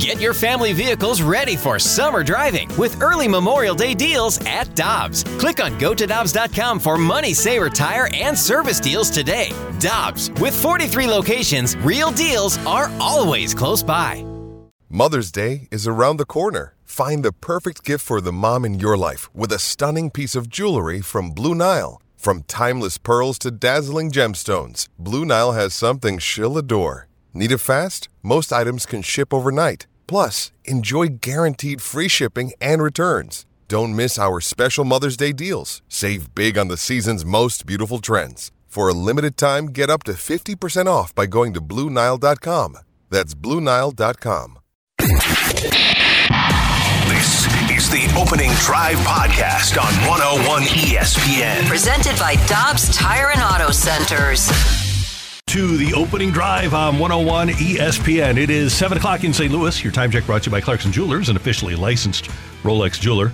Get your family vehicles ready for summer driving with early Memorial Day deals at Dobbs. Click on gotodobbs.com for money saver tire and service deals today. Dobbs, with 43 locations, real deals are always close by. Mother's Day is around the corner. Find the perfect gift for the mom in your life with a stunning piece of jewelry from Blue Nile. From timeless pearls to dazzling gemstones, Blue Nile has something she'll adore. Need it fast? Most items can ship overnight. Plus, enjoy guaranteed free shipping and returns. Don't miss our special Mother's Day deals. Save big on the season's most beautiful trends. For a limited time, get up to 50% off by going to BlueNile.com. That's BlueNile.com. This is the Opening Drive Podcast on 101 ESPN. Presented by Dobbs Tire and Auto Centers. To the opening drive on 101 ESPN. It is 7 o'clock in St. Louis. Your time check brought to you by Clarkson Jewelers, an officially licensed Rolex jeweler.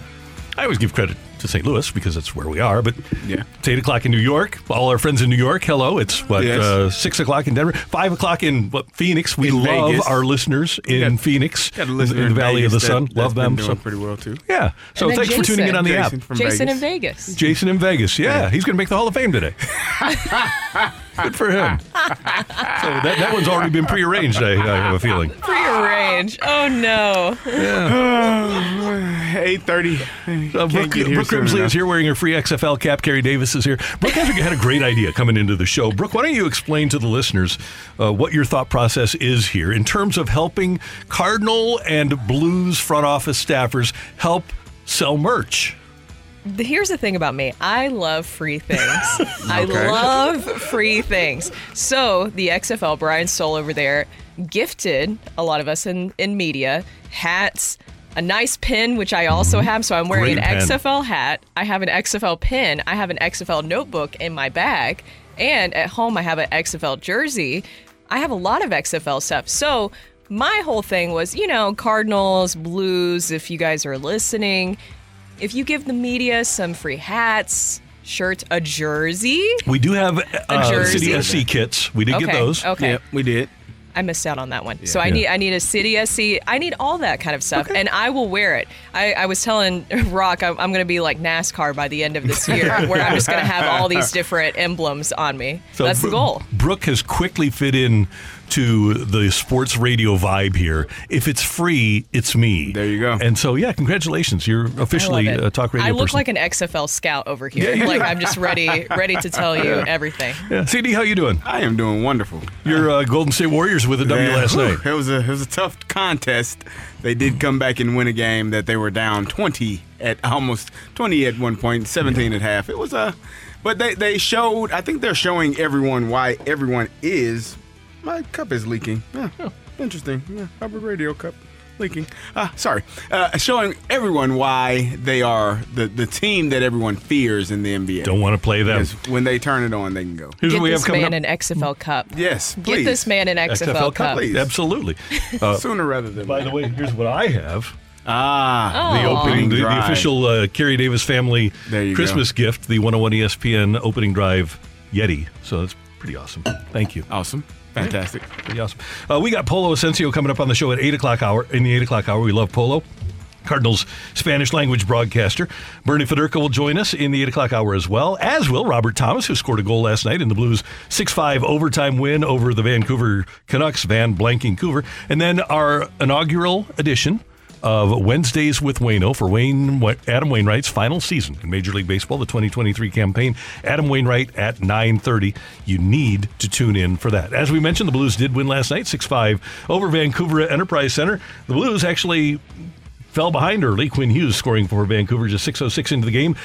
I always give credit to St. Louis because that's where we are, but Yeah. it's 8 o'clock in New York. All our friends in New York, hello. It's what, Yes. uh, 6 o'clock in Denver, 5 o'clock in what, Phoenix. We In love Vegas. our listeners in got- Phoenix, Got a in, in the Valley of the Vegas Sun. that- love them. been So, doing pretty well too. yeah. So And then thanks for tuning in on the Jason app. from Jason Vegas. in Vegas. Jason in Vegas. Yeah, he's going to make the Hall of Fame today. Good for him. so that, that one's already been prearranged, I, I have a feeling. Prearrange. Oh no. Eight thirty. Uh, Brooke, Brooke Grimsley is here wearing her free XFL cap. Carrie Davis is here. Brooke has had a great idea coming into the show. Brooke, why don't you explain to the listeners uh, what your thought process is here in terms of helping Cardinal and Blues front office staffers help sell merch? Here's the thing about me. I love free things. I Okay. love free things. So the XFL, Brian Stoll over there, gifted a lot of us in, in media hats, a nice pin, which I also mm-hmm. have. So I'm wearing Great an pin. XFL hat. I have an XFL pin. I have an XFL notebook in my bag. And at home, I have an XFL jersey. I have a lot of XFL stuff. So my whole thing was, you know, Cardinals, Blues, if you guys are listening, if you give the media some free hats, shirt, a jersey. We do have uh, jersey. City SC kits. We did Okay. get those. Okay. Yeah, we did. I missed out on that one. So I Yeah. need I need a City SC. I need all that kind of stuff, and I will wear it. I, I was telling Rock I'm, I'm going to be like NASCAR by the end of this year, where I'm just going to have all these different emblems on me. That's the goal. Brooke has quickly fit in to the sports radio vibe here. If it's free, it's me. There you go. And so, yeah, congratulations. You're officially I love it. a talk radio I look person. like an XFL scout over here. Yeah, like I'm just ready ready to tell you everything. yeah. CD, how you doing? I am doing wonderful. Your uh, Golden State Warriors with a W Yeah, last night. It was a it was a tough contest. They did come back and win a game that they were down 20 at almost 20 at one point, 17 at half. It was a but they they showed I think they're showing everyone why everyone is my cup is leaking. Yeah. Interesting. Yeah, Hubbard radio cup leaking. Ah, sorry. Uh, showing everyone why they are the the team that everyone fears in the NBA. Don't want to play them. Because when they turn it on, they can go. Here's Get what we have this coming man up. an XFL cup. Yes, Get this man an XFL, XFL cup. please. Absolutely. Uh, sooner rather than by the way, here's what I have. Ah, The Aw. opening, the, the official uh, Kerry Davis family There you Christmas gift, the 101 ESPN opening drive Yeti. So that's pretty awesome. Thank you. Awesome. Fantastic. Pretty awesome. Uh, we got Polo Ascencio coming up on the show at 8 o'clock hour. In the 8 o'clock hour, we love Polo. Cardinals Spanish language broadcaster. Bernie Federko will join us in the 8 o'clock hour as well, as will Robert Thomas, who scored a goal last night in the Blues 6 5 overtime win over the Vancouver Canucks, Van Blanking Coover. And then our inaugural edition of Wednesdays with Waino for Wayne Adam Wainwright's final season in Major League Baseball, the 2023 campaign. Adam Wainwright at 9:30. You need to tune in for that. As we mentioned, the Blues did win last night, 6-5 over Vancouver at Enterprise Center. The Blues actually fell behind early. Quinn Hughes scoring for Vancouver just 6:06 into the game.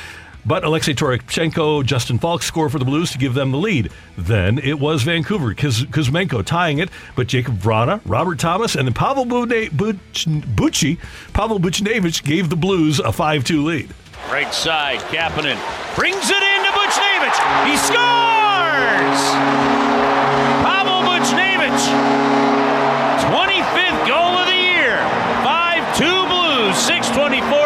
But Alexei Toropchenko, Justin Faulk score for the Blues to give them the lead. Then it was Vancouver, Kuz- Kuzmenko tying it, but Jacob Vrana, Robert Thomas, and then Pavel Bude- Buch- Bucci, Pavel Buchnevich gave the Blues a 5-2 lead. Right side, Kapanen brings it into Buchnevich. He scores! Pavel Buchnevich, 25th goal of the year. 5-2 Blues, 6.24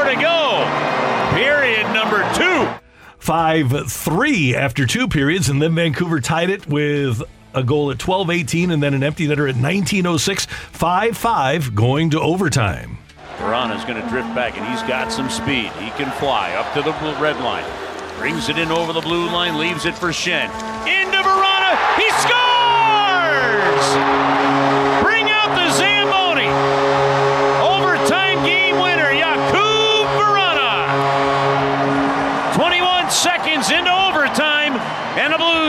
5 3 after two periods, and then Vancouver tied it with a goal at 12:18, and then an empty netter at 19:06. 5-5 going to overtime. Vrana's going to drift back, and he's got some speed. He can fly up to the red line. Brings it in over the blue line, leaves it for Schenn. Into Verana. He scores! Bring out the.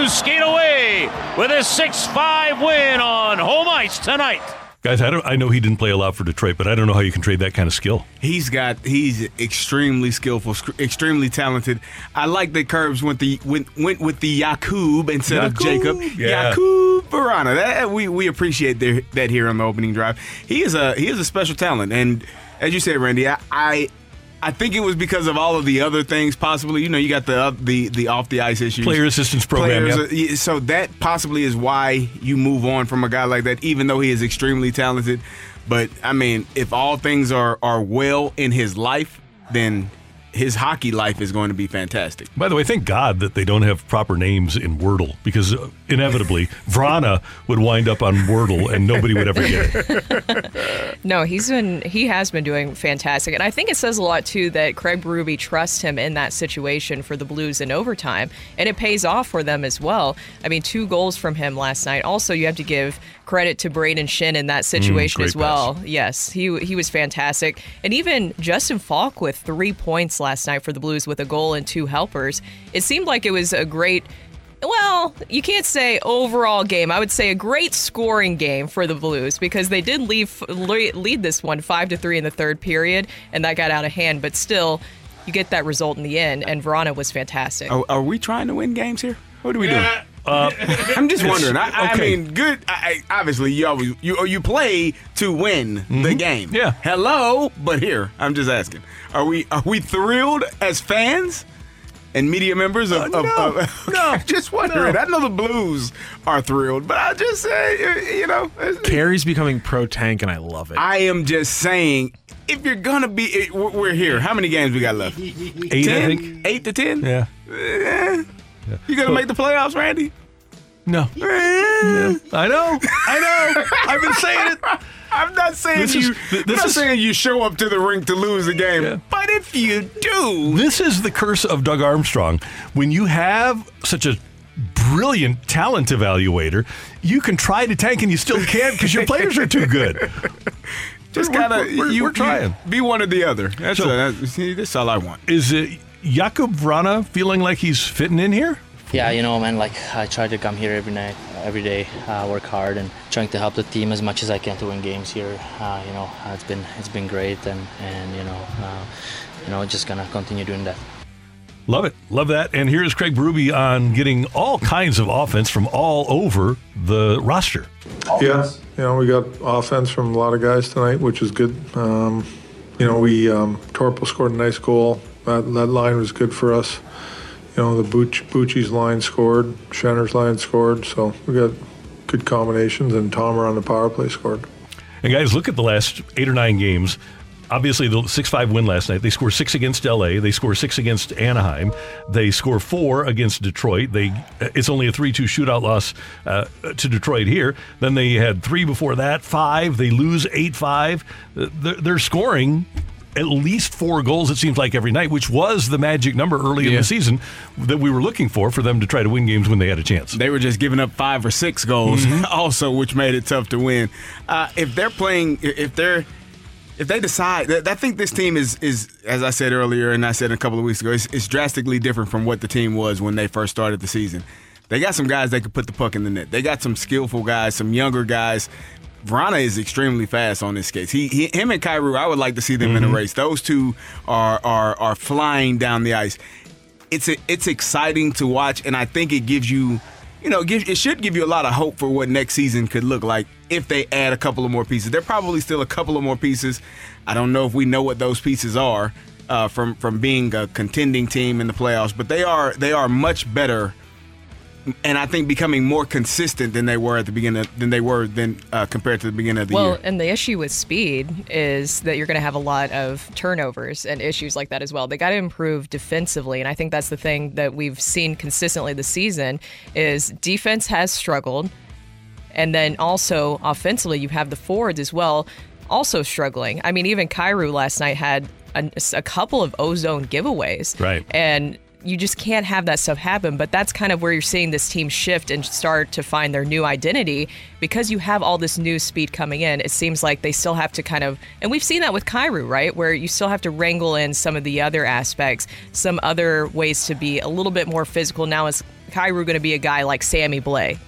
And Blues skate away with a 6 5 win on home ice tonight. Guys, I don't I know he didn't play a lot for Detroit, but I don't know how you can trade that kind of skill. He's got he's extremely skillful, sc- extremely talented. I like that Kerbs went the went, went with the Yakub instead of Yakub, Jacob. yeah. Yakub Vrana. That we we appreciate the, that here on the opening drive. He is a he is a special talent, and as you said, Randy, I. I I think it was because of all of the other things, possibly. You know, you got the uh, the the off the ice issues, Player assistance program, Players, uh, So that possibly is why you move on from a guy like that, even though he is extremely talented. But I mean, if all things are are well in his life, then his hockey life is going to be fantastic. By the way, thank God that they don't have proper names in Wordle because uh, inevitably Vrana would wind up on Wordle and nobody would ever get it. No, he's been he has been doing fantastic, and I think it says a lot too that Craig Berube trusts him in that situation for the Blues in overtime, and it pays off for them as well. I mean, two goals from him last night. Also, you have to give credit to Brayden Schenn in that situation great as well. Yes, he he was fantastic, and even Justin Faulk with three points last night for the Blues with a goal and two helpers. It seemed like it was a great. Well, you can't say overall game. I would say a great scoring game for the Blues because they did leave, lead this one five to three in the third period, and that got out of hand. But still, you get that result in the end, and Vrana was fantastic. Are, are we trying to win games here? What are we doing? Uh, I'm just wondering. I, I mean, good. I, I- obviously, you always you you play to win the mm-hmm. game. Yeah. Hello, but here I'm just asking: Are we are we thrilled as fans and media members of? Uh, of, no. of No. just wondering. No. I know the Blues are thrilled, but I just say, you know, Carrie's becoming pro tank, and I love it. I am just saying. If you're gonna be, eh, we're here. How many games we got left? Eight, I think. Eight to ten. Yeah. Eh. You gonna make the playoffs, Randy? No. Eh. I know. I know. I've been saying it. I'm not saying This is- you. I'm this not is- saying you show up to the rink to lose a game. Yeah. But if you do, This is the curse of Doug Armstrong. When you have such a brilliant talent evaluator, you can try to tank and you still can't because your players are too good. just We're- gotta we're- we're- you, we're trying. you be one or the other. That's, So- uh, that's see, that's all I want. Is it Jakub Vrana feeling like he's fitting in here? Yeah, you know, man, like I try to come here every night, every day, uh, work hard, and trying to help the team as much as I can to win games here. Uh, you know, uh, it's been it's been great, and and you know, uh, you know, just gonna continue doing that. Love it. Love that. And here's Craig Berube on getting all kinds of offense from all over the roster. Yeah, you know, we got offense from a lot of guys tonight, which is good. Um, you know, we um, Torpel scored a nice goal. That that line was good for us. You know, the Bucci, Bucci's line scored, Schenner's line scored, so we got good combinations, and Tomer on the power play scored. And guys, look at the last eight or nine games. Obviously, the 6 5 win last night. They score six against LA. They score six against Anaheim. They score four against Detroit. They It's only a 3 2 shootout loss uh, to Detroit here. Then they had three before that, five. They lose 8 5. They're, they're scoring at least four goals, it seems like, every night, which was the magic number early in the season that we were looking for for them to try to win games when they had a chance. They were just giving up five or six goals, also, which made it tough to win. Uh, if they're playing, if they're, if they decide, I think this team is is as I said earlier, and I said a couple of weeks ago, it's, it's drastically different from what the team was when they first started the season. They got some guys that could put the puck in the net. They got some skillful guys, some younger guys. Vrana is extremely fast on his skates. He, he him and Kyrou, I would like to see them in a race. Those two are are are flying down the ice it's a, it's exciting to watch, and I think it gives you, you know, it, gives, it should give you a lot of hope for what next season could look like if they add a couple of more pieces. There are probably still a couple of more pieces. I don't know if we know what those pieces are uh, from from being a contending team in the playoffs, but they are they are much better. And I think becoming more consistent than they were at the beginning of, than they were than uh, compared to the beginning of the Well, year. Well, and the issue with speed is that you're going to have a lot of turnovers and issues like that as well. They got to improve defensively, and I think that's the thing that we've seen consistently this season is defense has struggled. And then also offensively, you have the forwards as well, also struggling. I mean, even Kyrou last night had a, a couple of ozone giveaways. Right. And you just can't have that stuff happen. But that's kind of where you're seeing this team shift and start to find their new identity because you have all this new speed coming in. It seems like they still have to kind of, and we've seen that with Kyrou, right? Where you still have to wrangle in some of the other aspects, some other ways to be a little bit more physical. Now, is Kyrou going to be a guy like Sammy Blais?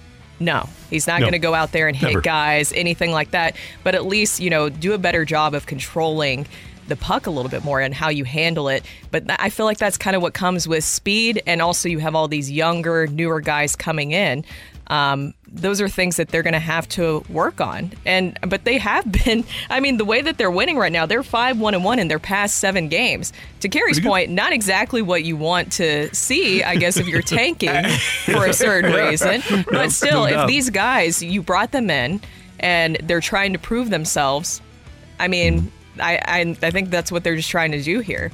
No, he's not No. going to go out there and hit Never. guys, anything like that. But at least, you know, do a better job of controlling the puck a little bit more and how you handle it. But I feel like that's kind of what comes with speed. And also, you have all these younger, newer guys coming in. Um, those are things that they're going to have to work on. And but they have been. I mean, the way that they're winning right now, they're five one and one in their past seven games. To Carrie's point, not exactly what you want to see, I guess, if you're tanking for a certain reason. No, But still, no if these guys you brought them in and they're trying to prove themselves, I mean. I, I I think that's what they're just trying to do here.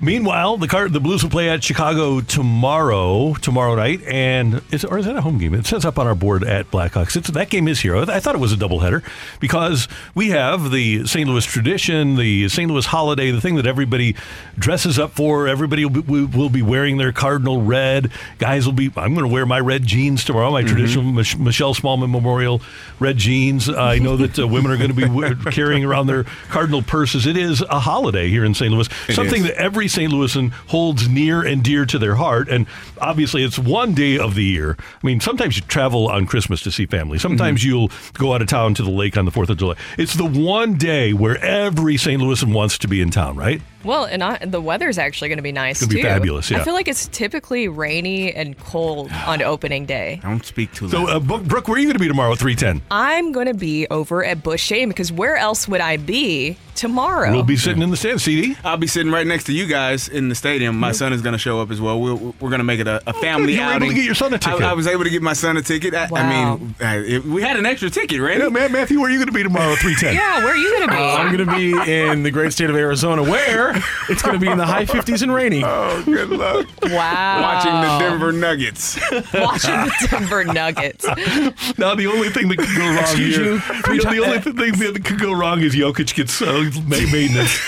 Meanwhile, the car, the Blues will play at Chicago tomorrow, tomorrow night, and is or is that a home game? It says up on our board at Blackhawks. It's, that game is here. I thought it was a doubleheader because we have the St. Louis tradition, the St. Louis holiday, the thing that everybody dresses up for. Everybody will be, will be wearing their cardinal red. Guys will be. I'm going to wear my red jeans tomorrow. My traditional Mich- Michelle Smallman Memorial red jeans. I know that uh, women are going to be carrying around their cardinal purses. It is a holiday here in St. Louis. It Something is. that every St. Louisan holds near and dear to their heart. And obviously, it's one day of the year. I mean, sometimes you travel on Christmas to see family. Sometimes Mm-hmm. you'll go out of town to the lake on the 4th of July. It's the one day where every St. Louisan wants to be in town, right? Well, and I, the weather's actually going to be nice It's gonna be fabulous, yeah. I feel like it's typically rainy and cold on opening day. Don't speak too So, uh, Brooke, Brooke, where are you going to be tomorrow at 310? I'm going to be over at Bush Shane because where else would I be tomorrow? We'll be sitting in the stand, CD. I'll be sitting right next to you guys in the stadium. My son is going to show up as well. We're, we're going to make it a, a family You were able to get your son a I- ticket. I, was able to get my son a ticket. I, I mean, uh, we had an extra ticket, right? Yeah, man, Matthew, where are you going to be tomorrow at 310? yeah, where are you going to be? Uh, I'm going to be in the great state of Arizona, where it's going to be in the high 50s and rainy. Oh, good luck. wow. Watching the Denver Nuggets. Watching the Denver Nuggets. Now the only thing that could go wrong Excuse here, you? the, the only thing that could go wrong is Jokic gets uh, ma- maintenance.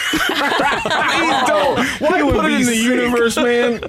Why would put it be in the universe, man?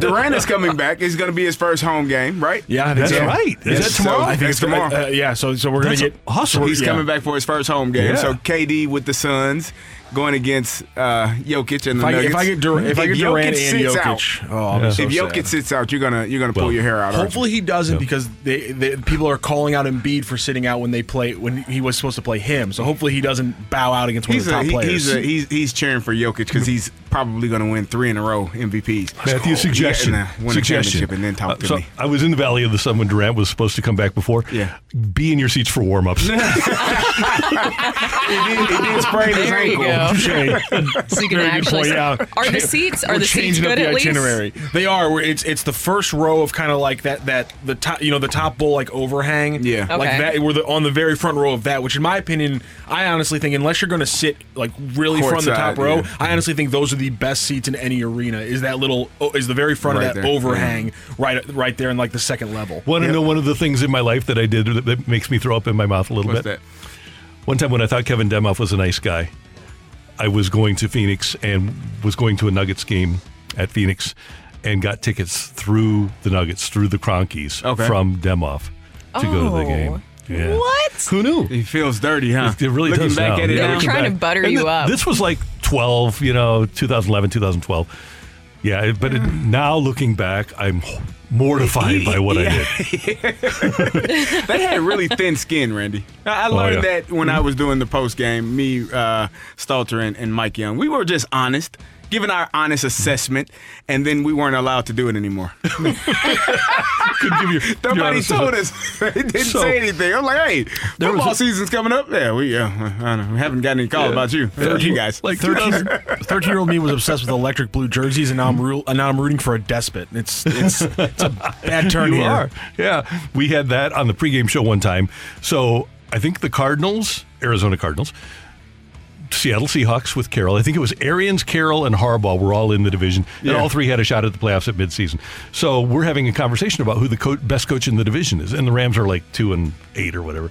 Durant is coming back. It's going to be his first home game, right? Yeah, That's so. right. Is Yes, that tomorrow? so- I think it's tomorrow. Uh, yeah, so so we're going to get awesome. He's yeah. coming back for his first home game. Yeah. So KD with the Suns going against uh, Jokic and the If I, Nuggets. if I get Dur- if I get Durant and sits out- oh, I'll so if Jokic sad. sits out, you're gonna you're gonna pull Well, your hair out. aren't you? Hopefully he doesn't because they, they, people are calling out Embiid for sitting out when they play when he was supposed to play him. So hopefully he doesn't bow out against one He's of the a, top he- players. he's, a, he's he's cheering for Jokic because he's probably going to win three in a row MVPs. Matthew, suggestion. Yeah, and, uh, win suggestion. championship and then talk Uh, to so me. I was in the Valley of the Sun when Durant was supposed to come back before. Yeah. Be in your seats for warm ups. he, did, he did sprain his ankle. Go. So you can Very actually. point, yeah. Are the seats? Are We're the seats changing up good the at least? itinerary. They are. We're- It's it's the first row of kind of like that that the top you know the top bowl like overhang. Yeah. like Okay. that. We're the, on the very front row of that. Which in my opinion, I honestly think unless you're going to sit like really front the top row, yeah. I honestly think those are the best seats in any arena. Is that little oh, is the very front Right of that there. overhang right right there in like the second level. Want to know one of the things in my life that I did that, that makes me throw up in my mouth a little What's bit? that? One time when I thought Kevin Demoff was a nice guy, I was going to Phoenix and was going to a Nuggets game at Phoenix and got tickets through the Nuggets, through the Kroenkes Okay. from Demoff to go to the Oh. game. Yeah. What? Who knew? He feels dirty, huh? It really Looking does back now. at it They now. were trying to butter And you th- up. This was like 12, you know, 2011, 2012. Yeah, it- but it, mm. now looking back, I'm mortified by what I did. they had really thin skin, Randy. I I learned Oh, yeah. that when I was doing the post game. Me, uh, Stalter, and, and Mike Young, we were just honest, giving our honest assessment, and then we weren't allowed to do it anymore. Could give you- Nobody your told us. they didn't So- say anything. I'm like, hey, There was football a- season's coming up. Yeah, we, uh, I don't know, we haven't gotten any call about you. About you guys. Like 13 year old me was obsessed with electric blue jerseys, and now I'm, ru- and now I'm rooting for a despot. It's it's, it's a bad turn you here. are. Yeah. We had that on the pregame show one time. So I think the Cardinals, Arizona Cardinals, Seattle Seahawks with Carroll. I think it was Arians, Carroll, and Harbaugh were all in the division, and Yeah. all three had a shot at the playoffs at midseason. So we're having a conversation about who the co- best coach in the division is, and the Rams are like two and eight or whatever.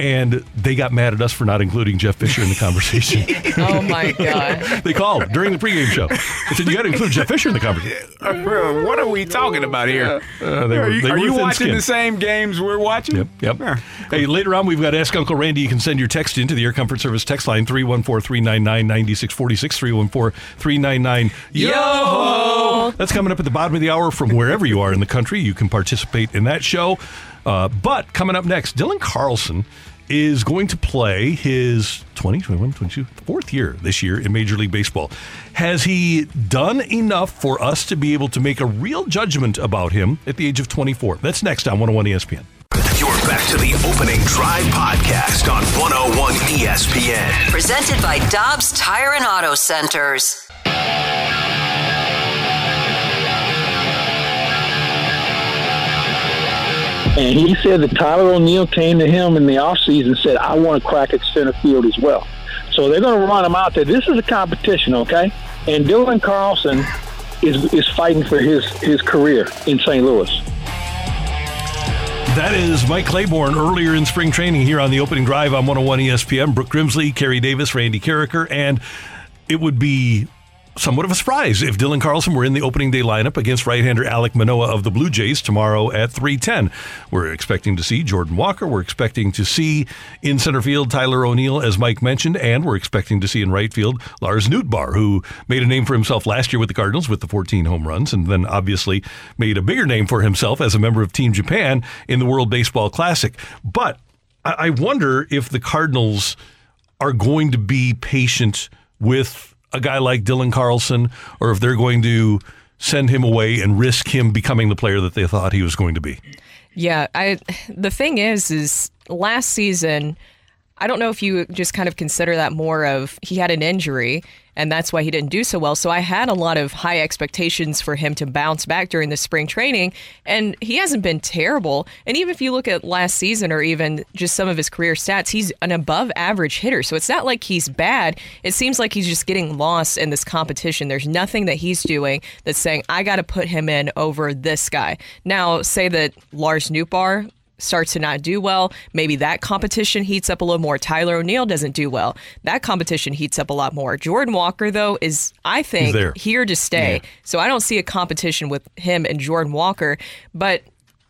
And they got mad at us for not including Jeff Fisher in the conversation. Oh my god. they called during the pregame show. They said, You got to include Jeff Fisher in the conversation. Uh, what are we talking about here? Uh, they are were- you, they are were you watching thin-skinned. the same games we're watching? Yep, yep. Hey, later on, we've got Ask Uncle Randy. You can send your text into the Air Comfort Service text line 314 399 9646 314 399 Yo! That's coming up at the bottom of the hour from wherever you are in the country. You can participate in that show. Uh, but coming up next, Dylan Carlson is going to play his 20, 21, 22, fourth year this year in Major League Baseball. Has he done enough for us to be able to make a real judgment about him at the age of 24? That's next on 101 ESPN. You're back to the opening drive podcast on 101 ESPN. Presented by Dobbs Tire and Auto Centers. And he said that Tyler O'Neill came to him in the offseason and said, I want to crack at center field as well. So they're going to run him out there. This is a competition, okay? And Dylan Carlson is, is fighting for his, his career in St. Louis. That is Mike Claiborne earlier in spring training here on the opening drive on 101 ESPN. Brooke Grimsley, Kerry Davis, Randy Karraker, and it would be somewhat of a surprise if Dylan Carlson were in the opening day lineup against right-hander Alec Manoah of the Blue Jays tomorrow at 3:10. We're expecting to see Jordan Walker. We're expecting to see in center field Tyler O'Neill, as Mike mentioned, and we're expecting to see in right field Lars Nootbaar, who made a name for himself last year with the Cardinals with the 14 home runs, and then obviously made a bigger name for himself as a member of Team Japan in the World Baseball Classic. But I I wonder if the Cardinals are going to be patient with a guy like Dylan Carlson, or if they're going to send him away and risk him becoming the player that they thought he was going to be. Yeah, I the thing is is last season I don't know if you just kind of consider that more of he had an injury and that's why he didn't do so well. So I had a lot of high expectations for him to bounce back during the spring training and he hasn't been terrible. And even if you look at last season or even just some of his career stats, he's an above average hitter. So it's not like he's bad. It seems like he's just getting lost in this competition. There's nothing that he's doing that's saying I got to put him in over this guy. Now, say that Lars Nootbaar starts to not do well. Maybe that competition heats up a little more. Tyler O'Neill doesn't do well. That competition heats up a lot more. Jordan Walker, though, is, I think, here to stay. So I don't see a competition with him and Jordan Walker. But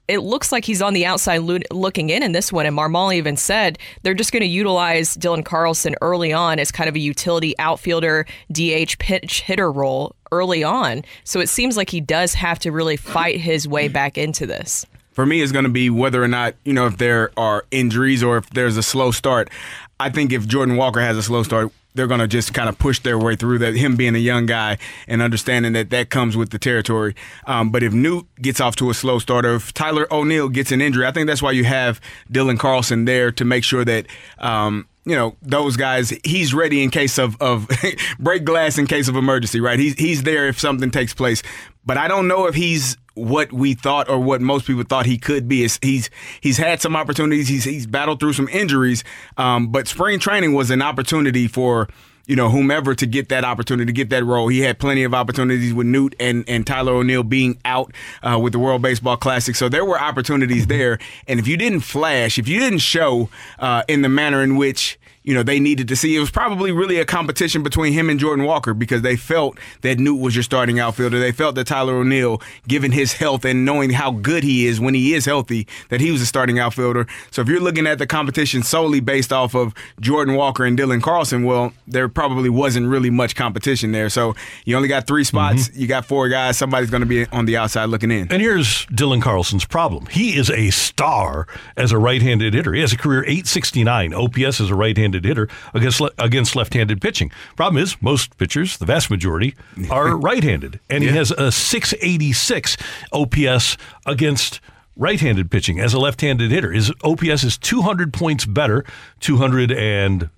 it looks like he's on the outside lo- looking in in this one. And Marmol even said they're just going to utilize Dylan Carlson early on as kind of a utility outfielder, DH pitch hitter role early on. So it seems like he does have to really fight his way back into this. For me is going to be whether or not you know if there are injuries or if there's a slow start. I think if Jordan Walker has a slow start, they're going to just kind of push their way through that. Him being a young guy and understanding that that comes with the territory. Um, but if Newt gets off to a slow start, or if Tyler O'Neill gets an injury, I think that's why you have Dylan Carlson there to make sure that. Um, you know those guys. He's ready in case of of break glass in case of emergency, right? He's he's there if something takes place. But I don't know if he's what we thought or what most people thought he could be. Is he's he's had some opportunities. He's he's battled through some injuries. Um, but spring training was an opportunity for you know whomever to get that opportunity to get that role. He had plenty of opportunities with Newt and and Tyler O'Neill being out uh, with the World Baseball Classic. So there were opportunities there. And if you didn't flash, if you didn't show uh, in the manner in which you know they needed to see. It was probably really a competition between him and Jordan Walker because they felt that Newt was your starting outfielder. They felt that Tyler O'Neill, given his health and knowing how good he is when he is healthy, that he was a starting outfielder. So if you're looking at the competition solely based off of Jordan Walker and Dylan Carlson, well, there probably wasn't really much competition there. So you only got three spots. Mm-hmm. You got four guys. Somebody's going to be on the outside looking in. And here's Dylan Carlson's problem. He is a star as a right-handed hitter. He has a career 869 OPS as a right-handed hitter against le- against left-handed pitching. Problem is, most pitchers, the vast majority, are right-handed, and he has a 686 OPS against right-handed pitching as a left-handed hitter. His OPS is 200 points better, 200 and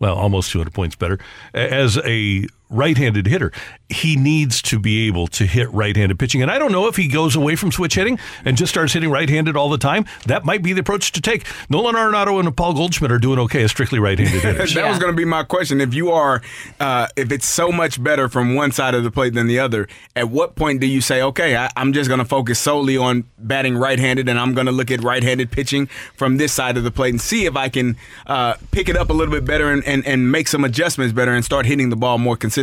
well, almost 200 points better as a right-handed hitter. He needs to be able to hit right-handed pitching, and I don't know if he goes away from switch hitting and just starts hitting right-handed all the time. That might be the approach to take. Nolan Arenado and Paul Goldschmidt are doing okay as strictly right-handed hitters. that was going to be my question. If you are, uh, if it's so much better from one side of the plate than the other, at what point do you say, okay, I, I'm just going to focus solely on batting right-handed, and I'm going to look at right-handed pitching from this side of the plate and see if I can uh, pick it up a little bit better and, and, and make some adjustments better and start hitting the ball more consistently.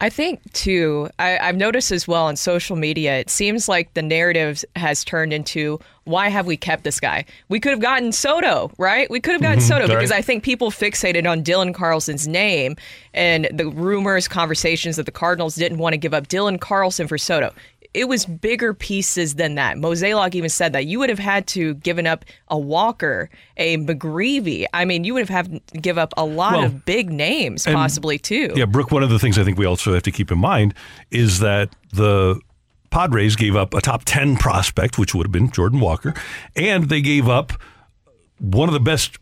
I think too. I, I've noticed as well on social media. It seems like the narrative has turned into why have we kept this guy? We could have gotten Soto, right? We could have gotten Mhm, Soto because I think people fixated on Dylan Carlson's name and the rumors, conversations that the Cardinals didn't want to give up Dylan Carlson for Soto. It was bigger pieces than that. Mozeliak even said that you would have had to given up a Walker, a McGreevy. I mean, you would have had to give up a lot Well, of big names, and- possibly too. Yeah, Brooke, one of the things I think we also have to keep in mind is that the Padres gave up a top 10 prospect, which would have been Jordan Walker, and they gave up one of the best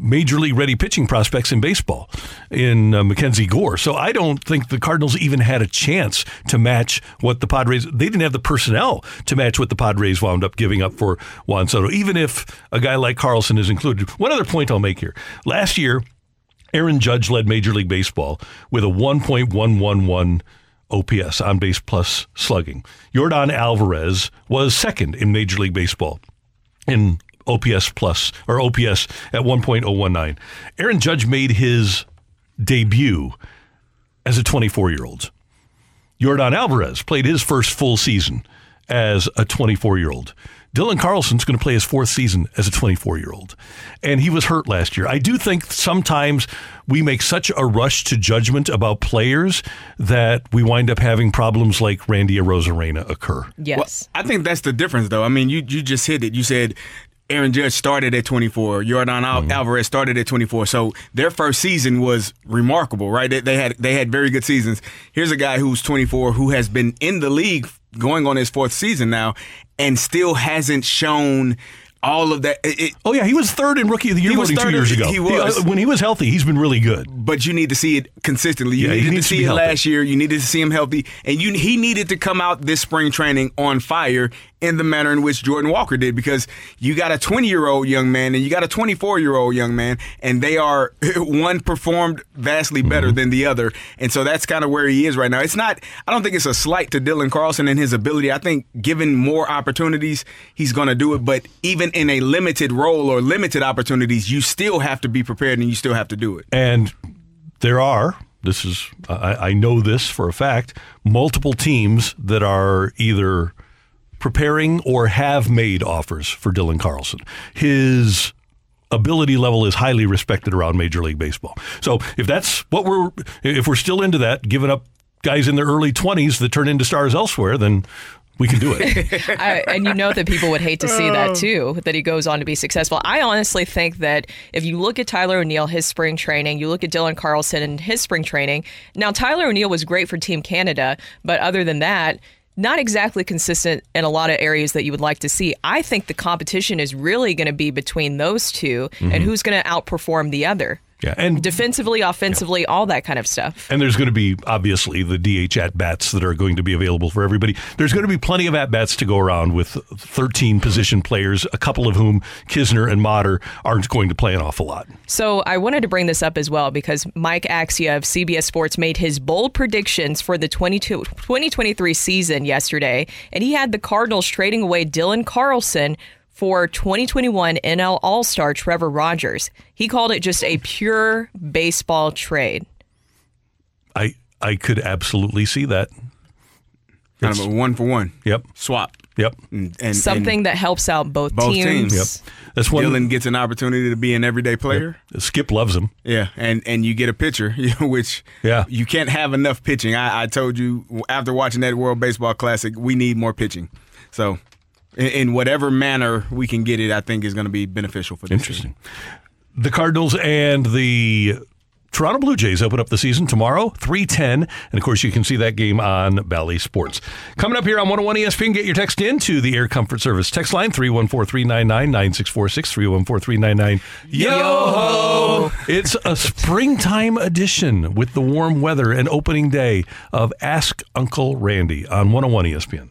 major league ready pitching prospects in baseball in uh, Mackenzie Gore. So I don't think the Cardinals even had a chance to match what the Padres they didn't have the personnel to match what the Padres wound up giving up for Juan Soto even if a guy like Carlson is included. One other point I'll make here. Last year Aaron Judge led Major League Baseball with a 1.111 OPS on base plus slugging. Yordan Alvarez was second in Major League Baseball in OPS plus or OPS at 1.019. Aaron Judge made his debut as a 24 year old. Yordan Alvarez played his first full season as a 24 year old. Dylan Carlson's going to play his fourth season as a 24 year old. And he was hurt last year. I do think sometimes we make such a rush to judgment about players that we wind up having problems like Randy Arozarena occur. Yes. I think that's the difference, though. I mean, you you just hit it. You said Aaron Judge started at 24. Jordan Al- Mm-hmm. Alvarez started at 24. So their first season was remarkable, right? They, they had they had very good seasons. Here's a guy who's 24 who has been in the league going on his fourth season now and still hasn't shown all of that. It, it- Oh, yeah. He was third in Rookie of the Year was voting two years ago. he was. uh, when he was healthy, he's been really good. but you need to see it consistently. You Yeah, needed to to see be it healthy. last year. You needed to see him healthy, and you he needed to come out this spring training on fire in the manner in which Jordan Walker did, because you got a 20 year old young man and you got a 24 year old young man, and they are one performed vastly better Mm-hmm. than the other, and so that's kind of where he is right now. It's not. I don't think it's a slight to Dylan Carlson and his ability. I think given more opportunities, he's going to do it. But even in a limited role or limited opportunities, you still have to be prepared and you still have to do it. And there are, this is, I, I know this for a fact, multiple teams that are either preparing or have made offers for Dylan Carlson. His ability level is highly respected around Major League Baseball. So if that's what we're, if we're still into that, giving up guys in their early 20s that turn into stars elsewhere, then we can do it. I, and you know that people would hate to see Oh. that too, that he goes on to be successful. I honestly think that if you look at Tyler O'Neill, his spring training, you look at Dylan Carlson and his spring training. Now, Tyler O'Neill was great for Team Canada, but other than that, not exactly consistent in a lot of areas that you would like to see. I think the competition is really going to be between those 2 and Mhm. who's going to outperform the other. Yeah, and defensively, offensively, all that kind of stuff. And there's going to be obviously the DH at bats that are going to be available for everybody. There's going to be plenty of at bats to go around with 13 position players, a couple of whom Knizner and Motter aren't going to play an awful lot. So I wanted to bring this up as well because Mike Axisa of CBS Sports made his bold predictions for the 22 2023 season yesterday, and he had the Cardinals trading away Dylan Carlson for 2021 NL All Star Trevor Rogers. He called it just a pure baseball trade. I I could absolutely see that. Kind of a one for one. Yep. Swap. Yep. And, and Something that helps out both, both teams. teams. That's one. Dylan gets an opportunity to be an everyday player. Skip loves him. Yeah, and and you get a pitcher, which yeah. you can't have enough pitching. I, I told you after watching that World Baseball Classic, we need more pitching. So, in, in whatever manner we can get it, I think is going to be beneficial for this. Interesting. The Cardinals and the Toronto Blue Jays open up the season tomorrow, 310. And of course, you can see that game on Bally Sports. Coming up here on 101 ESPN, get your text in to the Air Comfort Service text line 314 399 9646 314 399 Yo! It's a springtime edition with the warm weather and opening day of Ask Uncle Randy on 101 ESPN.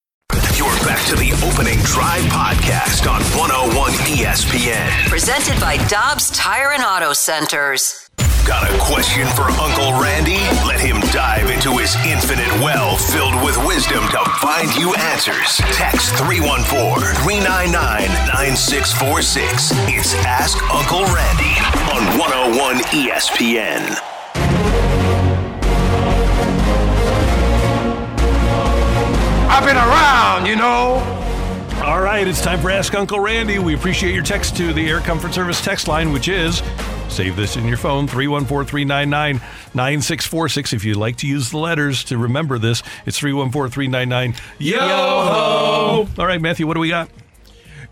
Back to the opening drive podcast on 101 ESPN. Presented by Dobbs Tire and Auto Centers. Got a question for Uncle Randy? Let him dive into his infinite well filled with wisdom to find you answers. Text 314 399 9646. It's Ask Uncle Randy on 101 ESPN. I've been around, you know. All right, it's time for Ask Uncle Randy. We appreciate your text to the Air Comfort Service text line, which is save this in your phone 314 399 9646. If you'd like to use the letters to remember this, it's 314 399 Yo ho! All right, Matthew, what do we got?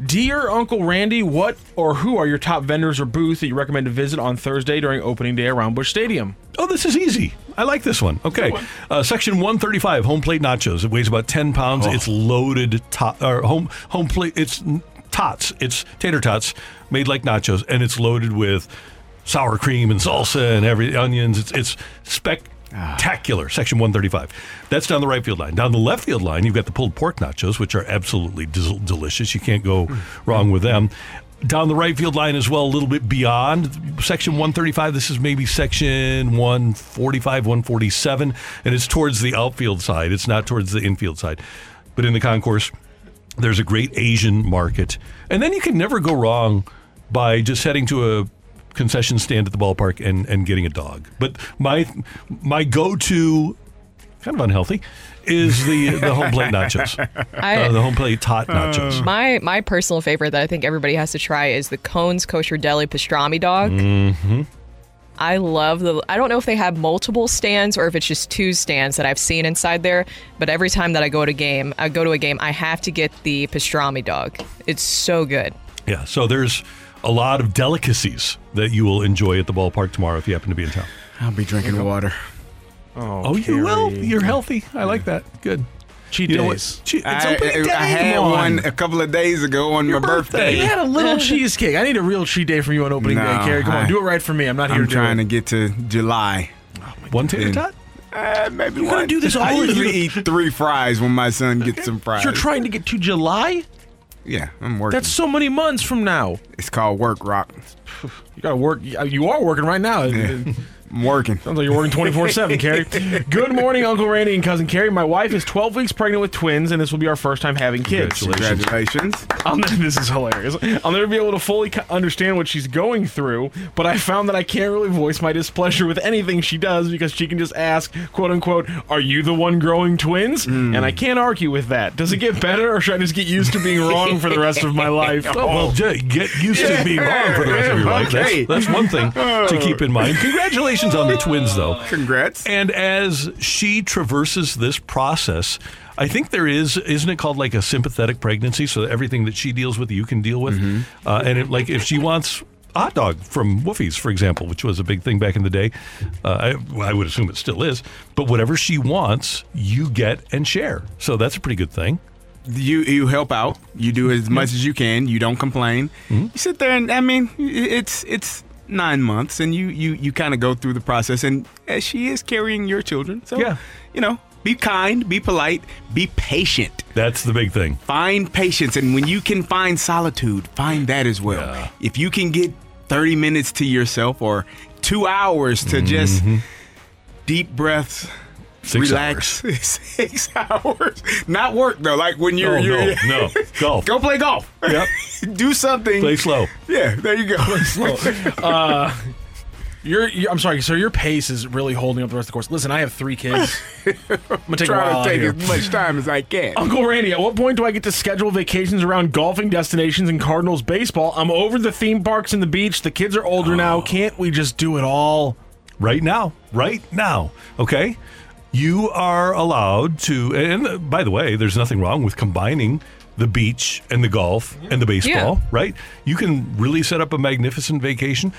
Dear Uncle Randy, what or who are your top vendors or booths that you recommend to visit on Thursday during opening day around Busch Stadium? Oh, this is easy. I like this one. Okay. Uh, section 135, home plate nachos. It weighs about 10 pounds. It's loaded tot, or home home plate. It's tots. It's tater tots made like nachos, and it's loaded with sour cream and salsa and every onions. It's it's spectacular. Section 135. That's down the right field line. Down the left field line, you've got the pulled pork nachos, which are absolutely del- delicious. You can't go wrong with them. Down the right field line as well, a little bit beyond section 135. This is maybe section 145, 147, and it's towards the outfield side. It's not towards the infield side. But in the concourse, there's a great Asian market. And then you can never go wrong by just heading to a concession stand at the ballpark and, and getting a dog. But my my go to kind of unhealthy is the the home plate nachos. I- Uh, the home plate tot nachos. My my personal favorite that I think everybody has to try is the Kohn's Kosher Deli Pastrami Dog. Mm-hmm. I love the. I don't know if they have multiple stands or if it's just two stands that I've seen inside there. But every time that I go to game, I go to a game, I have to get the pastrami dog. It's so good. Yeah, so there's a lot of delicacies that you will enjoy at the ballpark tomorrow if you happen to be in town. I'll be drinking water. Oh, oh you will. You're healthy. I like that. Good. Cheat You know days. Che- it's I, opening day. I had on. one a couple of days ago on my birthday. You had a little cheesecake. I need a real cheat day from you on opening No, day, Carrie. Come on, do it right for me. I'm not here I'm trying do to get to July. One tater And- tot? Uh, maybe You're gonna do this I all usually year. eat three fries when my son gets some fries. You're trying to get to July? Yeah, I'm working. That's so many months from now. it's called work rock. You gotta work. You are working right now. I'm working. Sounds like you're working 24 7, Carrie. Good morning, Uncle Randy and Cousin Carrie. My wife is 12 weeks pregnant with twins, and this will be our first time having kids. Congratulations. I'll this is hilarious. I'll never be able to fully understand what she's going through, but I found that I can't really voice my displeasure with anything she does because she can just ask, quote unquote, Are you the one growing twins? Hmm. And I can't argue with that. Does it get better, or should I just get used to being wrong for the rest of my life? Oh, well, Jay, get used to being wrong for the rest of your life. Okay. That's, that's one thing to keep in mind. Congratulations on the twins, though. Congrats. And as she traverses this process, I think there is, isn't it called like a sympathetic pregnancy? So everything that she deals with, you can deal with. Uh, and it, like if she wants a hot dog from Woofie's, for example, which was a big thing back in the day, uh, I, I would assume it still is. But whatever she wants, you get and share. So that's a pretty good thing. You you help out. You do as much as you can. You don't complain. Mm-hmm. You sit there and I mean, it's it's nine months, and you you you kind of go through the process. And as she is carrying your children, so Yeah. you know, be kind, be polite, be patient. That's the big thing. Find patience, and when you can find solitude, find that as well. If you can get thirty minutes to yourself or two hours to just mm-hmm. deep breaths. Six relax. Six hours. Not work though. Like when you're, Oh, you're no, no. Golf. Go play golf. Yep. Do something. Play slow. Yeah, there you go. Play slow. Uh, you're, you're, I'm sorry, sir. Your pace is really holding up the rest of the course. Listen, I have three kids. I'm gonna take a while to out take here. as much time as I can. Uncle Randy, at what point do I get to schedule vacations around golfing destinations and Cardinals baseball? I'm over the theme parks and the beach. The kids are older now. Can't we just do it all? right now, right now. Okay, you are allowed to. And by the way, there's nothing wrong with combining the beach and the golf and the baseball. Yeah. Right? You can really set up a magnificent vacation.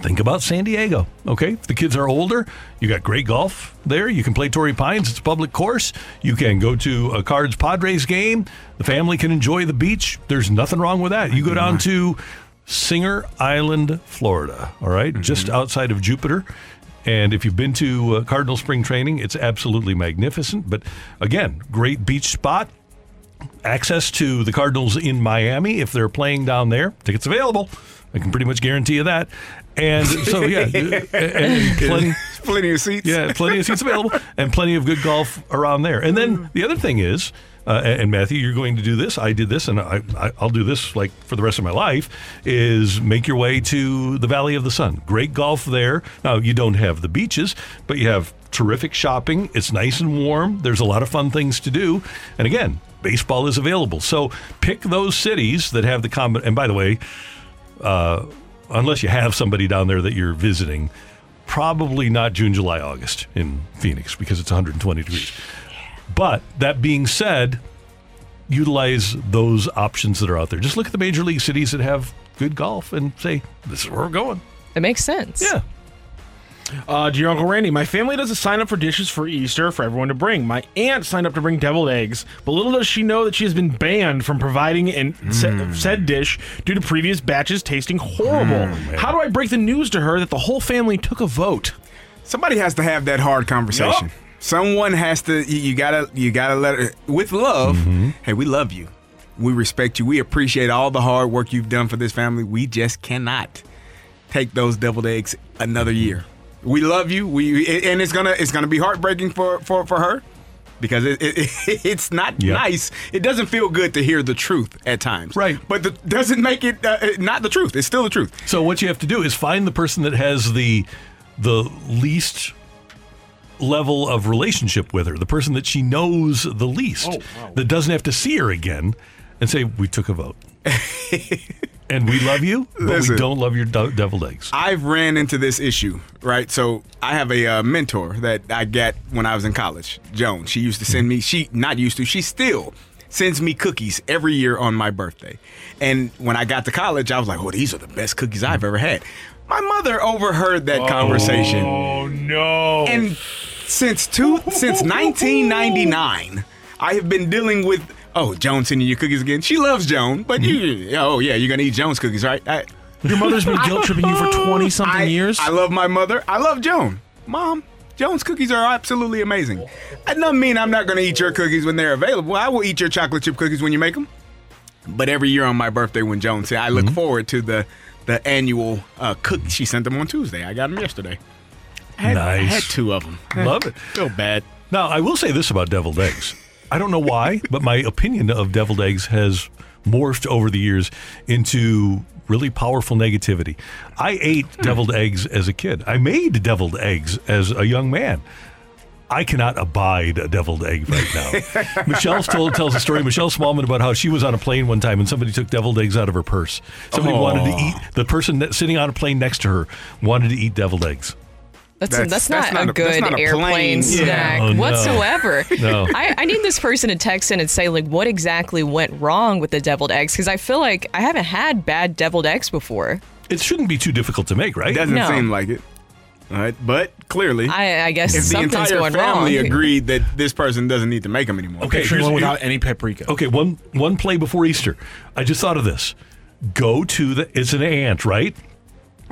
Think about San Diego. Okay, if the kids are older, you got great golf there. You can play Torrey Pines; it's a public course. You can go to a Cards Padres game. The family can enjoy the beach. There's nothing wrong with that. You go down mm-hmm. to Singer Island, Florida. All right? Mm-hmm. just outside of Jupiter. And if you've been to uh, Cardinal Spring Training, it's absolutely magnificent. But again, great beach spot. Access to the Cardinals in Miami if they're playing down there. Tickets available. I can pretty much guarantee you that. And so, yeah, and, and plenty, Plenty of seats. yeah, plenty of seats available and plenty of good golf around there. And then the other thing is, uh, and Matthew, you're going to do this. I did this, and I, I, I'll do this like for the rest of my life. Is make your way to the Valley of the Sun. Great golf there. Now you don't have the beaches, but you have terrific shopping. It's nice and warm. There's a lot of fun things to do. And again, baseball is available. So pick those cities that have the common. And by the way, uh, unless you have somebody down there that you're visiting, probably not June, July, August in Phoenix because it's 120 degrees. But that being said, utilize those options that are out there. Just look at the major league cities that have good golf and say, this is where we're going. It makes sense. Yeah. Uh, dear Uncle Randy, my family doesn't sign up for dishes for Easter for everyone to bring. My aunt signed up to bring deviled eggs, but little does she know that she has been banned from providing an sa- said dish due to previous batches tasting horrible. How do I break the news to her that the whole family took a vote? Somebody has to have that hard conversation. Someone has to. You, you gotta. You gotta let her with love. Hey, we love you. We respect you. We appreciate all the hard work you've done for this family. We just cannot take those deviled eggs another year. We love you. We and it's gonna it's gonna be heartbreaking for for for her because it, it, it's not Yeah. nice. It doesn't feel good to hear the truth at times. Right. But the, doesn't make it uh, not the truth. It's still the truth. So what you have to do is find the person that has the the least level of relationship with her, the person that she knows the least, that doesn't have to see her again, and say, "We took a vote, and we love you, but Listen. we don't love your do- deviled eggs." I've ran into this issue, right? So I have a uh, mentor that I got when I was in college, Joan. She used to send me, she not used to, she still sends me cookies every year on my birthday. And when I got to college, I was like, oh, these are the best cookies I've ever had. My mother overheard that oh, conversation. Oh no! And since two, since 1999, I have been dealing with. Oh, Joan sending you cookies again. She loves Joan, but you. Mm-hmm. Oh yeah, you're gonna eat Joan's cookies, right? I, Your mother's been guilt tripping you for twenty something years. I love my mother. I love Joan. Mom, Joan's cookies are absolutely amazing. That doesn't mean I'm not going to eat your cookies when they're available. I will eat your chocolate chip cookies when you make them. But every year on my birthday, when Joan said, I look mm-hmm. forward to the the annual uh, cook. She sent them on Tuesday. I got them yesterday. had, nice. I had two of them. Love it. Feel bad. Now, I will say this about deviled eggs. I don't know why, but my opinion of deviled eggs has morphed over the years into really powerful negativity. I ate deviled eggs as a kid. I made deviled eggs as a young man. I cannot abide a deviled egg right now. Michelle told, tells a story, Michelle Smallman, about how she was on a plane one time and somebody took deviled eggs out of her purse. Somebody Oh. wanted to eat, the person that, sitting on a plane next to her wanted to eat deviled eggs. That's, That's- that's, that's not, not a a- good not a airplane plane. Yeah. snack Oh, no. whatsoever. No. I, I need this person to text in and say like what exactly went wrong with the deviled eggs because I feel like I haven't had bad deviled eggs before. It shouldn't be too difficult to make, right? Doesn't No. seem like it. All right, but clearly, I, I guess if the something's entire going family wrong. agreed that this person doesn't need to make them anymore. Okay, Picture here's- one without any paprika. Okay, one one play before Easter. I just thought of this. Go to the it's an ant, right?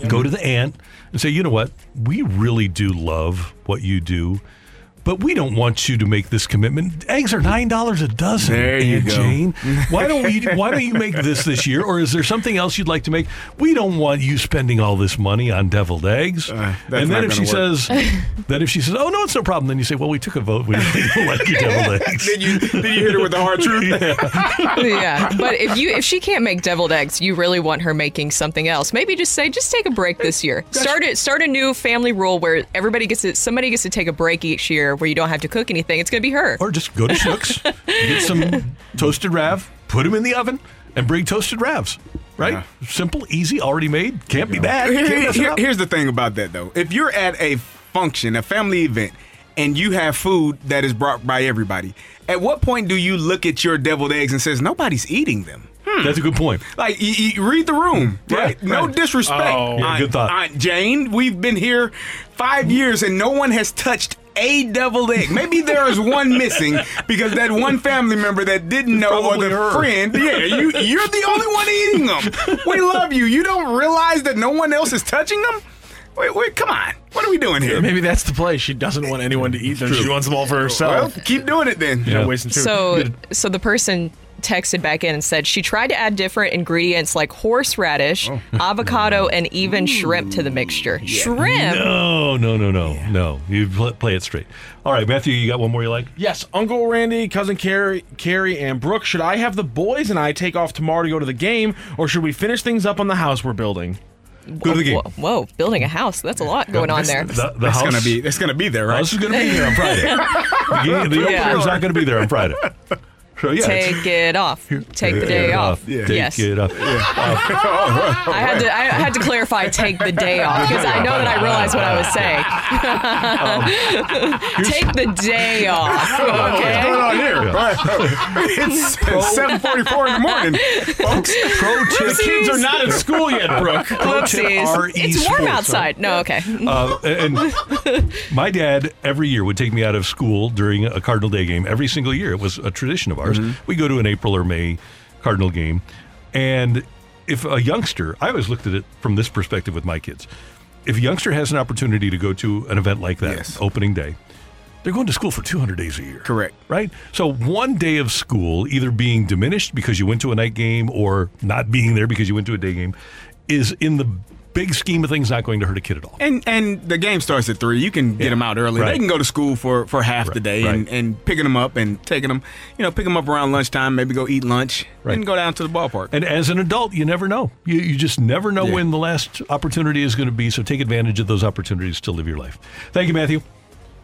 Go to the ant and say, you know what? We really do love what you do, but we don't want you to make this commitment. Eggs are nine dollars a dozen. There you Aunt go. Jane. Why don't we? Why don't you make this this year? Or is there something else you'd like to make? We don't want you spending all this money on deviled eggs. Uh, that's and then not if she gonna work. says, then if she says, oh no, it's no problem. Then you say, well, we took a vote. We don't like your deviled eggs. Did you did you hit her with the hard truth? yeah, but if you if she can't make deviled eggs, you really want her making something else. Maybe just say, just take a break this year. Start it. Start a new family rule where everybody gets to somebody gets to take a break each year where you don't have to cook anything. It's gonna be her. Or just go to Schnucks, get some toasted rav, put them in the oven, and bring toasted ravs. Right? Simple, easy, already made. Can't be bad. Can't mess here- here's the thing about that though. If you're at a function, a family event, and you have food that is brought by everybody, at what point do you look at your deviled eggs and says nobody's eating them? Hmm. That's a good point. Like you, you read the room, Yeah, right? No right. disrespect, Oh. Yeah, Aunt, good thought. Aunt Jane. We've been here five years and no one has touched a deviled egg. Maybe there is one missing because that one family member that didn't know or the her. friend. Yeah, you you're the only one eating them. We love you. You don't realize that no one else is touching them. Wait, wait, come on. What are we doing here? Maybe that's the play. She doesn't want anyone to eat them. She wants them all for herself. Well, keep doing it then. Not wasting food. So, so the person texted back in and said she tried to add different ingredients like horseradish, Oh. avocado, and even shrimp to the mixture. Shrimp. No, no, no, no, no. You pl- play it straight. All right, Matthew, you got one more you like? Yes, Uncle Randy, cousin Carey, Carey, and Brooke. Should I have the boys and I take off tomorrow to go to the game, or should we finish things up on the house we're building? Go to the game. Whoa, whoa, building a house. That's a lot going on there. The, the That's house, gonna be that's gonna be there, right? house is going to be here on Friday. the game, the Yeah. opener is not going to be there on Friday. So yeah, Take it off. Take the day it off. Take Yes. it off. I had to I had to clarify take the day off because I know that I realized what I was saying. take the day off. Okay. What's going on here? it's it's 7:44 in the morning, folks. Pro tip. The kids are not in school yet, Brooke. Whoopsies. It's warm outside. No, okay. Uh, and my dad every year would take me out of school during a Cardinal Day game. Every single year, it was a tradition of ours. Mm-hmm. We go to an April or May Cardinal game, and if a youngster, I always looked at it from this perspective with my kids. If a youngster has an opportunity to go to an event like that, Yes. opening day, they're going to school for 200 days a year. Correct. Right? So one day of school, either being diminished because you went to a night game or not being there because you went to a day game, is in the big scheme of things not going to hurt a kid at all. And and the game starts at three. You can get Yeah. them out early. Right. They can go to school for, for half the day and, right. and picking them up and taking them, you know, pick them up around lunchtime. Maybe go eat lunch Right. and go down to the ballpark. And as an adult, you never know. You, you just never know Yeah. when the last opportunity is going to be. So take advantage of those opportunities to live your life. Thank you, Matthew.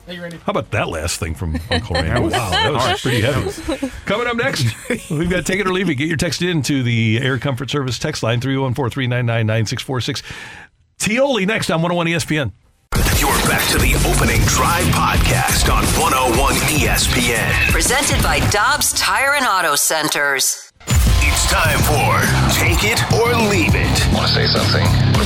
Thank you, Randy. How about that last thing from Uncle Randy? wow, that was pretty heavy. Coming up next, we've got Take It or Leave It. Get your text in to the Air Comfort Service text line 314 399 9646. Tioli next on 101 ESPN. You're back to the opening drive podcast on 101 ESPN. Presented by Dobbs Tire and Auto Centers. It's time for Take It or Leave It. Want to say something?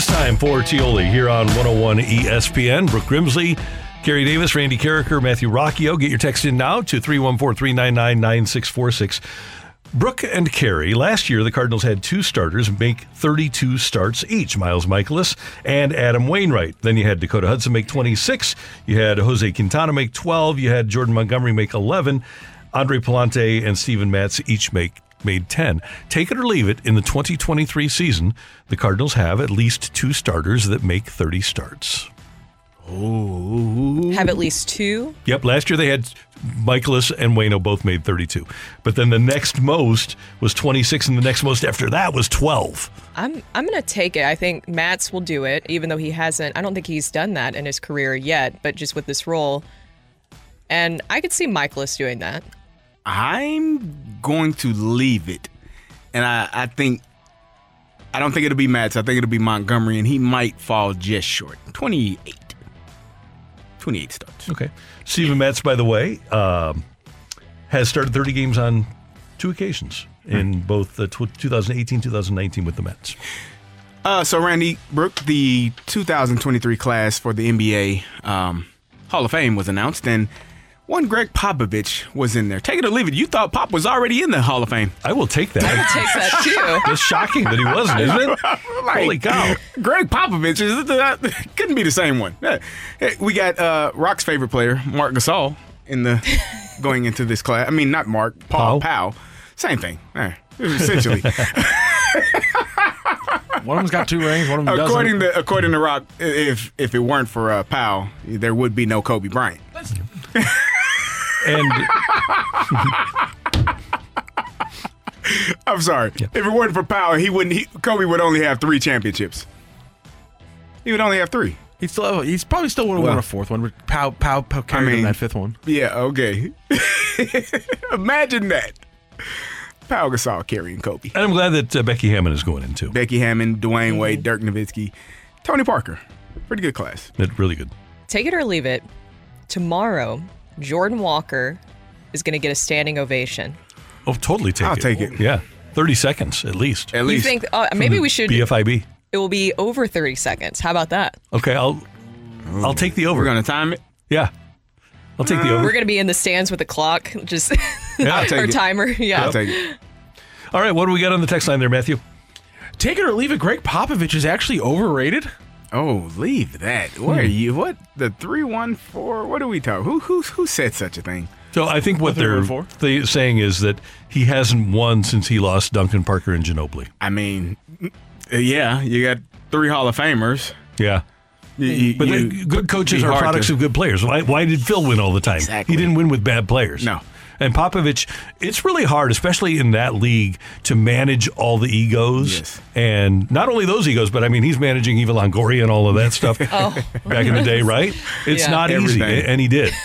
Is time for Tioli here on 101 ESPN. Brooke Grimsley, Carey Davis, Randy Karraker, Matthew Rocchio. Get your text in now to 314 399 9646. Brooke and Carey, last year the Cardinals had two starters make 32 starts each Miles Mikolas and Adam Wainwright. Then you had Dakota Hudson make 26. You had Jose Quintana make 12. You had Jordan Montgomery make 11. Andre Pallante and Steven Matz each make made 10. Take it or leave it, in the 2023 season, the Cardinals have at least two starters that make 30 starts. Oh, Have at least two. Yep, last year they had Mikolas and Waino both made 32. But then the next most was 26, and the next most after that was 12. I'm I'm gonna take it. I think Matz will do it, even though he hasn't. I don't think he's done that in his career yet, but just with this role, and I could see Mikolas doing that. I'm going to leave it, and I, I think I don't think it'll be Matz. I think it'll be Montgomery, and he might fall just short. 28. 28 starts. Okay. Steven Matz, by the way, um, has started 30 games on two occasions in both the tw 2018 2019 with the Mets. Uh, so Randy Brooke, the 2023 class for the NBA um, Hall of Fame was announced, and one Gregg Popovich was in there. Take it or leave it. You thought Pop was already in the Hall of Fame. I will take that. I would take that too. It's shocking that he wasn't, isn't it? Holy cow. Gregg Popovich is that couldn't be the same one. Yeah. Hey, We got uh, Rock's favorite player, Marc Gasol, in the going into this class. I mean, not Marc, Paul Powell. Same thing. Eh, essentially. One of them's got two rings. One of them according doesn't. to according to Rock, if if it weren't for uh, Pau, there would be no Kobe Bryant. And I'm sorry. If it weren't for Pau, he wouldn't. He, Kobe would only have three championships. He would only have three. He's still. He's probably still would have won Well- a fourth one. Pow Pow Pow carried him mean- that fifth one. Yeah. Okay. Imagine that. Pau Gasol carrying Kobe. And I'm glad that uh, Becky Hammon is going in too. Becky Hammon, Dwyane Mm-hmm. Wade, Dirk Nowitzki, Tony Parker. Pretty good class. That's really good. Take it or leave it. Tomorrow, Jordan Walker is going to get a standing ovation. Oh, totally take it. I'll take it. Yeah. 30 seconds at least. At You least. think uh, maybe we should? BFIB. It will be over 30 seconds. How about that? Okay, I'll I'll take the over. We're gonna time it. Yeah. I'll take the over. We're going to be in the stands with a clock, just Yeah, I'll take our it. timer. Yeah. I'll take it. All right, what do we got on the text line there, Matthew? Take it or leave it. Gregg Popovich is actually overrated. Oh, leave that. What Hmm. are you? What the three one four? What are we talking? Who who who said such a thing? So I think what What they're they're going they saying is that he hasn't won since he lost Duncan Parker and Ginobili. I mean, uh, yeah, you got three Hall of Famers. Yeah. You- you- But you- good coaches are products to- of good players. Why, why did Phil win all the time? Exactly. He didn't win with bad players. No. And Popovich, it's really hard, especially in that league, to manage all the egos. Yes. And not only those egos, but I mean, he's managing Eva Longoria and all of that stuff Oh. back in the day, right? It's Yeah. not easy. And he did.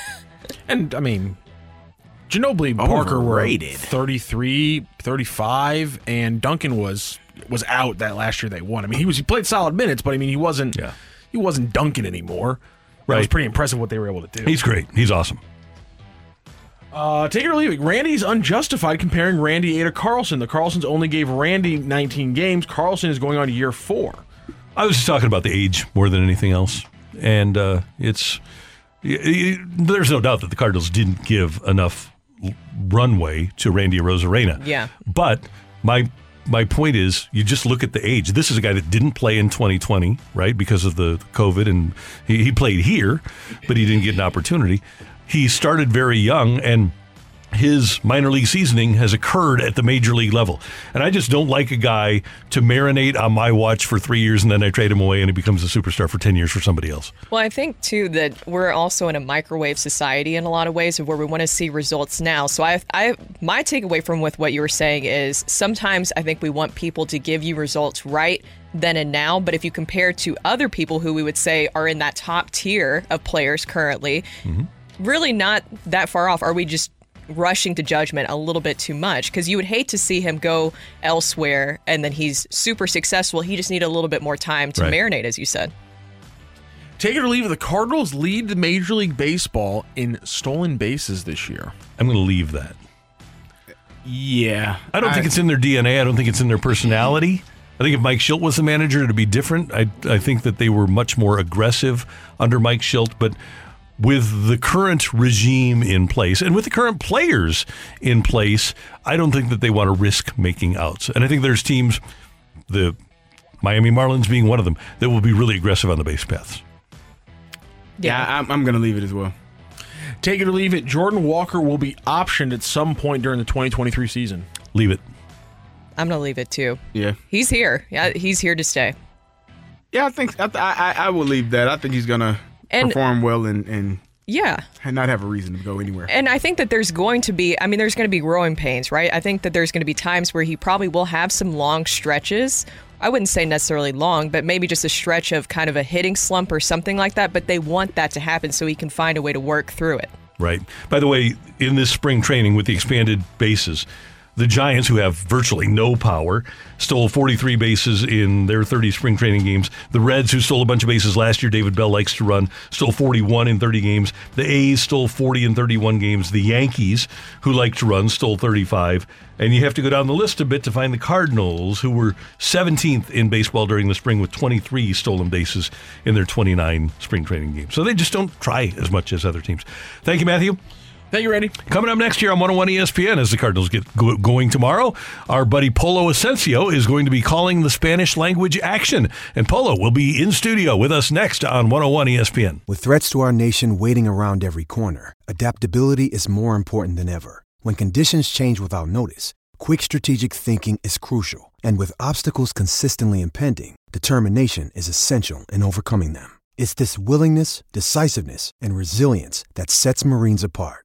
And I mean, Ginobili and Parker were Overrated. 33, 35, and Duncan was was out that last year they won. I mean, he was he played solid minutes, but I mean, he wasn't Yeah. he wasn't Duncan anymore. Right. It was pretty impressive what they were able to do. He's great. He's awesome. Uh, take it or leave it. Randy's unjustified comparing Randy A to Carlson. The Carlsons only gave Randy 19 games. Carlson is going on to year four. I was just talking about the age more than anything else, and uh, it's y- y- there's no doubt that the Cardinals didn't give enough runway to Randy Arozarena. Yeah. but my my point is, you just look at the age. This is a guy that didn't play in 2020, right, because of the COVID, and he, he played here, but he didn't get an opportunity. He started very young, and his minor league seasoning has occurred at the major league level. And I just don't like a guy to marinate on my watch for three years and then I trade him away and he becomes a superstar for 10 years for somebody else. Well, I think too that we're also in a microwave society in a lot of ways of where we want to see results now. So I, I, my takeaway from with what you were saying is sometimes I think we want people to give you results right then and now. But if you compare to other people who we would say are in that top tier of players currently, mm-hmm. Really not that far off. Are we just rushing to judgment a little bit too much? Because you would hate to see him go elsewhere and then he's super successful. He just needed a little bit more time to Right. marinate, as you said. Take it or leave it. The Cardinals lead the Major League Baseball in stolen bases this year. I'm going to leave that. Yeah, I don't think it's in their DNA. I don't think it's in their personality. I think if Mike Shildt was the manager, it'd be different. I, I think that they were much more aggressive under Mike Shildt, but with the current regime in place and with the current players in place, I don't think that they want to risk making outs. And I think there's teams, the Miami Marlins being one of them, that will be really aggressive on the base paths. Yeah, I'm, I'm going to leave it as well. Take it or leave it. Jordan Walker will be optioned at some point during the 2023 season. Leave it. I'm gonna leave it too. Yeah. He's here. Yeah, he's here to stay. Yeah, I think I, I, I will leave that. I think he's going to And- perform well and, and Yeah. and not have a reason to go anywhere. And I think that there's going to be, I mean, there's going to be growing pains, right? I think that there's going to be times where he probably will have some long stretches. I wouldn't say necessarily long, but maybe just a stretch of kind of a hitting slump or something like that. But they want that to happen so he can find a way to work through it. Right. By the way, in this spring training with the expanded bases, the Giants, who have virtually no power, stole 43 bases in their 30 spring training games. The Reds, who stole a bunch of bases last year, David Bell likes to run, stole 41 in 30 games. The A's stole 40 in 31 games. The Yankees, who like to run, stole 35. And you have to go down the list a bit to find the Cardinals, who were 17th in baseball during the spring with 23 stolen bases in their 29 spring training games. So they just don't try as much as other teams. Thank you, Matthew. Thank you, Randy. Coming up next year on 101 ESPN as the Cardinals get go- going tomorrow, our buddy Polo Ascencio is going to be calling the Spanish language action. And Polo will be in studio with us next on 101 ESPN. With threats to our nation waiting around every corner, adaptability is more important than ever. When conditions change without notice, quick strategic thinking is crucial. And with obstacles consistently impending, determination is essential in overcoming them. It's this willingness, decisiveness, and resilience that sets Marines apart.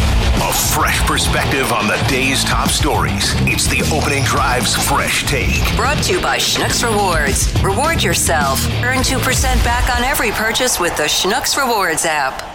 A fresh perspective on the day's top stories. It's the opening drive's fresh take. Brought to you by Schnucks Rewards. Reward yourself. Earn 2% back on every purchase with the Schnucks Rewards app.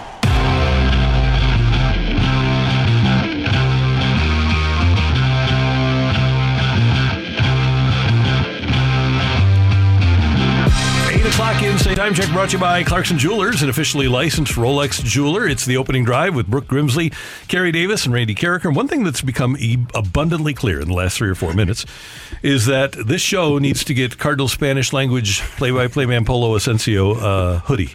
Eight o'clock inside time check brought to you by Clarkson Jewelers, an officially licensed Rolex jeweler. It's the opening drive with Brooke Grimsley, Carey Davis, and Randy Karraker. And one thing that's become e- abundantly clear in the last three or four minutes is that this show needs to get Cardinal Spanish language play-by-play man Polo Ascencio uh, hoodie.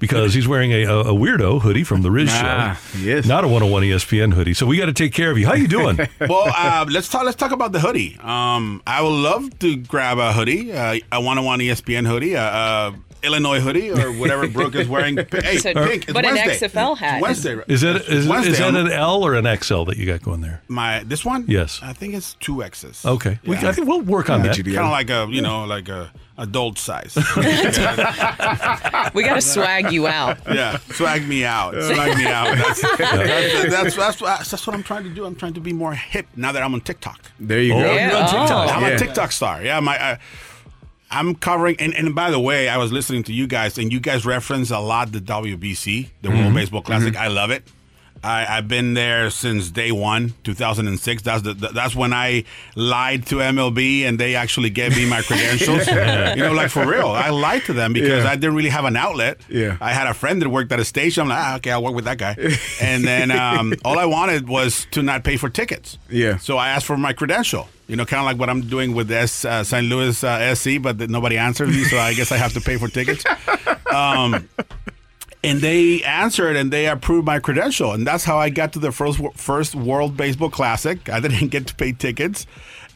Because he's wearing a, a weirdo hoodie from the Riz Ah, show, yes. not a 101 ESPN hoodie. So we got to take care of you. How you doing? well, uh, let's talk. Let's talk about the hoodie. Um, I would love to grab a hoodie, uh, a one-on-one ESPN hoodie, a, uh Illinois hoodie, or whatever Brooke is wearing. Hey, So- pink. It's but an XFL hat. It's Wednesday. Is that Wednesday. is that an L or an XL that you got going there? my this one? Yes. I think it's two X's. Okay, we, I think we'll work on that. Kind of like a you know like a adult size. We got to swag you out. yeah, swag me out. Swag me out. That's, that's, that's, that's, what- that's what I'm trying to do. I'm trying to be more hip now that I'm on TikTok. There you Oh, go. you're on oh. TikTok. I'm Yeah. a TikTok star. Yeah, my. I'm covering, and, and by the way, I was listening to you guys, and you guys reference a lot the WBC, the Mm-hmm. World Baseball Classic. I love it. I, I've been there since day one, 2006. That's the, that's when I lied to MLB, and they actually gave me my credentials. You know, like for real, I lied to them because Yeah. I didn't really have an outlet. Yeah. I had a friend that worked at a station. I'm like, ah, okay, I'll work with that guy. And then um, all I wanted was to not pay for tickets. Yeah. So I asked for my credential. You know, kind of like what I'm doing with S, uh, St. Louis uh, SC, but nobody answered me, so I guess I have to pay for tickets. Um, and they answered and they approved my credential, and that's how I got to the first first World Baseball Classic. I didn't get to pay tickets,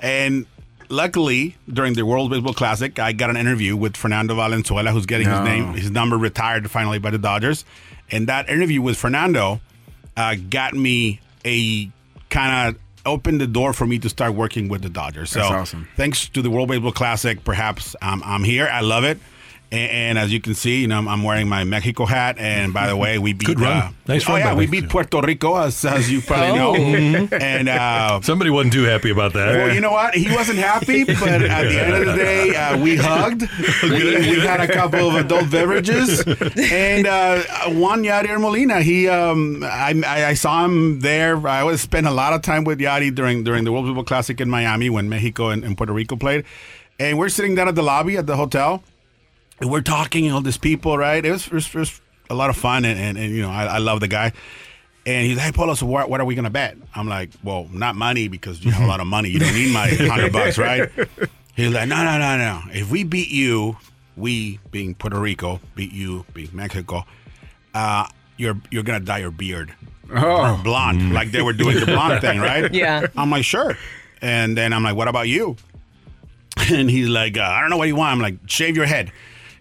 and luckily during the World Baseball Classic, I got an interview with Fernando Valenzuela, who's getting No. his name his number retired finally by the Dodgers, and that interview with Fernando uh, got me a kind of opened the door for me to start working with the Dodgers. So awesome. thanks to the World Baseball Classic, perhaps um, I'm here. I love it. And, and as you can see, you know, I'm, I'm wearing my Mexico hat. And by the way, we beat. Good run. Uh, Nice oh run yeah, we beat Puerto Rico, as, as you probably know. Mhm. And uh, Somebody wasn't too happy about that. well, you know what? He wasn't happy, but at the end of the day, uh, we hugged. We, we had a couple of adult beverages, and uh, Juan Yadier Molina. He, um, I, I I saw him there. I was spent a lot of time with Yadi during during the World Baseball Classic in Miami when Mexico and, and Puerto Rico played, and we're sitting down at the lobby at the hotel, and we're talking. All these people, right? It was, it was, it was a lot of fun, and, and, and you know, I, I love the guy. And he's like, hey, Polo, so what, what are we going to bet? I'm like, well, not money because you have a lot of money. You don't need my 100 bucks, right? He's like, no, no, no, no. If we beat you, we, being Puerto Rico, beat you, being Mexico, uh, you're, you're going to dye your beard. Oh. Or blonde, like they were doing the blonde thing, right? Yeah. I'm like, sure. And then I'm like, what about you? And he's like, uh, I don't know what you want. I'm like, shave your head.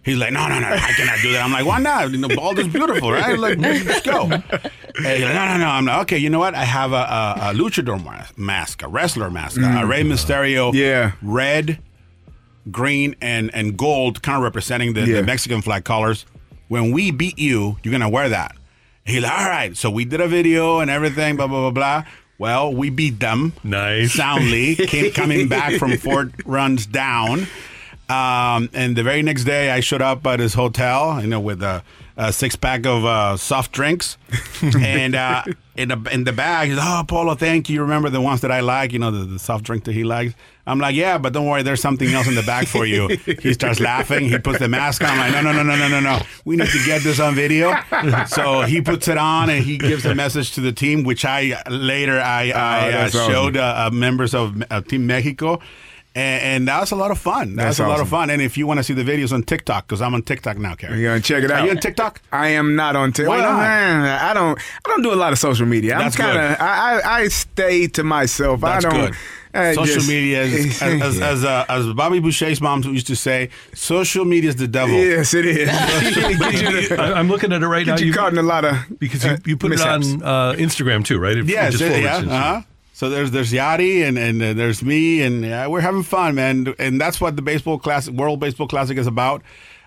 He's like, no, no, no, I cannot do that. I'm like, why not? You know, bald is beautiful, right? Like, let's go. And he's like, no, no, no. I'm like, okay, you know what? I have a, a, a luchador ma- mask, a wrestler mask, a mm. Rey Mysterio, yeah, red, green, and and gold, kind of representing the, Yeah. the Mexican flag colors. When we beat you, you're gonna wear that. He's like, all right. So we did a video and everything, blah blah blah blah. Well, we beat them nice soundly, came, coming back from four runs down. Um, and the very next day, I showed up at his hotel, you know, with a, a six pack of uh, soft drinks, and uh, in the in the bag, he's oh Polo, thank you. Remember the ones that I like, you know, the, the soft drink that he likes. I'm like, yeah, but don't worry, there's something else in the bag for you. he starts laughing. He puts the mask on. I'm like, no, no, no, no, no, no, no. We need to get this on video. So he puts it on and he gives a message to the team, which I later I, I uh, showed uh, uh, members of uh, Team Mexico. And, and that was a lot of fun. That That's was a lot of fun. And if you want to see the videos on TikTok, because I'm on TikTok now, Karen. You gonna check it Are out? you on TikTok? I am not on TikTok. Why not? man, I don't. I don't do a lot of social media. That's I'm kind good. of. I, I I stay to myself. That's I don't. good. I social just- media is, as, as, as, uh, as Bobby Boucher's mom used to say, social media is the devil. Yes, it is. I- I'm looking at it right Get now. you caught in a lot of because you, you put mishaps. it on uh, Instagram too, right? It- Yeah, just so- forwards yeah. Uh-huh. So there's there's Yadi and and uh, there's me and we're having fun, man. And that's what the baseball classic, World Baseball Classic, is about.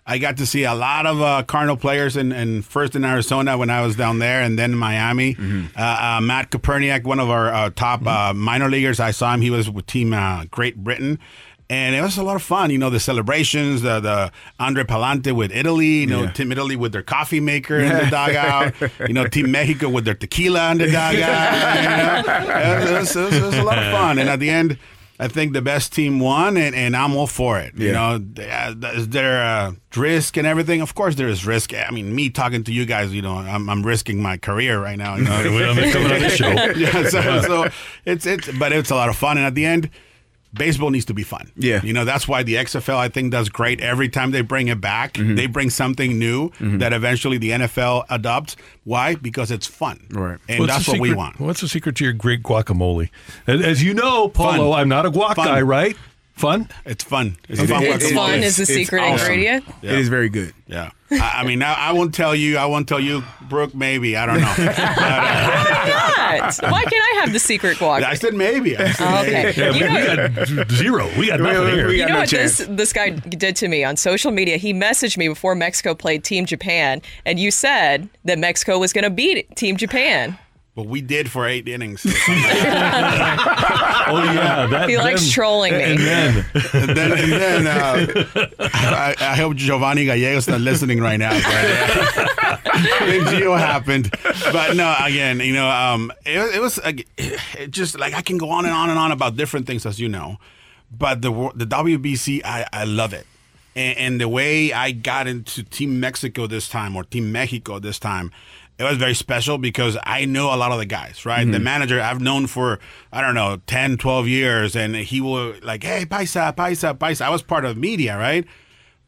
I got to see a lot of uh, Cardinal players, and and first in Arizona when I was down there, and then in Miami. Uh, uh, Matt Koperniak, one of our uh, top uh, minor leaguers, I saw him. He was with Team uh, Great Britain. And it was a lot of fun, you know, the celebrations, the the Andre Pallante with Italy, you know, Yeah. Team Italy with their coffee maker in the dugout, you know, Team Mexico with their tequila in the dugout. You know? it, was, it was- it was a lot of fun. And at the end, I think the best team won, and, and I'm all for it. You know, is there uh, risk and everything? Of course, there is risk. I mean, me talking to you guys, you know, I'm, I'm risking my career right now. You know, We're on the- coming on this show. yeah, so, so it's it's, but it's a lot of fun, and at the end. Baseball needs to be fun. Yeah. You know, that's why the XFL, I think, does great. Every time they bring it back, Mm-hmm. they bring something new that eventually the NFL adopts. Why? Because it's fun. Right. And What's that's the what we want. What's the secret to your great guacamole? As, as you know, Polo, Fun. I'm not a guac Fun. guy, right? Fun. It's fun. It's It- fun. it- it's fun boys. is the secret awesome. ingredient. Yeah. It is very good. Yeah. I, I mean, I, I won't tell you. I won't tell you, Brooke. Maybe I don't know. But, Why not? Why can't I have the secret guac? uh, I said maybe. I said Oh, okay. maybe. Yeah, You we, know- we got zero. We got nothing we- here. we You know no what this this guy did to me on social media? He messaged me before Mexico played Team Japan, and you said that Mexico was going to beat Team Japan. Well, we did for eight innings. oh yeah, that, He likes then- trolling me. And then, and then, and then uh, I, I hope Giovanni Gallegos not listening right now. But, uh, Gio happened, but no. Again, you know, um, it, it was uh, it just like I can go on and on and on about different things, as you know. But the the WBC, I, I love it, and, and the way I got into Team Mexico this time or Team Mexico this time. It was very special because I know a lot of the guys, right? The mm-hmm. manager I've known for, I don't know, 10, 12 years. And he will like, hey, Paisa, Paisa, Paisa. I was part of media, right?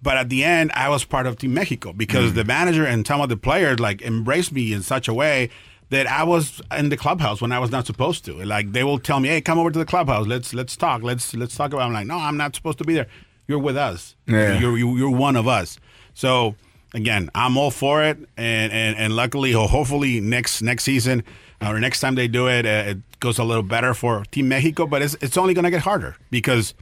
But at the end, I was part of Team Mexico because mm. the manager and some of the players like embraced me in such a way that I was in the clubhouse when I was not supposed to. Like they will tell me, "Hey, come over to the clubhouse. Let's let's talk. Let's let's talk about." I'm like, "No, I'm not supposed to be there. You're with us. Yeah. You're you, you're one of us." So again, I'm all for it, and and, and luckily, ho- hopefully next next season or next time they do it, uh, it goes a little better for Team Mexico. But it's it's only going to get harder because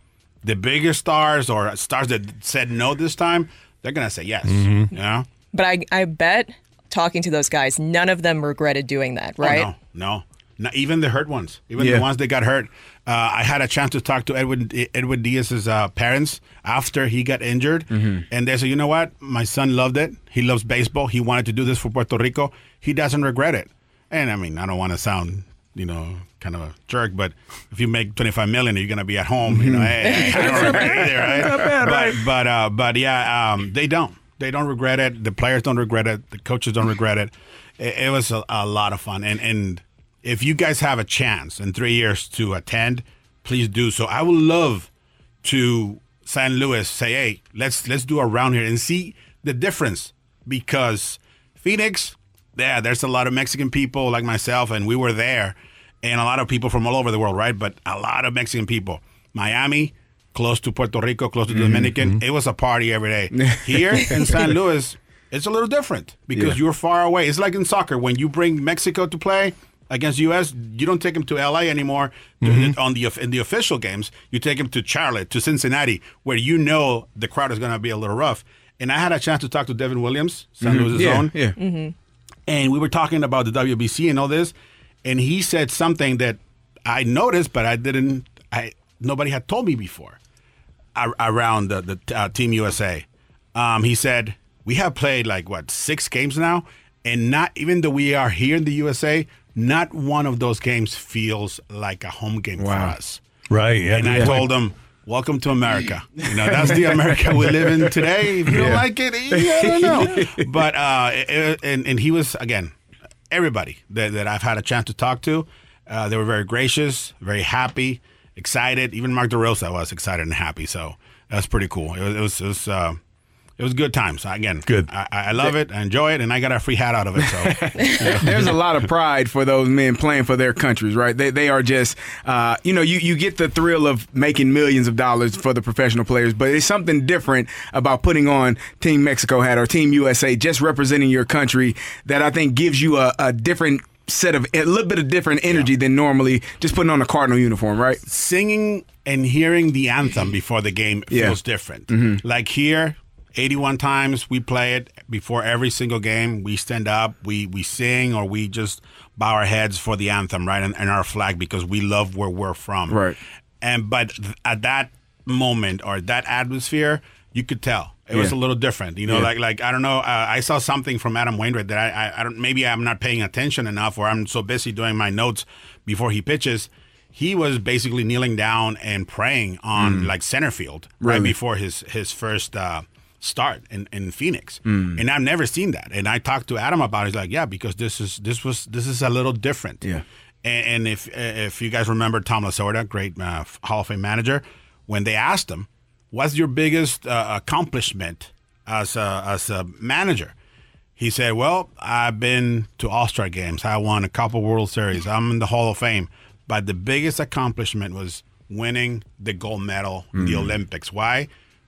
the bigger stars or stars that said no this time, they're going to say yes. Mm-hmm. You know? But I, I bet talking to those guys, none of them regretted doing that, right? Oh, no, no. Not even the hurt ones, even Yeah. the ones that got hurt. Uh, I had a chance to talk to Edwin Edwin Diaz's uh, parents after he got injured, Mm-hmm. and they said, "You know what? My son loved it. He loves baseball. He wanted to do this for Puerto Rico. He doesn't regret it." And I mean, I don't want to sound, you know, kind of a jerk, but if you make twenty five million, you're gonna be at home. You know, hey, I don't regret it either, right? Bad, but but uh, but yeah, um, they don't. They don't regret it. The players don't regret it. The coaches don't regret it. It, it was a, a lot of fun, and and if you guys have a chance in three years to attend, please do so. I would love to San Luis say, hey, let's let's do a round here and see the difference because Phoenix, yeah, there's a lot of Mexican people like myself, and we were there, and a lot of people from all over the world, right? But a lot of Mexican people. Miami, close to Puerto Rico, close to the Dominican, mm-hmm. it was a party every day. Here in San Luis, it's a little different because Yeah. you're far away. It's like in soccer when you bring Mexico to play against the U.S. You don't take them to L.A. anymore on the in the official games. You take them to Charlotte, to Cincinnati, where you know the crowd is going to be a little rough. And I had a chance to talk to Devin Williams, San Mhm. Luis's Yeah, own, yeah. Mm-hmm. and we were talking about the WBC and all this, and he said something that I noticed, but I didn't. I nobody had told me before around the, the uh, Team USA. Um, he said we have played like what six games now, and not even though we are here in the USA, not one of those games feels like a home game for us. Right. Yeah. And I told them, "Welcome to America." You know, that's the America we live in today. If you don't like it, I don't know. But uh, it- it- and and he was again, everybody that, that I've had a chance to talk to, uh, they were very gracious, very happy, excited. Even Mark DeRosa was excited and happy. So that's pretty cool. It was it was. It was uh, it was good times. Again, good. I, I love it. I enjoy it, and I got a free hat out of it. So There's a lot of pride for those men playing for their countries, right? They, they are just, uh, you know, you, you get the thrill of making millions of dollars for the professional players, but it's something different about putting on Team Mexico hat or Team USA, just representing your country that I think gives you a, a different set of, a little bit of different energy than normally just putting on a Cardinal uniform, right? singing and hearing the anthem before the game Yeah. feels different. Mhm. Like here, 81 times we play it before every single game. We stand up, we we sing, or we just bow our heads for the anthem, right, and, and our flag because we love where we're from. Right. And but th- at that moment or that atmosphere, you could tell. It was a little different, you know. Yeah. Like, like I don't know. Uh, I saw something from Adam Wainwright that I, I, I don't. Maybe I'm not paying attention enough, or I'm so busy doing my notes before he pitches. He was basically kneeling down and praying on Mm. like center field right before his his first uh, start in, in Phoenix, Mm. and I've never seen that. And I talked to Adam about it. He's like, yeah, because this is this was this is a little different. Yeah. And, and if if you guys remember Tom Lasorda, great uh, Hall of Fame manager, when they asked him, "What's your biggest uh, accomplishment as a, as a manager?" He said, "Well, I've been to All Star games. I won a couple World Series. I'm in the Hall of Fame, but the biggest accomplishment was winning the gold medal in the Mm. Olympics. Why?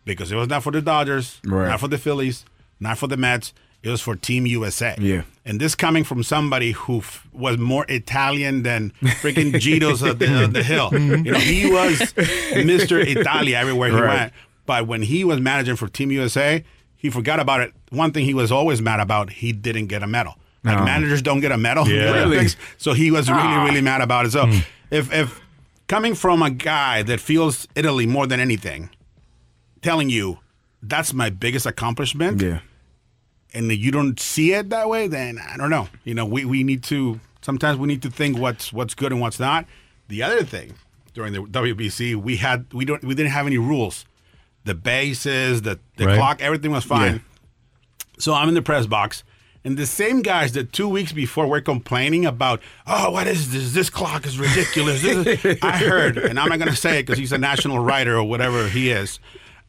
Because it was not for the Dodgers, Right. not for the Phillies, not for the Mets. It was for Team USA. Yeah. And this coming from somebody who f- was more Italian than freaking Gitto's of the, the hill. You know, he was Mr. Italia everywhere he Right. went. But when he was managing for Team USA, he forgot about it. One thing he was always mad about, he didn't get a medal. Like No. managers don't get a medal Yeah. Really? So he was really, Ah. really mad about it. So if if coming from a guy that feels Italy more than anything, telling you that's my biggest accomplishment, Yeah. and you don't see it that way, then I don't know. You know, we, we need to sometimes we need to think what's what's good and what's not. The other thing during the WBC, we had we don't we didn't have any rules. The bases, the the Right. clock, everything was fine. Yeah. So I'm in the press box, and the same guys that two weeks before were complaining about, oh, what is this? This clock is ridiculous. Is-" I heard, and I'm not going to say it because he's a national writer or whatever he is.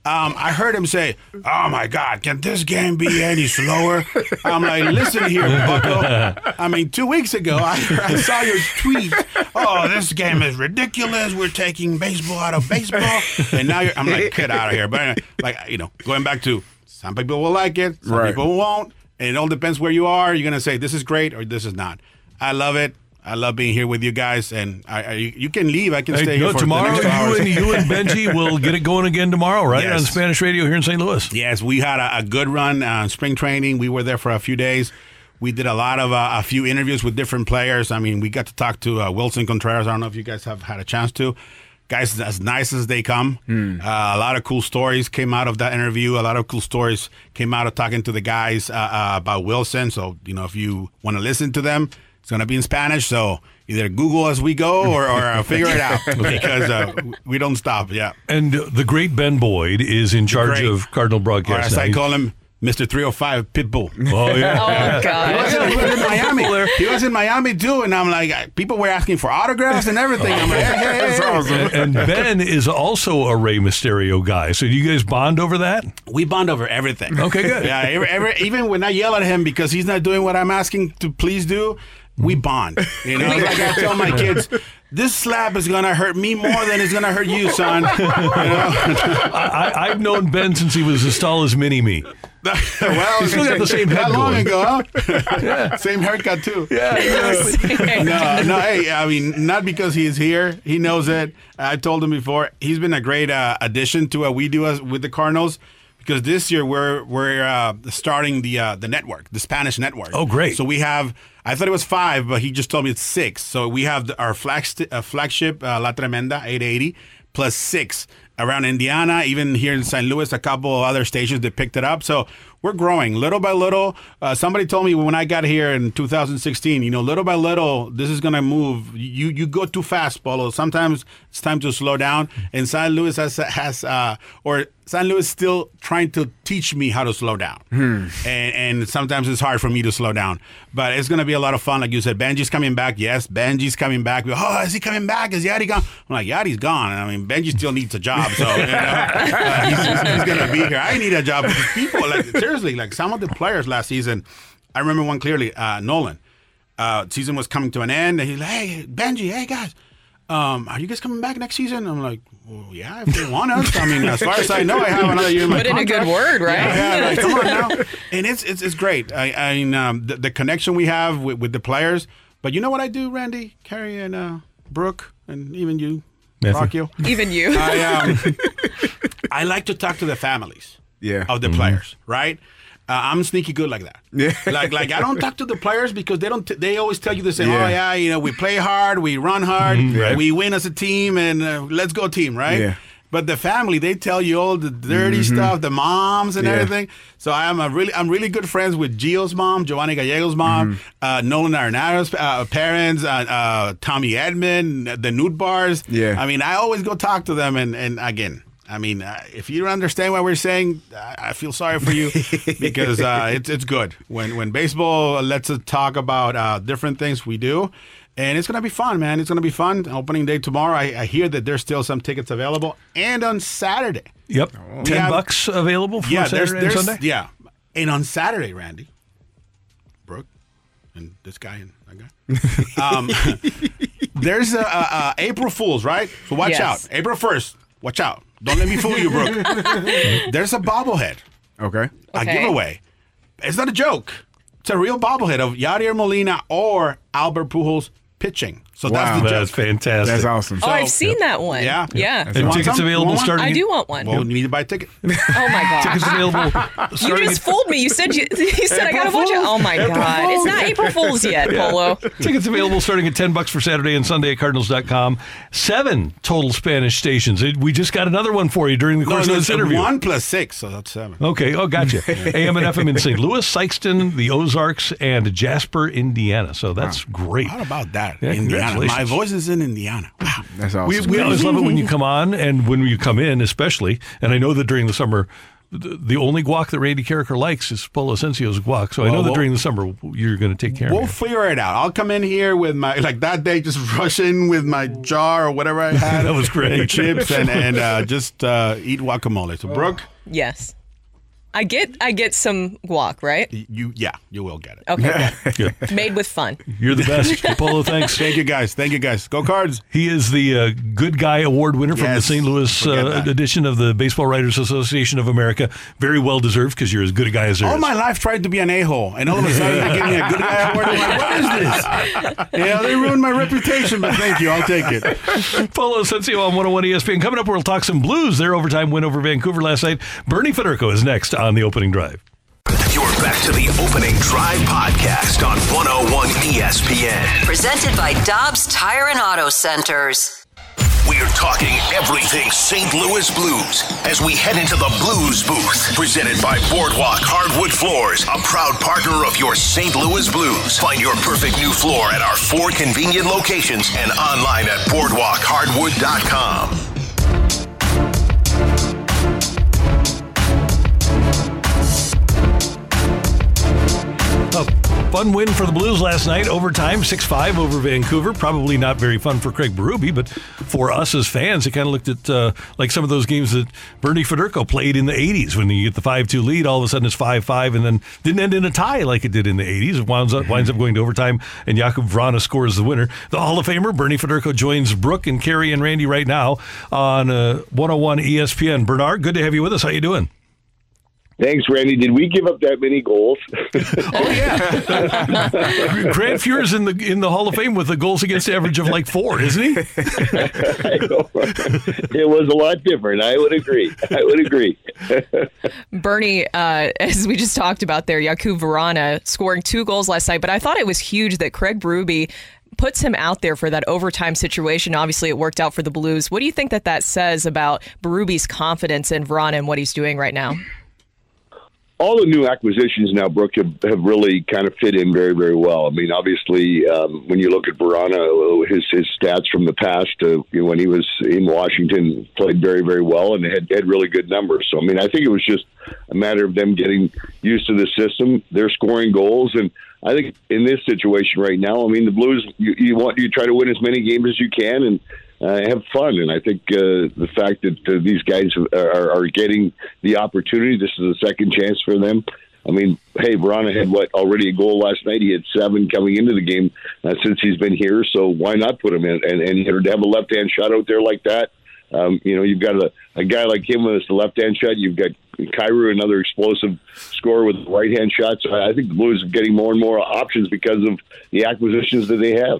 Um, I heard him say, "Oh my God, can this game be any slower?" I'm like, "Listen here, Bucko. I mean, two weeks ago, I, I saw your tweet. Oh, this game is ridiculous. We're taking baseball out of baseball, and now you're, I'm like, get out of here." But anyway, like, you know, going back to Some people will like it, some Right. people won't. And it all depends where you are. You're gonna say this is great or this is not. I love it. I love being here with you guys, and I, I you you can leave. I can Hey, stay no, here for tomorrow. the next. You and you and Bengie will get it going again tomorrow, right? Yes. On Spanish radio here in St. Louis. Yes, we had a, a good run uh, spring training. We were there for a few days. We did a lot of uh, a few interviews with different players. I mean, we got to talk to uh, Willson Contreras. I don't know if you guys have had a chance to. Guys, as nice as they come. Uh, a lot of cool stories came out of that interview. A lot of cool stories came out of talking to the guys uh, uh, about Willson. So, you know, if you want to listen to them, it's going to be in Spanish. So either Google as we go or, or uh, figure it out because uh, we don't stop. Yeah. And uh, the great Ben Boyd is in charge of Cardinal Or Broadcast. as. I call him, Mr. 305 Pitbull. Oh, yeah. Oh, God. He was, in, he was in Miami. He was in Miami too, and I'm like, people were asking for autographs and everything. I'm like, hey, hey, hey, hey. and, and Ben is also a Rey Mysterio guy. So do you guys bond over that? We bond over everything. Okay, good. Yeah, every, every, even when I yell at him because he's not doing what I'm asking to please do, we bond. You know, like I tell my kids, this slap is gonna hurt me more than it's gonna hurt you, son. You know? I, I've known Ben since he was as tall as Mini Me. well, He's still got the same head Not long ago, huh? Same haircut too. Yeah, no, no. Hey, I mean, not because he's here. He knows it. I told him before. He's been a great uh, addition to what we do as, with the Cardinals. Because this year we're we're uh, starting the uh, the network, the Spanish network. Oh, great. So we have. I thought it was five, but he just told me it's six. So we have the, our flagship, uh, flagship uh, La Tremenda 880 plus six around Indiana, even here in St. Louis, a couple of other stations that picked it up. So we're growing little by little. Uh, somebody told me when I got here in 2016, you know, little by little, this is gonna move. You you go too fast, Polo. Sometimes it's time to slow down. And San Luis has has uh, or St. Louis is still trying to teach me how to slow down. And, and sometimes it's hard for me to slow down. But it's going to be a lot of fun. Like you said, Bengie's coming back. Yes, Bengie's coming back. Oh, is he coming back? Is Yadi gone? I'm like, Yadi's gone. I mean, Bengie still needs a job. So, you know, uh, he's, he's, going to be here. I need a job. People, like, seriously, like some of the players last season, I remember one clearly, uh, Nolan. Uh, season was coming to an end. And he's like, hey, Bengie, hey, guys. Um, are you guys coming back next season? I'm like, well, yeah, if they want us. I mean, as far as I know, I have another year in Put in a good word, right? Yeah, yeah, like, come on now. And it's it's, it's great. I, I mean, um, the, the connection we have with, with the players. But you know what I do, Randy, Carey, and uh, Brooke, and even you, Matthew. Rockio? Even you. I um, I like to talk to the families Yeah. of the players, right? Uh, I'm sneaky good like that. Yeah. Like like I don't talk to the players because they don't. T- they always tell you the same. Yeah. Oh yeah, you know we play hard, we run hard, right. we win as a team, and uh, let's go team, right? Yeah. But the family, they tell you all the dirty stuff, the moms and Yeah. everything. So I'm a really, I'm really good friends with Gio's mom, Giovanny Gallego's mom, uh, Nolan Arenado's uh, parents, uh, uh, Tommy Edman, the Nootbaars. Yeah. I mean, I always go talk to them, and and again, I mean, uh, if you don't understand what we're saying, I I feel sorry for you because uh, it's it's good when when baseball lets us talk about uh, different things we do. And it's gonna be fun, man. It's gonna be fun. Opening day tomorrow. I, I hear that there's still some tickets available, and on Saturday. Yep. We Ten have- bucks available for yeah, Saturday there's, and Sunday? Yeah, and on Saturday, Randy, Brooke, and this guy and that guy. Um, there's a, a, a April Fools, right? So watch Yes. out. April first. Watch out. Don't let me fool you, Brooke. there's a bobblehead, Okay. a Okay. giveaway. It's not a joke. It's a real bobblehead of Yadier Molina or Albert Pujols pitching. So that's Wow. the That's joke. fantastic. That's awesome. oh, I've seen that one. Yeah. Yeah. And tickets some? available Want starting. I do want one. Well, you need to buy a ticket. Oh my god. Tickets available. You just fooled me. You said you, you said I gotta April watch it. Oh my April god. It's not April Fool's yet, Polo. Tickets available starting at 10 bucks for Saturday and Sunday at Cardinals.com. Seven total Spanish stations. It- We just got another one for you during the No, course no, of this it's interview. one plus six, so that's seven. Okay. Oh, gotcha. AM and FM in St. Louis, Sikeston, the Ozarks, and Jasper, Indiana. So that's great. How about that? Yeah, Indiana. My voice is in Indiana. Wow. That's awesome. We, we always love it when you come on and when you come in, especially. And I know that during the summer, the, the only guac that Randy Karraker likes is Polo Ascencio's guac. So I know that well- during the summer you're going to take care We'll of it. We'll figure it out. I'll come in here with my like that day, just rush in with my jar or whatever I had. That was great. and chips and and uh, just uh, eat guacamole. So Brooke, Yes. I get I get some guac, right? You yeah, you will get it. Okay, Good. Made with fun. You're the best. Polo, thanks. Thank you guys. Thank you guys. Go cards. He is the uh, Good Guy Award winner from the St. Louis uh, edition of the Baseball Writers Association of America. Very well deserved because you're as good a guy as there is. All my life tried to be an a-hole, and all of a sudden they give me a good guy award. I'm like, what is this? Yeah, they ruined my reputation, but thank you. I'll take it. Polo Ascencio on 101 ESPN. Coming up, we'll talk some Blues. Their overtime win over Vancouver last night. Bernie Federko is next on the opening drive. You're back to the opening drive podcast on 101 ESPN. Presented by Dobbs Tire and Auto Centers. We're talking everything St. Louis Blues as we head into the Blues booth. Presented by Boardwalk Hardwood Floors, a proud partner of your St. Louis Blues. Find your perfect new floor at our four convenient locations and online at boardwalkhardwood.com. fun win for the Blues last night. Overtime, 6 5 over Vancouver. Probably not very fun for Craig Berube, but for us as fans, it kind of looked at uh, like some of those games that Bernie Federko played in the 80s when you get the 5 2 lead. All of a sudden it's 5 5 and then didn't end in a tie like it did in the 80s. It winds up, winds up going to overtime, and Jakub Vrana scores the winner. The Hall of Famer, Bernie Federko, joins Brooke and Carey and Randy right now on uh, 101 ESPN. Bernard, good to have you with us. How you doing? Thanks, Randy. Did we give up that many goals? oh yeah, Grant Fuhr's in the in the Hall of Fame with a goals against average of like four, isn't he? it was a lot different. I would agree. I would agree. Bernie, uh, as we just talked about there, Jakub Vrana scoring two goals last night, but I thought it was huge that Craig Berube puts him out there for that overtime situation. Obviously, it worked out for the Blues. What do you think that that says about Berube's confidence in Verana and what he's doing right now? All the new acquisitions now, Brooke, have, have really kind of fit in very, very well. I mean, obviously, um, when you look at Vrana, his his stats from the past, uh, when he was in Washington, played very, very well and had had really good numbers. So, I mean, I think it was just a matter of them getting used to the system. They're scoring goals, and I think in this situation right now, I mean, the Blues, you, you want you try to win as many games as you can, and uh, have fun. And I think uh, the fact that uh, these guys are, are getting the opportunity, this is a second chance for them. I mean, hey, Vrana had what already a goal last night. He had seven coming into the game uh, since he's been here. So why not put him in? And, and to have a left hand shot out there like that, um, you know, you've got a, a guy like him with a left hand shot. You've got Kyrou, another explosive scorer with right hand shots. So I think the Blues are getting more and more options because of the acquisitions that they have.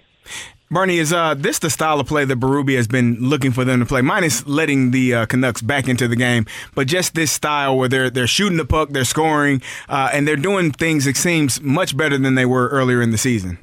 Bernie, is uh, this the style of play that Berube has been looking for them to play? Minus letting the uh, Canucks back into the game, but just this style where they're they're shooting the puck, they're scoring, uh, and they're doing things. that seems much better than they were earlier in the season.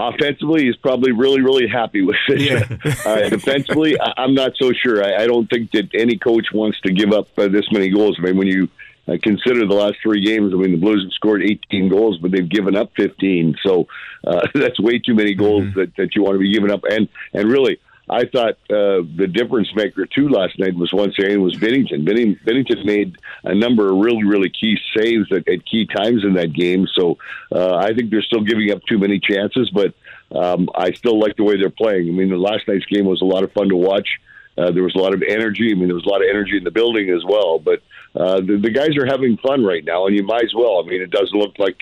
Offensively, he's probably really, really happy with it. Yeah. uh, defensively, I, I'm not so sure. I, I don't think that any coach wants to give up uh, this many goals. I mean, when you uh, consider the last three games, I mean, the Blues have scored 18 goals, but they've given up 15. So uh, that's way too many goals Mm-hmm. that, that you want to be giving up. And and really, I thought uh, the difference maker too last night was once again was Binnington. Benning, Binnington made a number of really really key saves at, at key times in that game. So uh, I think they're still giving up too many chances, but um, I still like the way they're playing. I mean, the last night's game was a lot of fun to watch. Uh, there was a lot of energy. I mean, there was a lot of energy in the building as well. But uh, the, the guys are having fun right now, and you might as well. I mean, it doesn't look like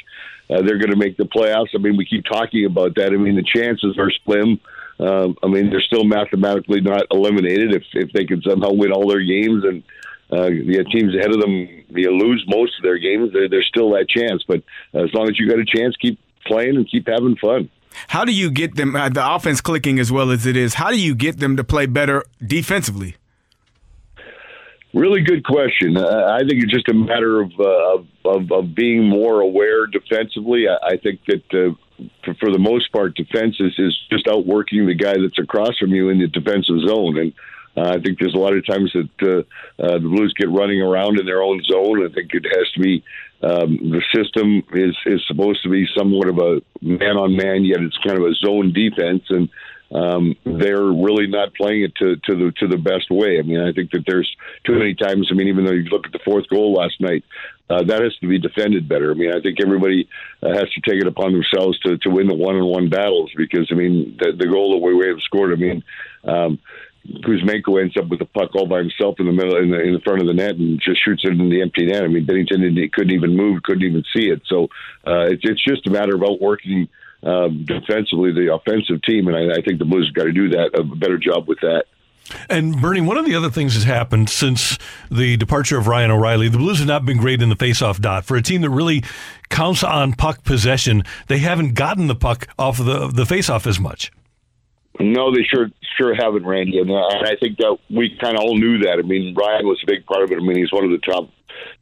uh, they're going to make the playoffs. I mean, we keep talking about that. I mean, the chances are slim. Uh, I mean, they're still mathematically not eliminated if if they can somehow win all their games and uh, the teams ahead of them you lose most of their games. There, there's still that chance. But as long as you got a chance, keep playing and keep having fun. How do you get them uh, the offense clicking as well as it is? How do you get them to play better defensively? Really good question. Uh, I think it's just a matter of, uh, of of being more aware defensively. I, I think that uh, for, for the most part, defense is, is just outworking the guy that's across from you in the defensive zone. And uh, I think there's a lot of times that uh, uh, the Blues get running around in their own zone. I think it has to be um, the system is is supposed to be somewhat of a man on man, yet it's kind of a zone defense and um, they're really not playing it to, to the to the best way. I mean, I think that there's too many times. I mean, even though you look at the fourth goal last night, uh, that has to be defended better. I mean, I think everybody uh, has to take it upon themselves to, to win the one on one battles because I mean, the, the goal that we have scored. I mean. Um, Kuzmenko ends up with the puck all by himself in the middle, in the, in the front of the net, and just shoots it in the empty net. I mean, Binnington couldn't even move, couldn't even see it. So uh, it's it's just a matter of outworking um, defensively the offensive team, and I, I think the Blues have got to do that a better job with that. And Bernie, one of the other things that's happened since the departure of Ryan O'Reilly, the Blues have not been great in the faceoff dot. For a team that really counts on puck possession, they haven't gotten the puck off of the the faceoff as much. No, they sure sure haven't, Randy, and, uh, I think that we kind of all knew that. I mean, Ryan was a big part of it. I mean, he's one of the top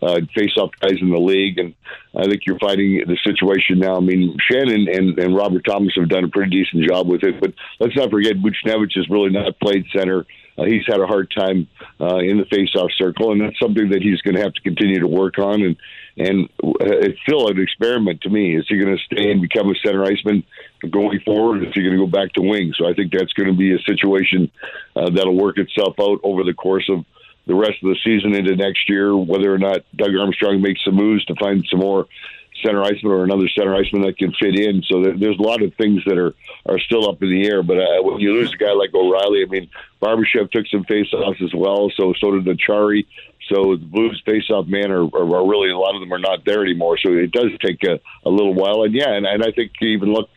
uh, face-off guys in the league, and I think you're fighting the situation now. I mean, Schenn and, and Robert Thomas have done a pretty decent job with it, but let's not forget Buchnevich has really not played center. Uh, he's had a hard time uh, in the face-off circle, and that's something that he's going to have to continue to work on. And and uh, it's still an experiment to me. Is he going to stay and become a center iceman going forward? if you're going to go back to wing? So I think that's going to be a situation uh, that'll work itself out over the course of the rest of the season into next year. Whether or not Doug Armstrong makes some moves to find some more center iceman or another center iceman that can fit in. So there's a lot of things that are are still up in the air. But uh, when you lose a guy like O'Reilly, I mean, Barbashev took some faceoffs as well. So so did Acciari. So the Blues face-off man are, are, are really a lot of them are not there anymore. So it does take a, a little while. And yeah, and, and I think you even look.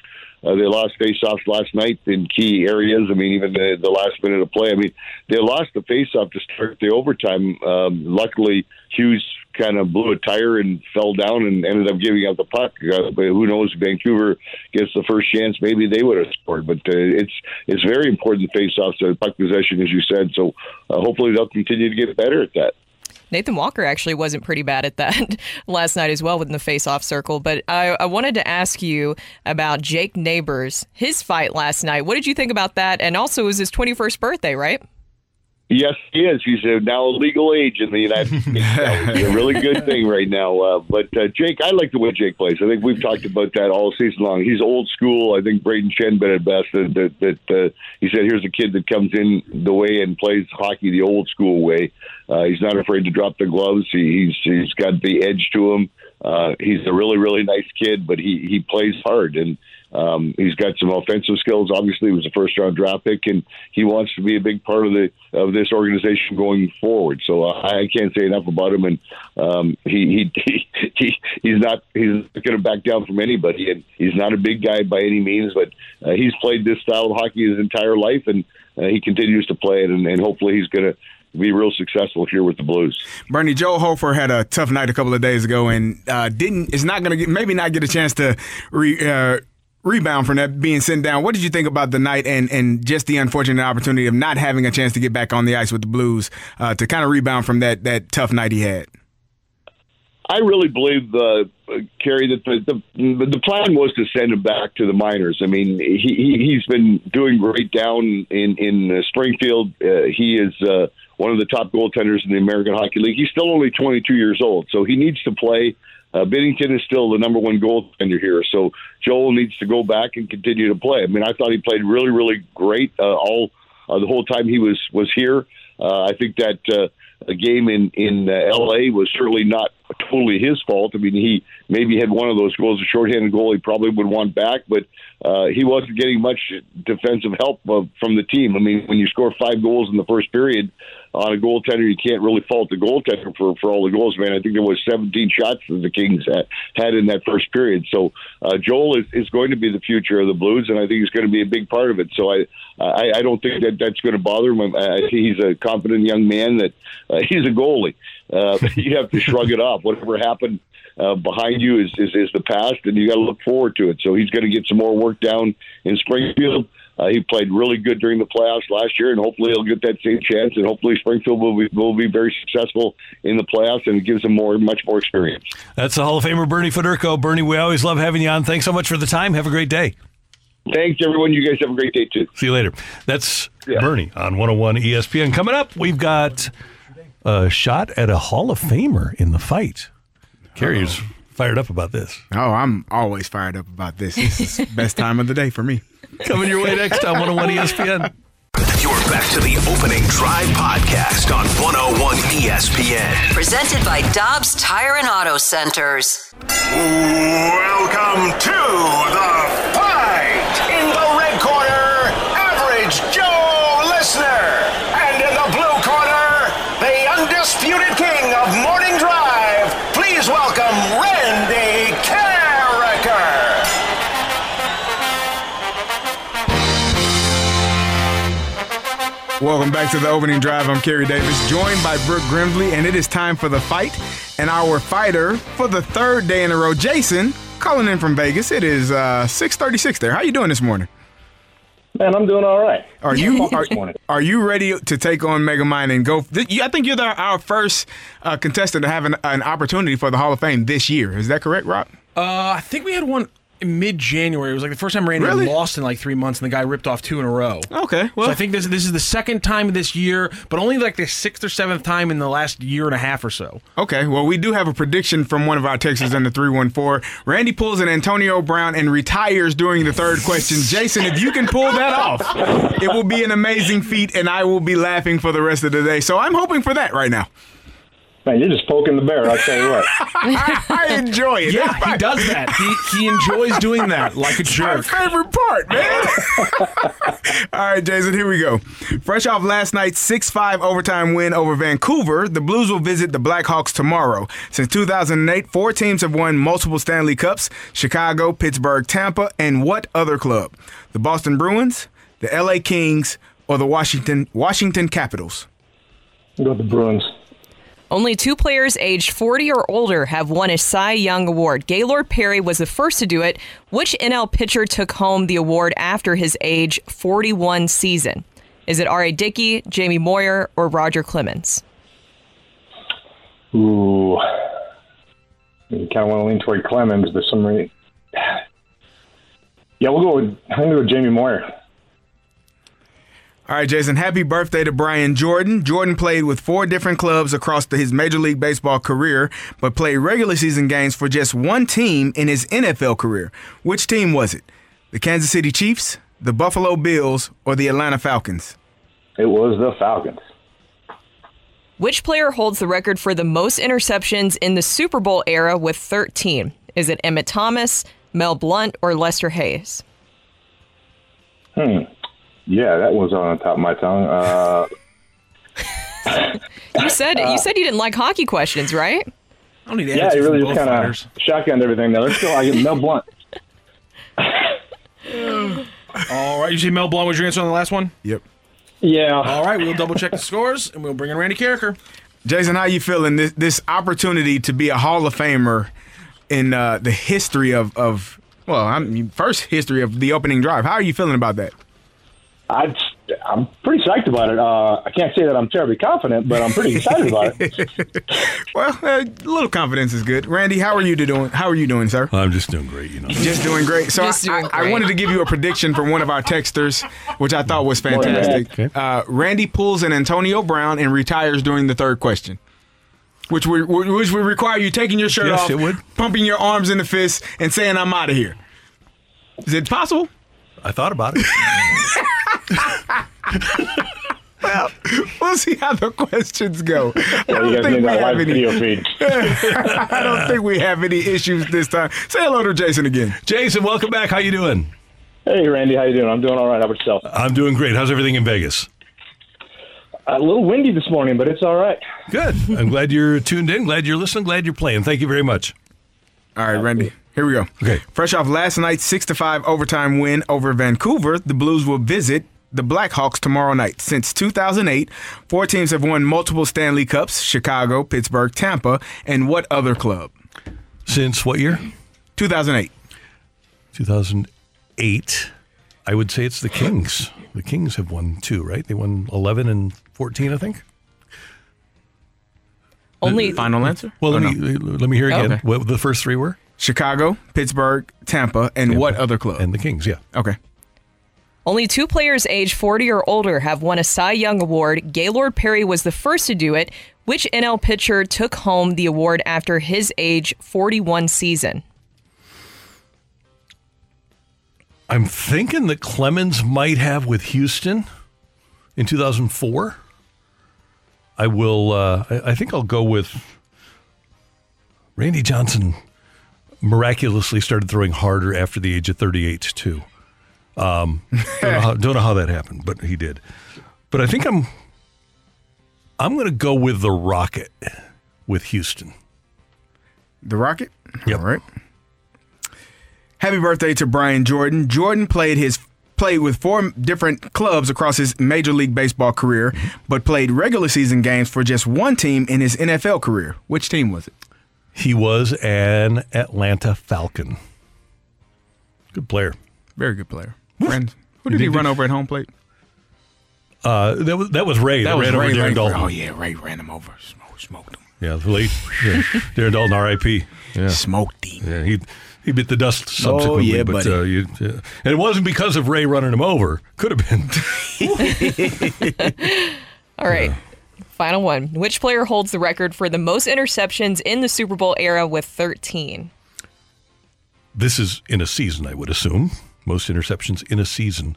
Uh, they lost face-offs last night in key areas. I mean, even the, the last minute of play. I mean, they lost the face-off to start the overtime. Um, luckily, Hughes kind of blew a tire and fell down and ended up giving up the puck. Uh, but who knows? Vancouver gets the first chance. Maybe they would have scored. But uh, it's it's very important face-offs to puck possession, as you said. So uh, hopefully they'll continue to get better at that. Nathan Walker actually wasn't pretty bad at that last night as well within the face-off circle. But I, I, wanted to ask you about Jake Neighbors, his fight last night. What did you think about that? And also, it was his 21st birthday, right? Yes, he is. He's a now a legal age in the United States. It's a really good thing right now. Uh, but uh, Jake, I like the way Jake plays. I think we've talked about that all season long. He's old school. I think Brayden Schenn been at best. That, that, that uh, he said, "Here's a kid that comes in the way and plays hockey the old school way. Uh, he's not afraid to drop the gloves. He, he's he's got the edge to him. Uh, he's a really really nice kid, but he he plays hard and." Um, he's got some offensive skills. Obviously, he was a first round draft pick, and he wants to be a big part of the of this organization going forward. So uh, I can't say enough about him, and um, he, he he he he's not he's not going to back down from anybody, and he's not a big guy by any means, but uh, he's played this style of hockey his entire life, and uh, he continues to play it, and, and hopefully he's going to be real successful here with the Blues. Bernie Joel Hofer had a tough night a couple of days ago and uh, didn't is not going to maybe not get a chance to re, uh, rebound from that being sent down. What did you think about the night and, and just the unfortunate opportunity of not having a chance to get back on the ice with the Blues uh, to kind of rebound from that that tough night he had? I really believe, uh, Carey, that the, the the plan was to send him back to the minors. I mean, he, he has been doing great down in in uh, Springfield. Uh, he is uh, one of the top goaltenders in the American Hockey League. He's still only 22 years old, so he needs to play. Uh, Binnington is still the number one goaltender here, so Joel needs to go back and continue to play. I mean, I thought he played really, really great uh, all uh, the whole time he was was here. Uh, I think that uh, a game in in uh, L.A. was certainly not totally his fault. I mean, he maybe had one of those goals, a shorthanded goal, he probably would want back, but uh, he wasn't getting much defensive help uh, from the team. I mean, when you score five goals in the first period on a goaltender, you can't really fault the goaltender for for all the goals. Man, I think there was 17 shots that the Kings had, had in that first period. So uh, Joel is, is going to be the future of the Blues, and I think he's going to be a big part of it. So I I, I don't think that that's going to bother him. I, I think he's a confident young man that uh, he's a goalie. Uh, you have to shrug it off. Whatever happened uh, behind you is, is, is the past, and you got to look forward to it. So he's going to get some more work down in Springfield. Uh, he played really good during the playoffs last year, and hopefully he'll get that same chance. And hopefully Springfield will be will be very successful in the playoffs, and it gives him more much more experience. That's the Hall of Famer Bernie Federko. Bernie, we always love having you on. Thanks so much for the time. Have a great day. Thanks, everyone. You guys have a great day too. See you later. That's yeah. Bernie on 101 ESPN. Coming up, we've got a shot at a Hall of Famer in the fight. Carey's fired up about this. Oh, I'm always fired up about this. This is best time of the day for me. Coming your way next time, 101 ESPN. You're back to the opening drive podcast on 101 ESPN. Presented by Dobbs Tire and Auto Centers. Welcome to the fight. In the red corner, average Joe Listener. And in the blue corner, the undisputed king of morning. Welcome back to the opening drive. I'm Carey Davis, joined by Brooke Grimsley, and it is time for the fight. And our fighter for the third day in a row, Jason, calling in from Vegas. It is uh, 6:36 there. How you doing this morning? Man, I'm doing all right. Are you are, are you ready to take on Megamind and go? I think you're the, our first uh, contestant to have an, an opportunity for the Hall of Fame this year. Is that correct, Rob? Uh, I think we had one in mid-January. It was like the first time Randy Really? lost in like three months, and the guy ripped off two in a row. Okay, well, so I think this this is the second time this year, but only like the sixth or seventh time in the last year and a half or so. Okay, well, we do have a prediction from one of our Texans in the 314. Randy pulls an Antonio Brown and retires during the third question. Jason, if you can pull that off, it will be an amazing feat, and I will be laughing for the rest of the day. So I'm hoping for that right now. Man, you're just poking the bear. I'll tell you what. I enjoy it. Yeah, he does that. He he enjoys doing that like a It's my jerk. favorite part, man. All right, Jason, here we go. Fresh off last night's 6 5 overtime win over Vancouver, the Blues will visit the Blackhawks tomorrow. Since 2008, four teams have won multiple Stanley Cups Chicago, Pittsburgh, Tampa, and what other club? The Boston Bruins, the LA Kings, or the Washington Washington Capitals? Go the Bruins. Only two players aged 40 or older have won a Cy Young Award. Gaylord Perry was the first to do it. Which NL pitcher took home the award after his age 41 season? Is it R.A. Dickey, Jamie Moyer, or Roger Clemens? Ooh. You kind of want to lean toward Clemens, but some reason. Yeah, we'll go with, I'm going to go with Jamie Moyer. All right, Jason, happy birthday to Brian Jordan. Jordan played with four different clubs across the, his Major League Baseball career, but played regular season games for just one team in his NFL career. Which team was it? The Kansas City Chiefs, the Buffalo Bills, or the Atlanta Falcons? It was the Falcons. Which player holds the record for the most interceptions in the Super Bowl era with 13? Is it Emmitt Thomas, Mel Blount, or Lester Hayes? Hmm. Yeah, that was on the top of my tongue. Uh, You said you said you didn't like hockey questions, right? I don't need yeah, he really just kind of shotgunned everything there. Let's go. I get Mel Blount. All right, you see Mel Blount was your answer on the last one? Yep. Yeah. All right, we'll double check the scores and we'll bring in Randy Karraker. Jason, how you feeling? This this opportunity to be a Hall of Famer in uh, the history of of well, I mean, first history of the opening drive. How are you feeling about that? I, I'm pretty psyched about it. Uh, I can't say that I'm terribly confident, but I'm pretty excited about it. well, uh, a little confidence is good. Randy, how are you doing? How are you doing, sir? I'm just doing great, you know. Just doing great. So Just I, doing I, I wanted to give you a prediction from one of our texters, which I thought was fantastic. Uh, Randy pulls an Antonio Brown and retires during the third question. Which would which would require you taking your shirt Yes, off, it would. pumping your arms in the fist, and saying "I'm out of here." Is it possible? I thought about it. well, we'll see how the questions go. I don't think we have any. I don't think we have any issues this time. Say hello to Jason again. Jason, welcome back. How you doing? Hey, Randy, how you doing? I'm doing all right. How about yourself? I'm doing great. How's everything in Vegas? A little windy this morning, but it's all right. Good. I'm glad you're tuned in. Glad you're listening. Glad you're playing. Thank you very much. All right, Randy. Here we go. Okay. Fresh off last night's six to five overtime win over Vancouver, the Blues will visit the Blackhawks tomorrow night. Since 2008, four teams have won multiple Stanley Cups: Chicago, Pittsburgh, Tampa, and what other club? Since what year? 2008. 2008. I would say it's the Kings. The Kings have won two, right? They won 11 and 14, I think. Only Final answer? Well, let Or me let me hear oh, again. Okay. What the first three were? Chicago, Pittsburgh, Tampa, and what other club? And the Kings, yeah. Okay. Only two players aged 40 or older have won a Cy Young Award. Gaylord Perry was the first to do it. Which NL pitcher took home the award after his age 41 season? I'm thinking that Clemens might have with Houston in 2004. I will. Uh, I, I think I'll go with Randy Johnson. Miraculously started throwing harder after the age of 38 too. Um, don't, know how, don't know how that happened, but he did. But I think I'm. I'm going to go with the Rocket with Houston. The Rocket? Yep. All right. Happy birthday to Brian Jordan. Jordan played his played with four different clubs across his Major League Baseball career, but played regular season games for just one team in his NFL career. Which team was it? He was an Atlanta Falcon. Good player. Very good player. Friend. Who did he run over at home plate? Uh, that was that was Ray. That was ran over Ray Darren Lankford. Daulton. Oh yeah, Ray ran him over. Smoked, smoked him. Yeah, late. Yeah. Darren Daulton, R.I.p. Yeah. Smoked him. Yeah, he he bit the dust subsequently, Oh, yeah, but buddy. uh, you, yeah. and it wasn't because of Ray running him over. Could have been. All right. Final one. Which player holds the record for the most interceptions in the Super Bowl era with 13? this is in a season, I would assume. Most interceptions in a season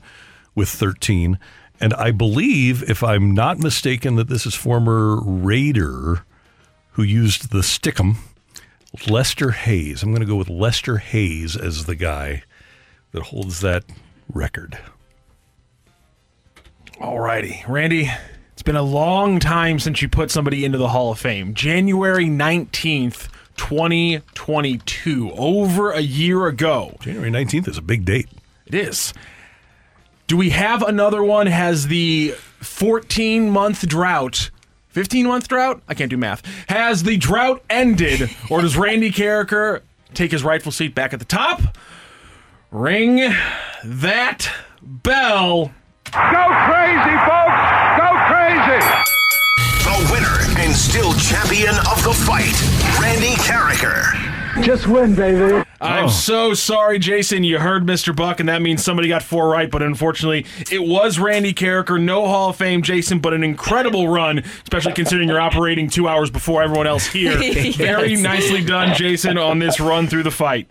with 13. And I believe, if I'm not mistaken, that this is former Raider who used the stickum, Lester Hayes. I'm going to go with Lester Hayes as the guy that holds that record. All righty, Randy. It's been a long time since you put somebody into the Hall of Fame. January 19th, 2022. Over a year ago. January 19th is a big date. It is. Do we have another one? Has the 14 month drought, 15 month drought? I can't do math. Has the drought ended, or does Randy Karraker take his rightful seat back at the top? Ring that bell. Go crazy, folks! Go crazy! The winner and still champion of the fight, Randy Karraker. Just win, baby. I'm Oh. so sorry, Jason. You heard Mr. Buck, and that means somebody got four right, but unfortunately, it was Randy Karraker. No Hall of Fame, Jason, but an incredible run, especially considering you're operating two hours before everyone else here. Very nicely done, Jason, on this run through the fight.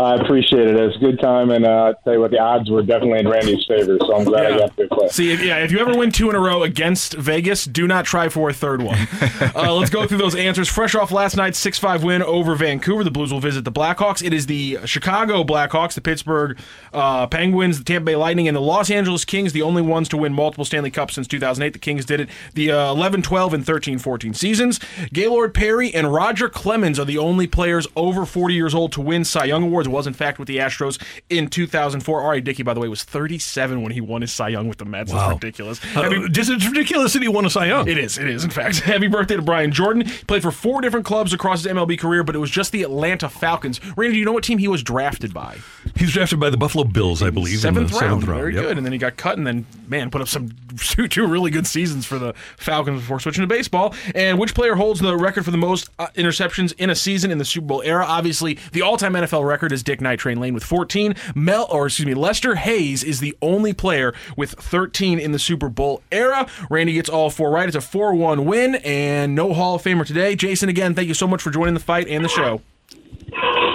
I appreciate it. It was a good time, and uh, I tell you what, the odds were definitely in Randy's favor, so I'm glad I got to play. See, if, yeah, if you ever win two in a row against Vegas, do not try for a third one. uh, let's go through those answers. Fresh off last night's 6 5 win over Vancouver, the Blues will visit the Blackhawks. It is the Chicago Blackhawks, the Pittsburgh uh, Penguins, the Tampa Bay Lightning, and the Los Angeles Kings, the only ones to win multiple Stanley Cups since 2008. The Kings did it the uh, 11 12 and 13 14 seasons. Gaylord Perry and Roger Clemens are the only players over 40 years old to win Cy Young Awards. Was, in fact, with the Astros in 2004. R.A. Dickey, by the way, was 37 when he won his Cy Young with the Mets. That's Wow. ridiculous. Uh, Happy- just it's ridiculous that he won a Cy Young. it is. It is. In fact, happy birthday to Brian Jordan. He played for four different clubs across his MLB career, but it was just the Atlanta Falcons. Randy, do you know what team he was drafted by? He was drafted by the Buffalo Bills, I believe, Seventh, in the round. seventh round. Very Yep. good. And then he got cut, and then man put up some two, two really good seasons for the Falcons before switching to baseball. And which player holds the record for the most uh, interceptions in a season in the Super Bowl era? Obviously, the all-time NFL record is Dick Night Train Lane with 14. Mel, or excuse me, Lester Hayes is the only player with 13 in the Super Bowl era. Randy gets all four right. It's a 4-1 win, and no Hall of Famer today. Jason, again, thank you so much for joining the fight and the show.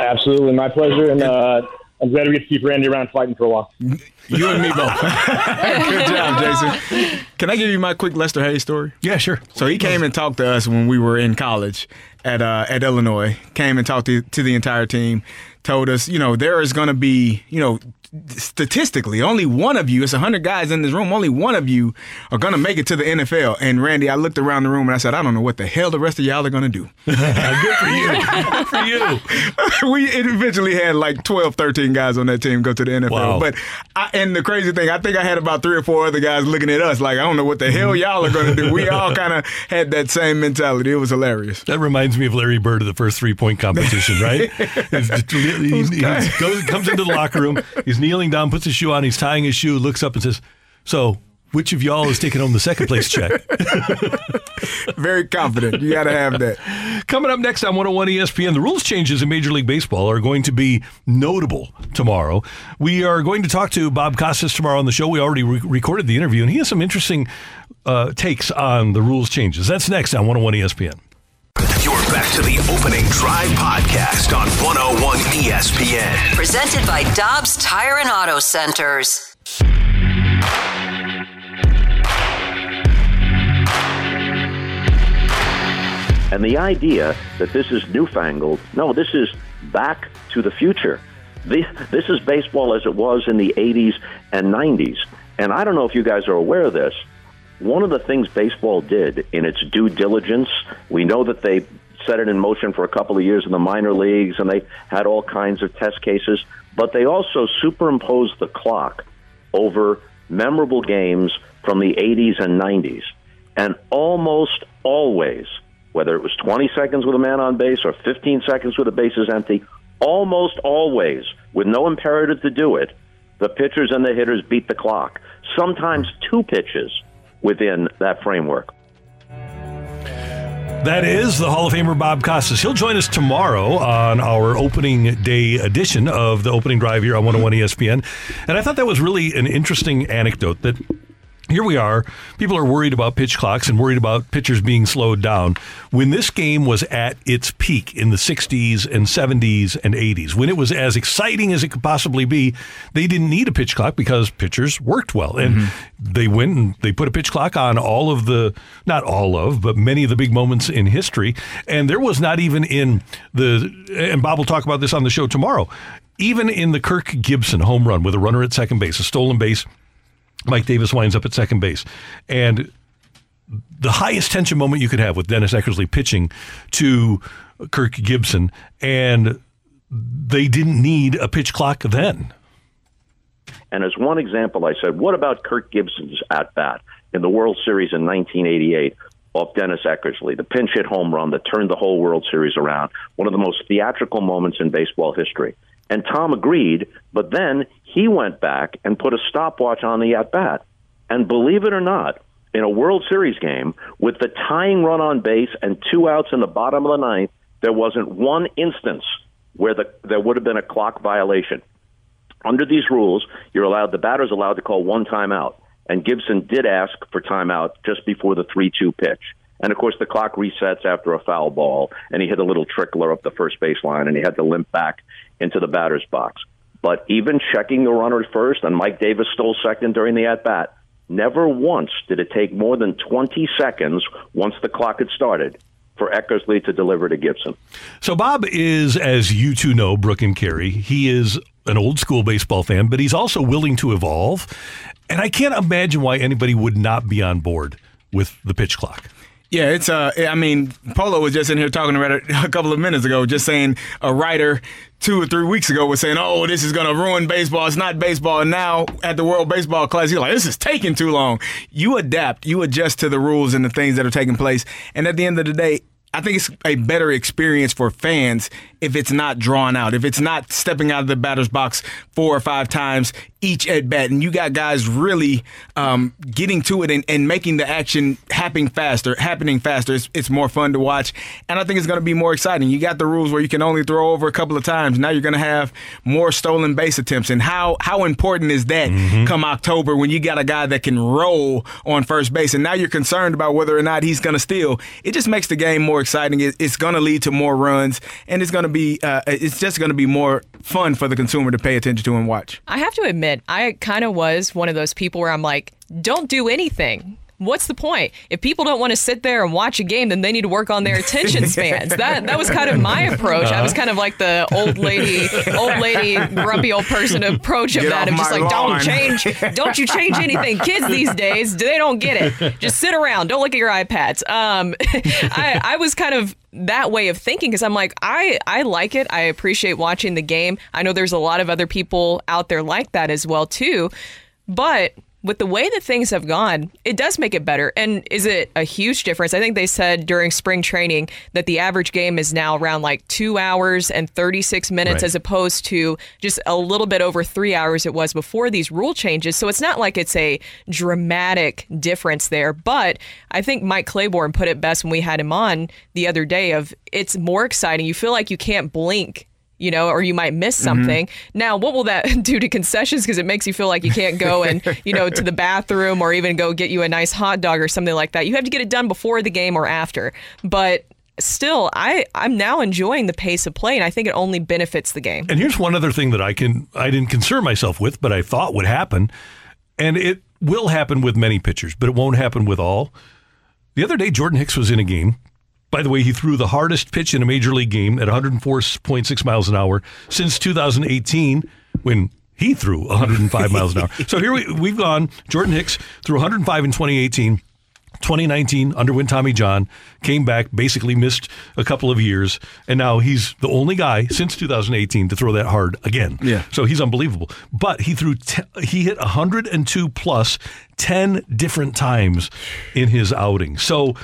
Absolutely, my pleasure, and uh, I'm glad we get to keep Randy around fighting for a while. You and me both. Good job, Jason. Can I give you my quick Lester Hayes story? Yeah, sure. So he came and talked to us when we were in college at uh, at Illinois. Came and talked to, to the entire team. Told us, you know, there is going to be, you know, statistically, only one of you. It's hundred guys in this room. Only one of you are going to make it to the NFL. And Randy, I looked around the room and I said, I don't know what the hell the rest of y'all are going to do. Good for you. Good for you. we eventually had like 12, 13 guys on that team go to the NFL. Wow. But I, and the crazy thing, I think I had about three or four other guys looking at us like, I don't know what the hell mm-hmm. y'all are going to do. We all kind of had that same mentality. It was hilarious. That reminds me of Larry Bird of the first three point competition, right? he, he goes, comes into the locker room, he's kneeling down, puts his shoe on, he's tying his shoe, looks up and says, So, which of y'all is taking home the second place check? Very confident. You got to have that. Coming up next on 101 ESPN, the rules changes in Major League Baseball are going to be notable tomorrow. We are going to talk to Bob Costas tomorrow on the show. We already re- recorded the interview, and he has some interesting uh, takes on the rules changes. That's next on 101 ESPN. You're back to the opening drive podcast on 101 ESPN. Presented by Dobbs Tire and Auto Centers. And the idea that this is newfangled, no, this is back to the future. This, this is baseball as it was in the 80s and 90s. And I don't know if you guys are aware of this. One of the things baseball did in its due diligence, we know that they set it in motion for a couple of years in the minor leagues, and they had all kinds of test cases. But they also superimposed the clock over memorable games from the 80s and 90s. And almost always, whether it was 20 seconds with a man on base or 15 seconds with the bases empty, almost always, with no imperative to do it, the pitchers and the hitters beat the clock. Sometimes two pitches within that framework. That is the Hall of Famer Bob Costas. He'll join us tomorrow on our opening day edition of the opening drive here on 101 ESPN. And I thought that was really an interesting anecdote that here we are. People are worried about pitch clocks and worried about pitchers being slowed down. When this game was at its peak in the 60s and 70s and 80s, when it was as exciting as it could possibly be, they didn't need a pitch clock because pitchers worked well. And mm-hmm. they went and they put a pitch clock on all of the, not all of, but many of the big moments in history. And there was not even in the, and Bob will talk about this on the show tomorrow, even in the Kirk Gibson home run with a runner at second base, a stolen base. Mike Davis winds up at second base. And the highest tension moment you could have with Dennis Eckersley pitching to Kirk Gibson, and they didn't need a pitch clock then. And as one example, I said, what about Kirk Gibson's at bat in the World Series in 1988 off Dennis Eckersley, the pinch hit home run that turned the whole World Series around, one of the most theatrical moments in baseball history. And Tom agreed, but then he went back and put a stopwatch on the at bat. And believe it or not, in a World Series game with the tying run on base and two outs in the bottom of the ninth, there wasn't one instance where the, there would have been a clock violation. Under these rules, you're allowed the batter's allowed to call one timeout, and Gibson did ask for timeout just before the three-two pitch. And of course, the clock resets after a foul ball, and he hit a little trickler up the first baseline, and he had to limp back into the batter's box. But even checking the runner first, and Mike Davis stole second during the at bat, never once did it take more than 20 seconds once the clock had started for Eckersley to deliver to Gibson. So Bob is, as you two know, Brooke and Carey, he is an old school baseball fan, but he's also willing to evolve. And I can't imagine why anybody would not be on board with the pitch clock. Yeah, it's uh I mean, Polo was just in here talking about it a couple of minutes ago, just saying a writer two or three weeks ago was saying, Oh, this is gonna ruin baseball. It's not baseball. And now at the World Baseball Class, you're like, this is taking too long. You adapt, you adjust to the rules and the things that are taking place. And at the end of the day, I think it's a better experience for fans if it's not drawn out, if it's not stepping out of the batter's box four or five times each at bat, and you got guys really um, getting to it and, and making the action happening faster, happening faster. It's, it's more fun to watch, and I think it's going to be more exciting. You got the rules where you can only throw over a couple of times. Now you're going to have more stolen base attempts, and how how important is that come October when you got a guy that can roll on first base, and now you're concerned about whether or not he's going to steal. It just makes the game more exciting. It, it's going to lead to more runs, and it's going to be uh, it's just going to be more fun for the consumer to pay attention to and watch. I have to admit, I kind of was one of those people where I'm like, don't do anything. What's the point? If people don't want to sit there and watch a game, then they need to work on their attention spans. that that was kind of my approach. I was Uh-huh. kind of like the old lady, old lady, grumpy old person approach of Get that. off Of just like, lawn. don't change, don't you change anything. Kids these days, they don't get it. Just sit around. Don't look at your iPads. Um, I, I was kind of that way of thinking because I'm like, I, I like it. I appreciate watching the game. I know there's a lot of other people out there like that as well too. But with the way that things have gone, it does make it better. And is it a huge difference? I think they said during spring training that the average game is now around like two hours and 36 minutes Right. as opposed to just a little bit over three hours it was before these rule changes. So it's not like it's a dramatic difference there. But I think Mike Claiborne put it best when we had him on the other day of it's more exciting. You feel like you can't blink you know, or you might miss mm-hmm. something. Now, what will that do to concessions? Because it makes you feel like you can't go and, you know, to the bathroom or even go get you a nice hot dog or something like that. You have to get it done before the game or after. But still, I, I'm now enjoying the pace of play, and I think it only benefits the game. And here's one other thing that I can I didn't concern myself with, but I thought would happen, and it will happen with many pitchers, but it won't happen with all. The other day, Jordan Hicks was in a game. By the way, he threw the hardest pitch in a major league game at 104.6 miles an hour since 2018, when he threw 105 miles an hour. So here we, we've gone. Jordan Hicks threw 105 in 2018. 2019 underwent Tommy John, came back, basically missed a couple of years, and now he's the only guy since 2018 to throw that hard again. Yeah. So he's unbelievable. But he threw he hit 102 plus 10 different times in his outing. So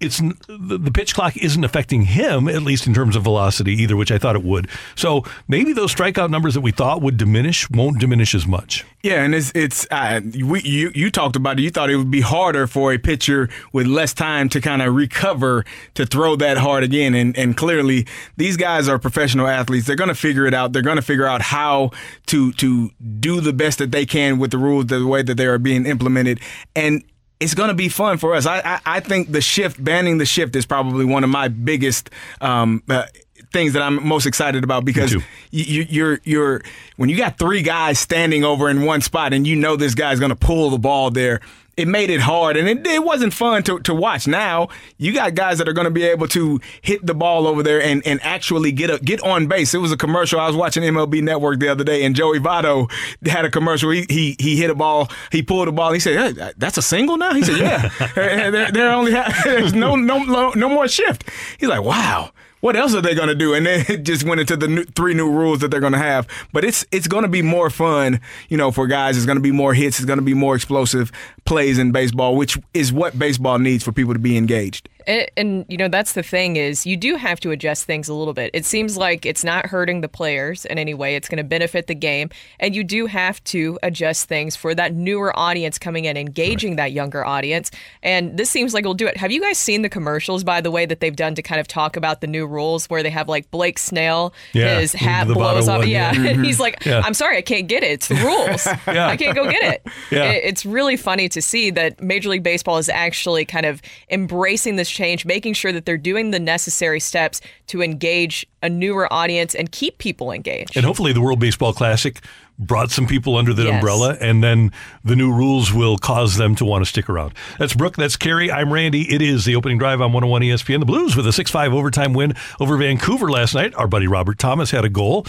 it's the, pitch clock isn't affecting him at least in terms of velocity either, which I thought it would. So maybe those strikeout numbers that we thought would diminish won't diminish as much. Yeah, and it's it's uh, we, you you talked about it. You thought it would be harder for a pitcher with less time to kind of recover to throw that hard again, and and clearly these guys are professional athletes. They're going to figure it out. They're going to figure out how to to do the best that they can with the rules the way that they are being implemented, and it's going to be fun for us. I, I I think the shift, banning the shift, is probably one of my biggest. Um, uh, Things that I'm most excited about because you, you, you're you're when you got three guys standing over in one spot and you know this guy's going to pull the ball there, it made it hard and it, it wasn't fun to, to watch. Now you got guys that are going to be able to hit the ball over there and, and actually get a, get on base. It was a commercial I was watching MLB Network the other day and Joey Votto had a commercial. He he, he hit a ball, he pulled a ball. He said, hey, "That's a single now." He said, "Yeah, there, there only ha- there's no no no more shift." He's like, "Wow." What else are they going to do? And then it just went into the new, three new rules that they're going to have. But it's it's going to be more fun, you know, for guys. It's going to be more hits. It's going to be more explosive plays in baseball, which is what baseball needs for people to be engaged. And, and, you know that's the thing is you do have to adjust things a little bit. It seems like it's not hurting the players in any way. It's going to benefit the game, and you do have to adjust things for that newer audience coming in, engaging that younger audience. And this seems like it'll do it. Have you guys seen the commercials, by the way, that they've done to kind of talk about the new rules, where they have like Blake Snell, Yeah, his hat blows up, one, yeah, and he's like, Yeah. "I'm sorry, I can't get it. It's the rules. Yeah. I can't go get it." Yeah. It- It's really funny to see that Major League Baseball is actually kind of embracing this change, making sure that they're doing the necessary steps to engage a newer audience and keep people engaged. And hopefully, the World Baseball Classic brought some people under the Yes. umbrella, and then the new rules will cause them to want to stick around. That's Brooke. That's Carey. I'm Randy. It is the opening drive on 101 ESPN. The Blues with a 6 5 overtime win over Vancouver last night. Our buddy Robert Thomas had a goal.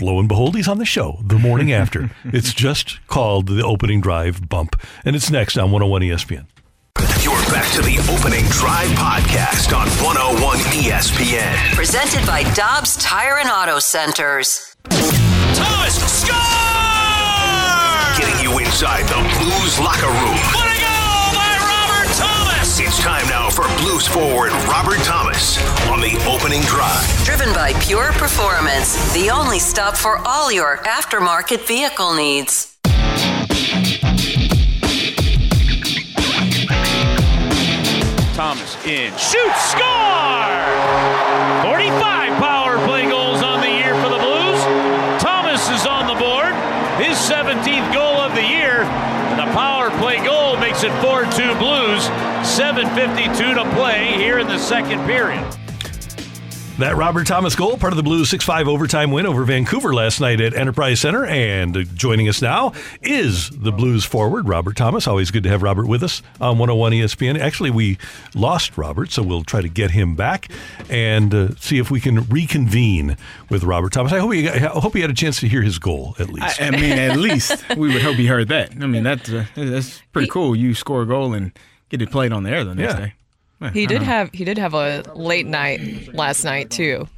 Lo and behold, he's on the show the morning after. it's just called the opening drive bump, and it's next on 101 ESPN. Back to the opening drive podcast on 101 ESPN. Presented by Dobbs Tire and Auto Centers. Thomas score! Getting you inside the Blues locker room. What a goal by Robert Thomas! It's time now for Blues forward Robert Thomas on the opening drive. Driven by Pure Performance, the only stop for all your aftermarket vehicle needs. Thomas in. Shoot, score! 45 power play goals on the year for the Blues. Thomas is on the board. His 17th goal of the year. And the power play goal makes it 4 2 Blues. 7.52 to play here in the second period. That Robert Thomas goal, part of the Blues 6 5 overtime win over Vancouver last night at Enterprise Center. And uh, joining us now is the Blues forward, Robert Thomas. Always good to have Robert with us on 101 ESPN. Actually, we lost Robert, so we'll try to get him back and uh, see if we can reconvene with Robert Thomas. I hope, you, I hope you had a chance to hear his goal, at least. I, I mean, at least we would hope he heard that. I mean, that's uh, that's pretty cool. You score a goal and get it played on the air the next Yeah. day. He did have he did have a late night last night too.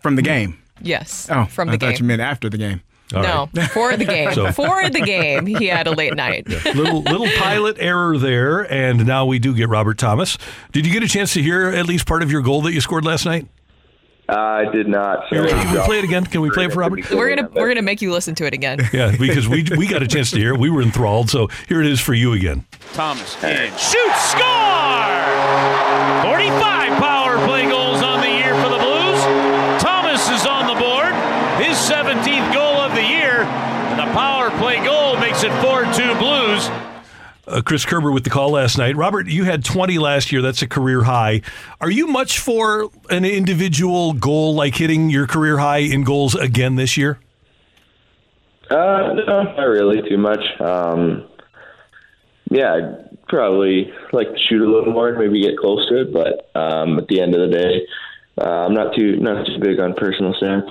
from the game. Yes. Oh, from the I the thought you meant after the game. no, for the game. So- for the game, he had a late night. little little pilot error there, and now we do get Robert Thomas. Did you get a chance to hear at least part of your goal that you scored last night? I did not. So Can we play it again? Can we play it for Robert? We're gonna we're gonna make you listen to it again. Yeah, because we we got a chance to hear it. We were enthralled. So here it is for you again. Thomas in. Shoot, score! 45 power play goals on the year for the Blues. Thomas is on the board. His 17th goal of the year. And the power play goal makes it 4 2 Blues. Uh, Chris Kerber with the call last night. Robert, you had 20 last year. That's a career high. Are you much for an individual goal like hitting your career high in goals again this year? Uh, no, not really too much. Um, yeah, I'd probably like to shoot a little more and maybe get close to it, but um, at the end of the day, uh, I'm not too not too big on personal stats.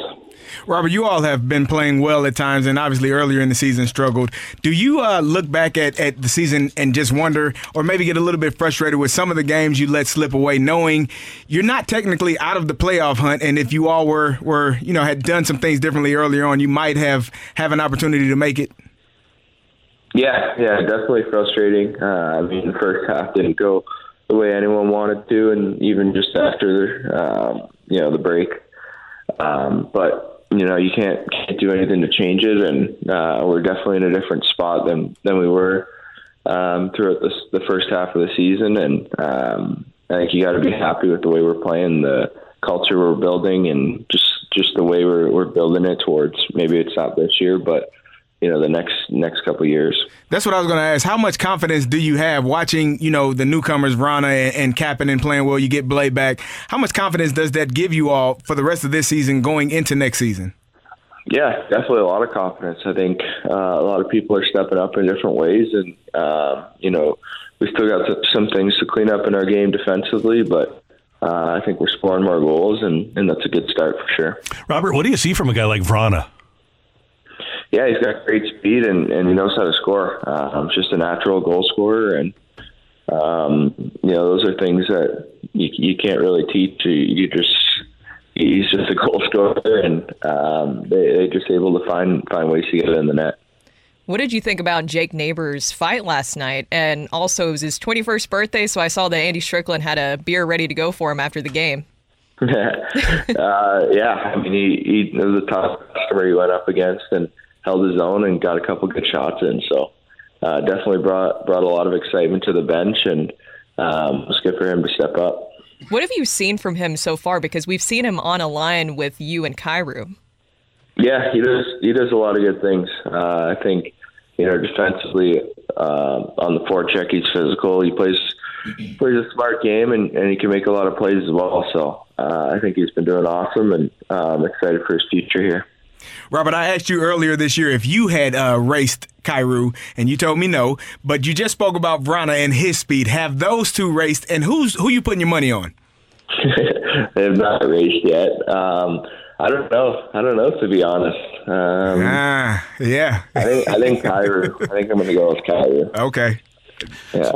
Robert, you all have been playing well at times, and obviously earlier in the season struggled. Do you uh, look back at, at the season and just wonder, or maybe get a little bit frustrated with some of the games you let slip away, knowing you're not technically out of the playoff hunt, and if you all were were you know had done some things differently earlier on, you might have have an opportunity to make it. Yeah, yeah, definitely frustrating. Uh, I mean, the first half didn't go the way anyone wanted to, and even just after, um, you know, the break. Um, but you know, you can't can't do anything to change it, and uh, we're definitely in a different spot than than we were um, throughout the the first half of the season. And um, I think you got to be happy with the way we're playing, the culture we're building, and just just the way we're we're building it towards. Maybe it's not this year, but you know, the next next couple of years. That's what I was going to ask. How much confidence do you have watching, you know, the newcomers, Vrana and, and Kapanen and playing well? You get Blais back. How much confidence does that give you all for the rest of this season going into next season? Yeah, definitely a lot of confidence. I think uh, a lot of people are stepping up in different ways, and um, you know, we still got some things to clean up in our game defensively, but. Uh, I think we're scoring more goals, and, and that's a good start for sure. Robert, what do you see from a guy like Vrana? Yeah, he's got great speed and, and he knows how to score. Um, just a natural goal scorer, and um, you know those are things that you, you can't really teach. You, you just he's just a goal scorer, and um, they they just able to find find ways to get it in the net. What did you think about Jake Neighbors' fight last night? And also, it was his 21st birthday, so I saw that Andy Strickland had a beer ready to go for him after the game. uh, yeah, I mean, he, he was a tough customer he went up against, and held his own and got a couple good shots in. So uh, definitely brought brought a lot of excitement to the bench, and um, good for him to step up. What have you seen from him so far? Because we've seen him on a line with you and Kyrou. Yeah, he does. He does a lot of good things. Uh, I think you know defensively uh, on the forecheck, he's physical. He plays plays a smart game, and, and he can make a lot of plays as well. So uh, I think he's been doing awesome, and uh, I'm excited for his future here. Robert, I asked you earlier this year if you had uh, raced Kyrou, and you told me no. But you just spoke about Vrana and his speed. Have those two raced, and who's who you putting your money on? they have not raced yet. Um, I don't know. I don't know to be honest. Um, ah, yeah. I think I think Kyrou. I think I'm going to go with Kyrou. Okay. Yeah.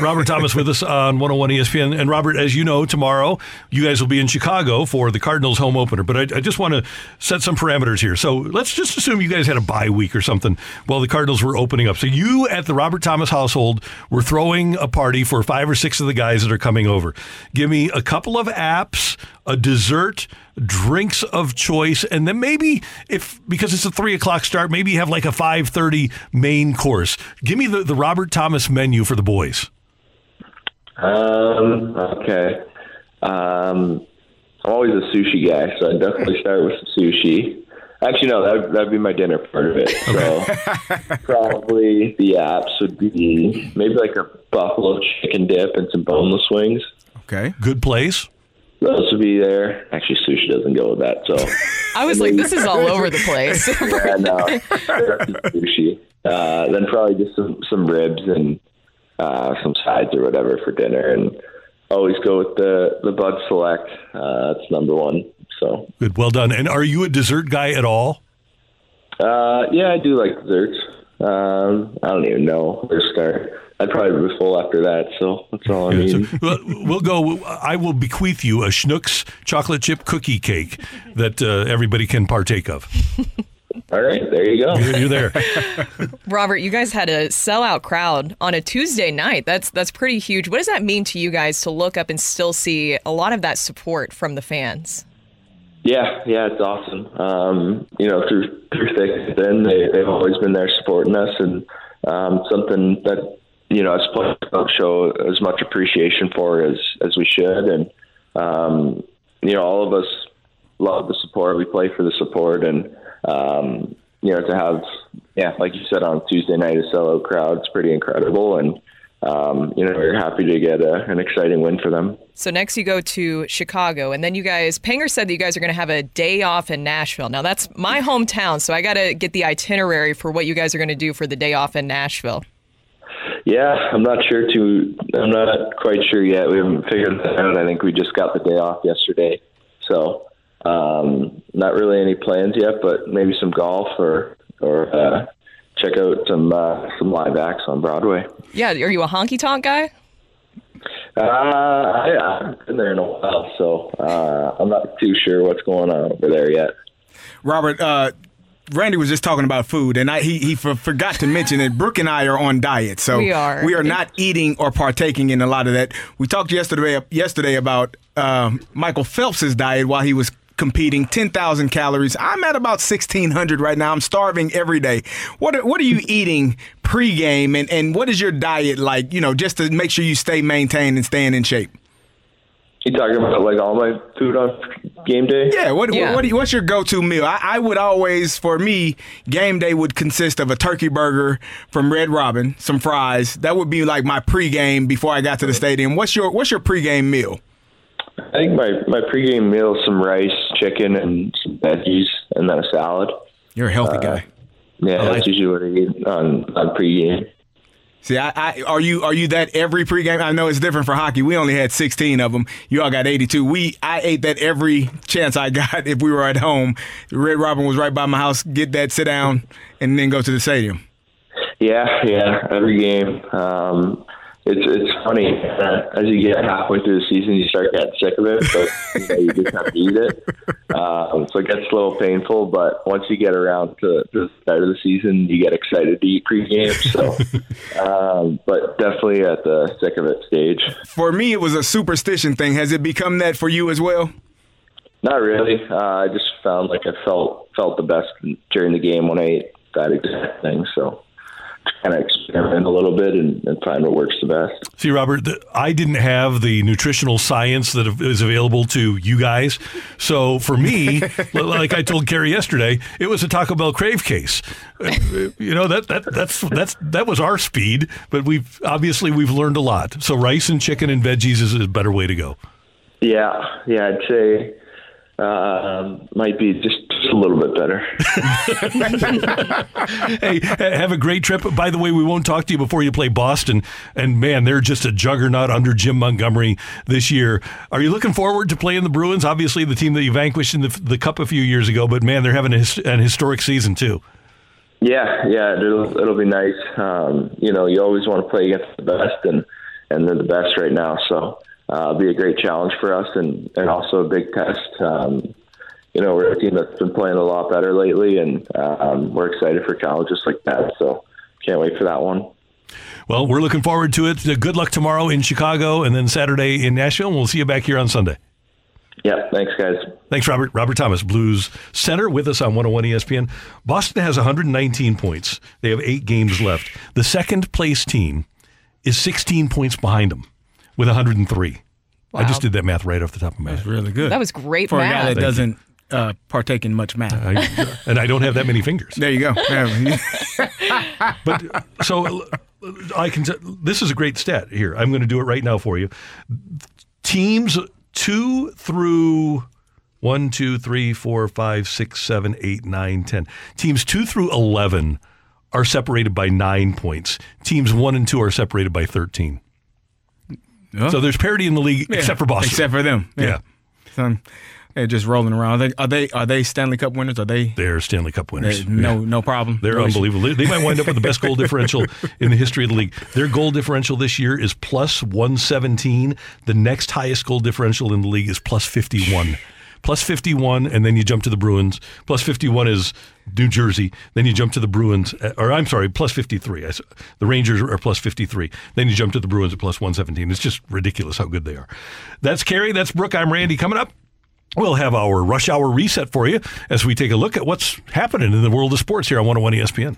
Robert Thomas with us on 101 ESPN. And Robert, as you know, tomorrow you guys will be in Chicago for the Cardinals home opener. But I, I just want to set some parameters here. So let's just assume you guys had a bye week or something while the Cardinals were opening up. So you at the Robert Thomas household were throwing a party for five or six of the guys that are coming over. Give me a couple of apps, a dessert, drinks of choice, and then maybe if because it's a three o'clock start, maybe you have like a five thirty main course. Give me the, the Robert Thomas menu for the boys. Um. Okay. Um. I'm always a sushi guy, so I'd definitely start with some sushi. Actually, no, that that'd be my dinner part of it. So probably the apps would be maybe like a buffalo chicken dip and some boneless wings. Okay. Good place. Those to be there. Actually, sushi doesn't go with that. So I was like, this is all over the place. yeah, no, sushi. Uh, then probably just some some ribs and uh, some sides or whatever for dinner, and always go with the the Bud Select. Uh, that's number one. So Good, well done. And are you a dessert guy at all? uh, yeah, I do like desserts. Um, I don't even know where to start. I'd probably be full after that. So that's all I mean. Well, we'll go. I will bequeath you a Schnucks chocolate chip cookie cake that uh, everybody can partake of. All right, there you go. You're, you're there. Robert, you guys had a sellout crowd on a Tuesday night. That's that's pretty huge. What does that mean to you guys to look up and still see a lot of that support from the fans? Yeah, yeah, it's awesome. Um, you know, through through thick and thin, they they've always been there supporting us, and um, something that you know, as players don't show as much appreciation for as as we should, and um, you know, all of us love the support. We play for the support, and um, you know, to have yeah, like you said on Tuesday night, a sellout crowd, it's pretty incredible, and um, you know, we're happy to get a, an exciting win for them. So next you go to Chicago, and then you guys, Panger said that you guys are going to have a day off in Nashville. Now that's my hometown, so I got to get the itinerary for what you guys are going to do for the day off in Nashville. Yeah, I'm not sure too. I'm not quite sure yet. We haven't figured that out. I think we just got the day off yesterday, so um, not really any plans yet, but maybe some golf or or uh, check out some uh, some live acts on Broadway. Yeah, are you a honky tonk guy? Uh, I, I haven't been there in a while, so uh, I'm not too sure what's going on over there yet. Robert, uh, Randy was just talking about food, and I, he he f- forgot to mention that Brooke and I are on diet, so We are. we are not eating or partaking in a lot of that. We talked yesterday yesterday about um, Michael Phelps's diet while he was competing, ten thousand calories. I'm at about sixteen hundred right now. I'm starving every day. What are, what are you eating pregame, and and what is your diet like? You know, just to make sure you stay maintained and staying in shape. You talking about like all my food on game day? Yeah. What what, what do you, what's your go-to meal? I, I would always, for me, game day would consist of a turkey burger from Red Robin, some fries. That would be like my pregame before I got to the stadium. What's your what's your pregame meal? I think my my pregame meal is some rice, chicken, and some veggies, and then a salad. You're a healthy uh, guy. Yeah, I like that's usually what I eat on on pregame. See, I, I are you are you that every pregame? I know it's different for hockey. We only had 16 of them. You all got 82. We I ate that every chance I got. If we were at home, Red Robin was right by my house. Get that, sit down, and then go to the stadium. Yeah, yeah, every game. Um, it's it's funny uh, as you get halfway through the season, you start getting sick of it, but you, know, you just have to eat it. Um, so it gets a little painful, but once you get around to, to the start of the season, you get excited to eat pregame. So, um, but definitely at the sick of it stage. For me, it was a superstition thing. Has it become that for you as well? Not really. Uh, I just found like I felt felt the best during the game when I ate that exact thing. So kind of experiment a little bit and, and find what works the best. See, Robert, the, I didn't have the nutritional science that is available to you guys. So for me, like I told Carey yesterday, it was a Taco Bell crave case. Uh, You know that that that's that's that was our speed, but we've obviously we've learned a lot. So rice and chicken and veggies is a better way to go. Yeah, yeah, I'd say um, might be just, just a little bit better. hey, have a great trip. By the way, we won't talk to you before you play Boston. And man, they're just a juggernaut under Jim Montgomery this year. Are you looking forward to playing the Bruins? Obviously, the team that you vanquished in the, the Cup a few years ago, but man, they're having a, an historic season too. Yeah, yeah, it'll it'll be nice. Um, you know, you always want to play against the best, and and they're the best right now. So uh, it'll be a great challenge for us, and and also a big test. Um, you know, we're a team that's been playing a lot better lately, and um, we're excited for challenges like that. So can't wait for that one. Well, we're looking forward to it. Uh, Good luck tomorrow in Chicago and then Saturday in Nashville. And we'll see you back here on Sunday. Yeah, thanks, guys. Thanks, Robert. Robert Thomas, Blues Center, with us on 101 ESPN. Boston has 119 points. They have eight games left. The second place team is 16 points behind them with 103. Wow. I just did that math right off the top of my head. That's really good. That was great for a guy that Thank you. Uh, partake in much math. I, and I don't have that many fingers. There you go. but so I can. This is a great stat here. I'm going to do it right now for you. Teams two through one, two, three, four, five, six, seven, eight, nine, ten. Teams two through eleven are separated by nine points. Teams one and two are separated by thirteen. So there's parity in the league, Yeah, except for Boston. Except for them. Yeah. So, they're just rolling around. Are they, are they are they Stanley Cup winners? Are they? They're Stanley Cup winners. They- no no problem. They're No issue. unbelievable. They might wind up with the best goal differential in the history of the league. Their goal differential this year is plus 117. The next highest goal differential in the league is plus 51. Plus 51, and then you jump to the Bruins. Plus 51 is New Jersey. Then you jump to the Bruins, uh, or I'm sorry, plus 53. I s- The Rangers are plus 53. Then you jump to the Bruins at plus 117. It's just ridiculous how good they are. That's Carey. That's Brooke. I'm Randy. Coming up, We'll have our rush hour reset for you as we take a look at what's happening in the world of sports here on 101 ESPN.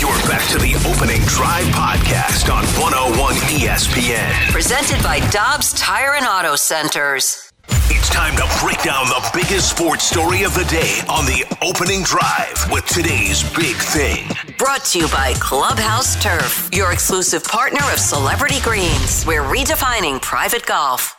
You're back to the opening drive podcast on 101 ESPN. Presented by Dobbs Tire and Auto Centers. It's time to break down the biggest sports story of the day on the opening drive with today's big thing. Brought to you by Clubhouse Turf, your exclusive partner of Celebrity Greens. We're redefining private golf.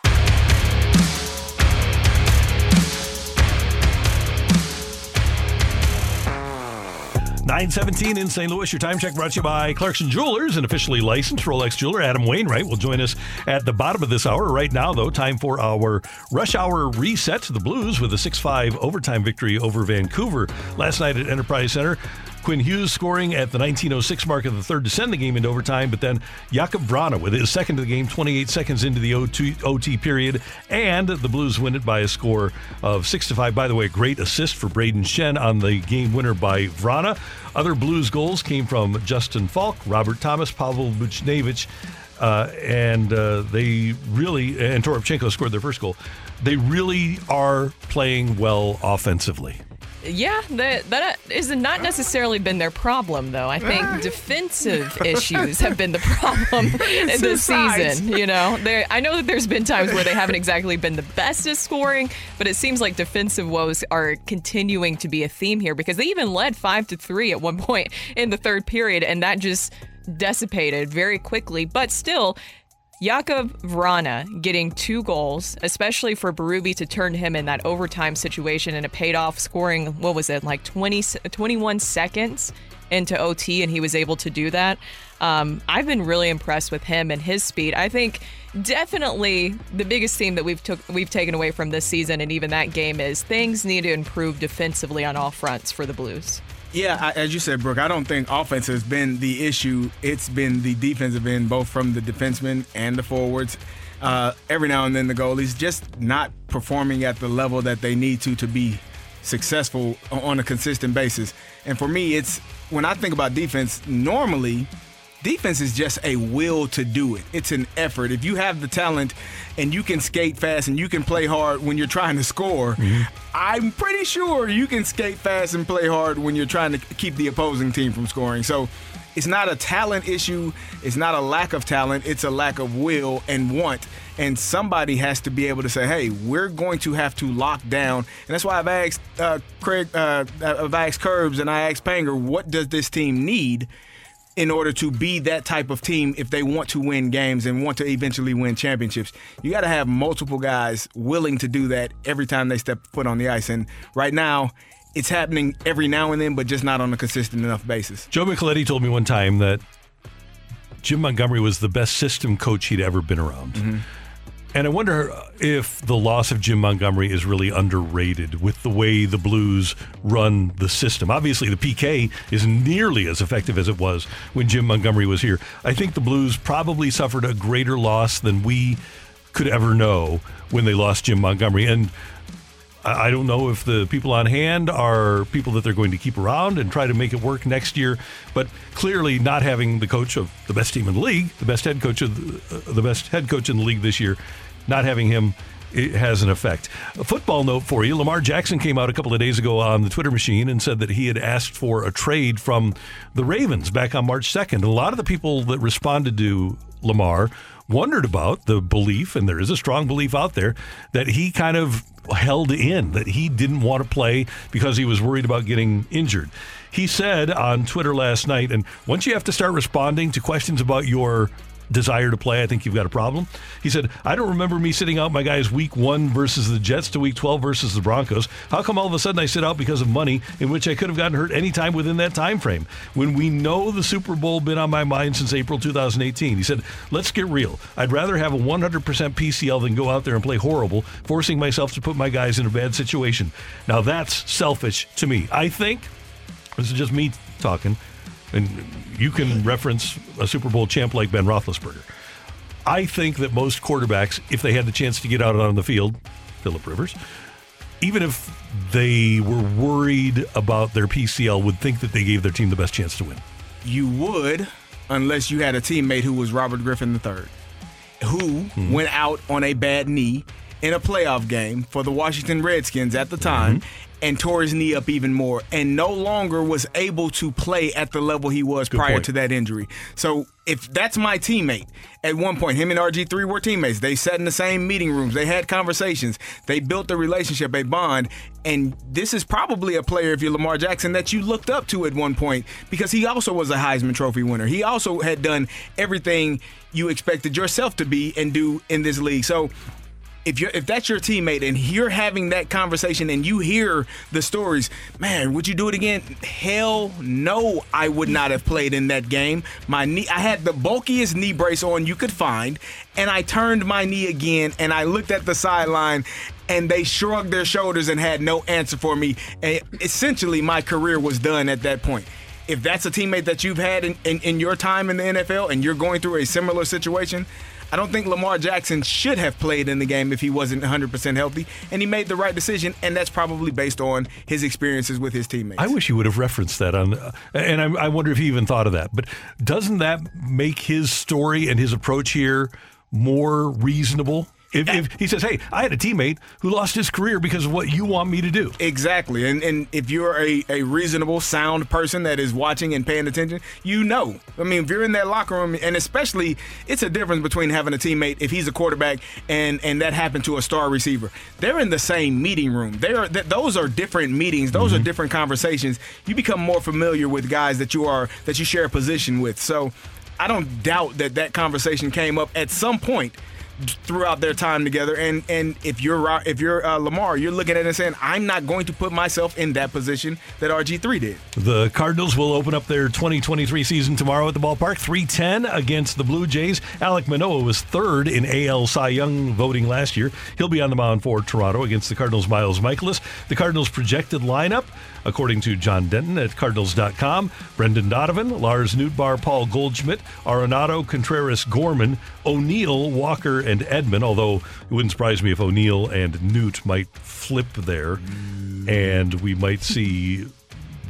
917 in St. Louis. Your time check brought to you by Clarkson Jewelers, an officially licensed Rolex jeweler. Adam Wainwright will join us at the bottom of this hour. Right now, though, time for our rush hour reset. to The Blues with a 6 5 overtime victory over Vancouver last night at Enterprise Center. Quinn Hughes scoring at the 1906 mark of the third to send the game into overtime, but then Jakub Vrana with his second of the game, 28 seconds into the OT, OT period, and the Blues win it by a score of six to five. By the way, great assist for Brayden Schenn on the game winner by Vrana. Other Blues goals came from Justin Faulk, Robert Thomas, Pavel Buchnevich. Uh, and uh, they really, and Toropchenko scored their first goal. They really are playing well offensively. Yeah, that that uh, has not necessarily been their problem, though. I think defensive issues have been the problem in this season. You know, there. I know that there's been times where they haven't exactly been the best at scoring, but it seems like defensive woes are continuing to be a theme here because they even led five to three at one point in the third period, and that just dissipated very quickly. But still, Jakub Vrana getting two goals, especially for Berube to turn him in that overtime situation, and it paid off scoring, what was it, like 20, 21 seconds into OT, and he was able to do that. Um, I've been really impressed with him and his speed. I think definitely the biggest theme that we've took we've taken away from this season and even that game is things need to improve defensively on all fronts for the Blues. Yeah, I, as you said, Brooke, I don't think offense has been the issue. It's been the defensive end, both from the defensemen and the forwards. Uh, every now and then, the goalies just not performing at the level that they need to to be successful on a consistent basis. And for me, it's when I think about defense, normally defense is just a will to do it. It's an effort. If you have the talent and you can skate fast and you can play hard when you're trying to score, I'm pretty sure you can skate fast and play hard when you're trying to keep the opposing team from scoring. So it's not a talent issue, it's not a lack of talent, it's a lack of will and want. And somebody has to be able to say, hey, we're going to have to lock down. And that's why I've asked uh, Craig, uh, I've asked Kerbs and I asked Panger, what does this team need? In order to be that type of team if they want to win games and want to eventually win championships. You got to have multiple guys willing to do that every time they step foot on the ice. And right now, it's happening every now and then, but just not on a consistent enough basis. Joe Micheletti told me one time that Jim Montgomery was the best system coach he'd ever been around. Mm-hmm. And I wonder if the loss of Jim Montgomery is really underrated with the way the Blues run the system. Obviously, the PK is nearly as effective as it was when Jim Montgomery was here. I think the Blues probably suffered a greater loss than we could ever know when they lost Jim Montgomery. And I don't know if the people on hand are people that they're going to keep around and try to make it work next year. But clearly, not having the coach of the best team in the league, the best head coach of the, uh, the best head coach in the league this year, not having him it has an effect. A football note for you: Lamar Jackson came out a couple of days ago on the Twitter machine and said that he had asked for a trade from the Ravens back on March second. A lot of the people that responded to Lamar wondered about the belief, and there is a strong belief out there, that he kind of held in, that he didn't want to play because he was worried about getting injured. He said on Twitter last night, and once you have to start responding to questions about your desire to play, I think you've got a problem. He said, I don't remember me sitting out my guys week one versus the Jets to week 12 versus the Broncos. How come all of a sudden I sit out because of money in which I could have gotten hurt anytime within that time frame? When we know the Super Bowl been on my mind since April 2018. He said, let's get real. I'd rather have a 100% PCL than go out there and play horrible, forcing myself to put my guys in a bad situation. Now that's selfish to me. I think, this is just me talking, and you can reference a Super Bowl champ like Ben Roethlisberger. I think that most quarterbacks, if they had the chance to get out on the field, Philip Rivers, even if they were worried about their PCL, would think that they gave their team the best chance to win. You would, unless you had a teammate who was Robert Griffin III, who hmm. went out on a bad knee in a playoff game for the Washington Redskins at the time hmm. And tore his knee up even more and no longer was able to play at the level he was prior point. to that injury. So if that's my teammate, at one point, him and RG3 were teammates. They sat in the same meeting rooms. They had conversations. They built a relationship, a bond. And this is probably a player, if you're Lamar Jackson, that you looked up to at one point because he also was a Heisman Trophy winner. He also had done everything you expected yourself to be and do in this league. So if you're if that's your teammate and you're having that conversation and you hear the stories, man, would you do it again? Hell no, I would not have played in that game. My knee I had the bulkiest knee brace on you could find, and I turned my knee again and I looked at the sideline and they shrugged their shoulders and had no answer for me. And essentially my career was done at that point. If that's a teammate that you've had in, in, in your time in the NFL and you're going through a similar situation, I don't think Lamar Jackson should have played in the game if he wasn't 100% healthy, and he made the right decision, and that's probably based on his experiences with his teammates. I wish you would have referenced that on, uh, and I, I wonder if he even thought of that. But doesn't that make his story and his approach here more reasonable? If, if he says, "Hey, I had a teammate who lost his career because of what you want me to do," Exactly. And and if you're a, a reasonable, sound person that is watching and paying attention, you know. I mean, if you're in that locker room, and especially, it's a difference between having a teammate if he's a quarterback and and that happened to a star receiver. They're in the same meeting room. They are th- those are different meetings. Those are mm-hmm. different conversations. You become more familiar with guys that you are that you share a position with. So, I don't doubt that that conversation came up at some point throughout their time together. And and if you're if you're uh, Lamar, you're looking at it and saying, I'm not going to put myself in that position that RG3 did. The Cardinals will open up their 2023 season tomorrow at the ballpark, 310 against the Blue Jays. Alec Manoah was third in AL Cy Young voting last year. He'll be on the mound for Toronto against the Cardinals' Miles Mikolas. The Cardinals' projected lineup, according to John Denton at Cardinals.com, Brendan Donovan, Lars Nootbaar, Paul Goldschmidt, Arenado, Contreras, Gorman, O'Neill, Walker, and Edman, although it wouldn't surprise me if O'Neill and Newt might flip there, and we might see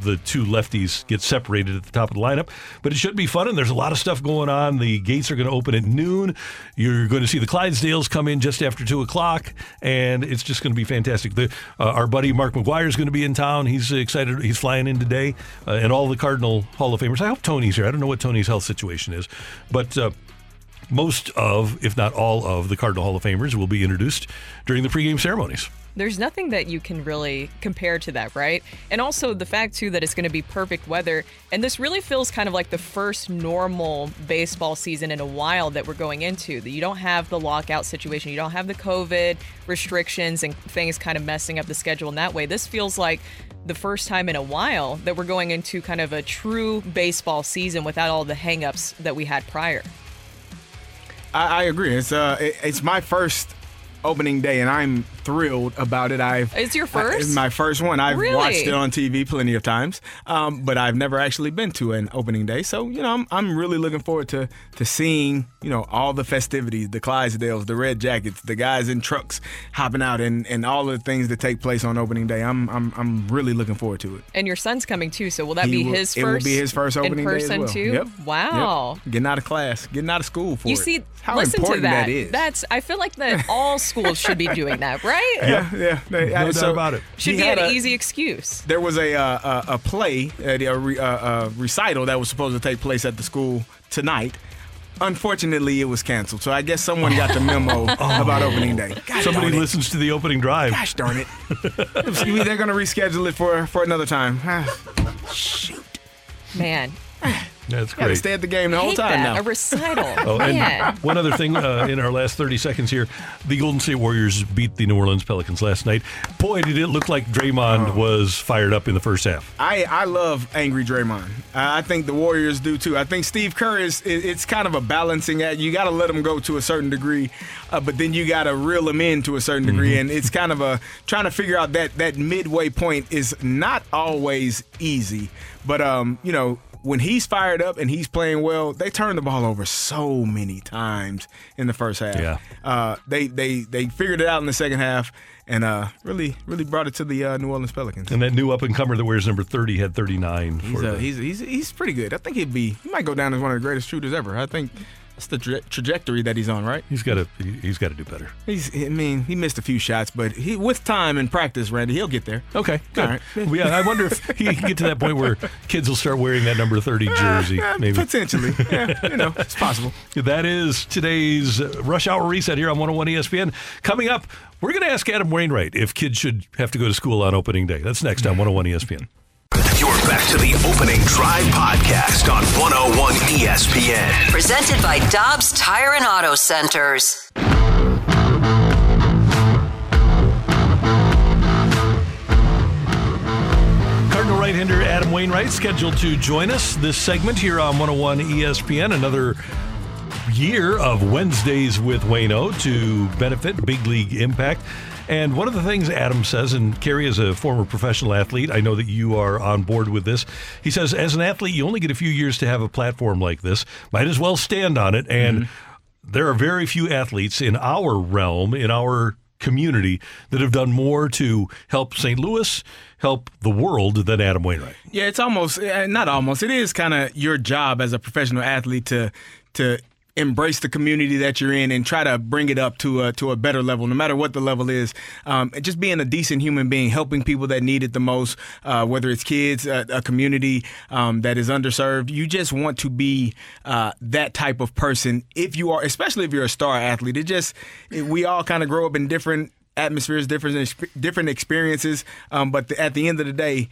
the two lefties get separated at the top of the lineup. But it should be fun, and there's a lot of stuff going on. The gates are going to open at noon. You're going to see the Clydesdales come in just after 2 o'clock, and it's just going to be fantastic. The, uh, our buddy Mark McGwire is going to be in town. He's excited. He's flying in today, uh, and all the Cardinal Hall of Famers. I hope Tony's here. I don't know what Tony's health situation is, but. Uh, most of, if not all of, the Cardinal Hall of Famers will be introduced during the pregame ceremonies. There's nothing that you can really compare to that, right? And also the fact too that it's going to be perfect weather, and this really feels kind of like the first normal baseball season in a while that we're going into. That you don't have the lockout situation, you don't have the COVID restrictions and things kind of messing up the schedule in that way. This feels like the first time in a while that we're going into kind of a true baseball season without all the hangups that we had prior. I, I agree. It's uh, it- it's my first opening day, and I'm thrilled about it. I've It's your I- first? it's my first one. I've Really? watched it on TV plenty of times, um, but I've never actually been to an opening day. So you know, I'm, I'm really looking forward to to seeing you know all the festivities, the Clydesdales, the red jackets, the guys in trucks hopping out, and, and all the things that take place on opening day. I'm I'm I'm really looking forward to it. And your son's coming too, so will that He be will- his It first? will be his first opening in day as person well. too. Yep. Wow. Yep. Getting out of class, getting out of school for You it. see, how important that. that is. That's. I feel like that all schools should be doing that, right? Yeah, yeah. They- No doubt so about it. Should he be an a- easy excuse. There was a uh, a, a play, a, a, uh, a recital that was supposed to take place at the school tonight. Unfortunately, it was canceled. So I guess someone got the memo about opening day. Gosh Somebody listens to the opening drive. Gosh darn it! They're going to reschedule it for for another time. Shoot, man, That's Got to great. stay at the game the whole time that. now. A recital. Oh, Man. and one other thing uh, in our last 30 seconds here. The Golden State Warriors beat the New Orleans Pelicans last night. Boy, did it look like Draymond Oh. was fired up in the first half. I, I love angry Draymond. I I think the Warriors do too. I think Steve Kerr is it- it's kind of a balancing act. You got to let him go to a certain degree, uh, but then you got to reel him in to a certain degree, and it's kind of a trying to figure out that that midway point is not always easy. But um, you know. When he's fired up and he's playing well, they turn the ball over so many times in the first half. Yeah. Uh, they they they figured it out in the second half and uh, really really brought it to the uh, New Orleans Pelicans. And that new up and comer that wears number 30 had 39. He's, uh, the- he's he's he's pretty good. I think he'd be he might go down as one of the greatest shooters ever. I think that's the tra- trajectory that he's on, right? he's got to he's got to do better. He's I mean he missed a few shots, but he with time and practice, Randy, he'll get there. Okay, good. All right. Well, yeah, I wonder if he can get to that point where kids will start wearing that number 30 jersey. Uh, Maybe. potentially, yeah, you know, it's possible. That is today's Rush Hour Reset here on 101 ESPN. Coming up, we're going to ask Adam Wainwright if kids should have to go to school on opening day. That's next on 101 ESPN. Back to the opening drive podcast on 101 ESPN. Presented by Dobbs Tire and Auto Centers. Cardinal right-hander Adam Wainwright scheduled to join us this segment here on 101 ESPN. Another year of Wednesdays with Waino to benefit Big League Impact. And one of the things Adam says, and Carey is a former professional athlete, I know that you are on board with this. He says, as an athlete, you only get a few years to have a platform like this. Might as well stand on it. And there are very few athletes in our realm, in our community, that have done more to help St. Louis, help the world than Adam Wainwright. Yeah, it's almost eh, not almost. It is kind of your job as a professional athlete to to embrace the community that you're in and try to bring it up to a to a better level, no matter what the level is. Um, just being a decent human being, helping people that need it the most, uh, whether it's kids, a, a community um, that is underserved. You just want to be uh, that type of person. If you are, especially if you're a star athlete, it just it- we all kind of grow up in different atmospheres, different different experiences. Um, but the, at the end of the day,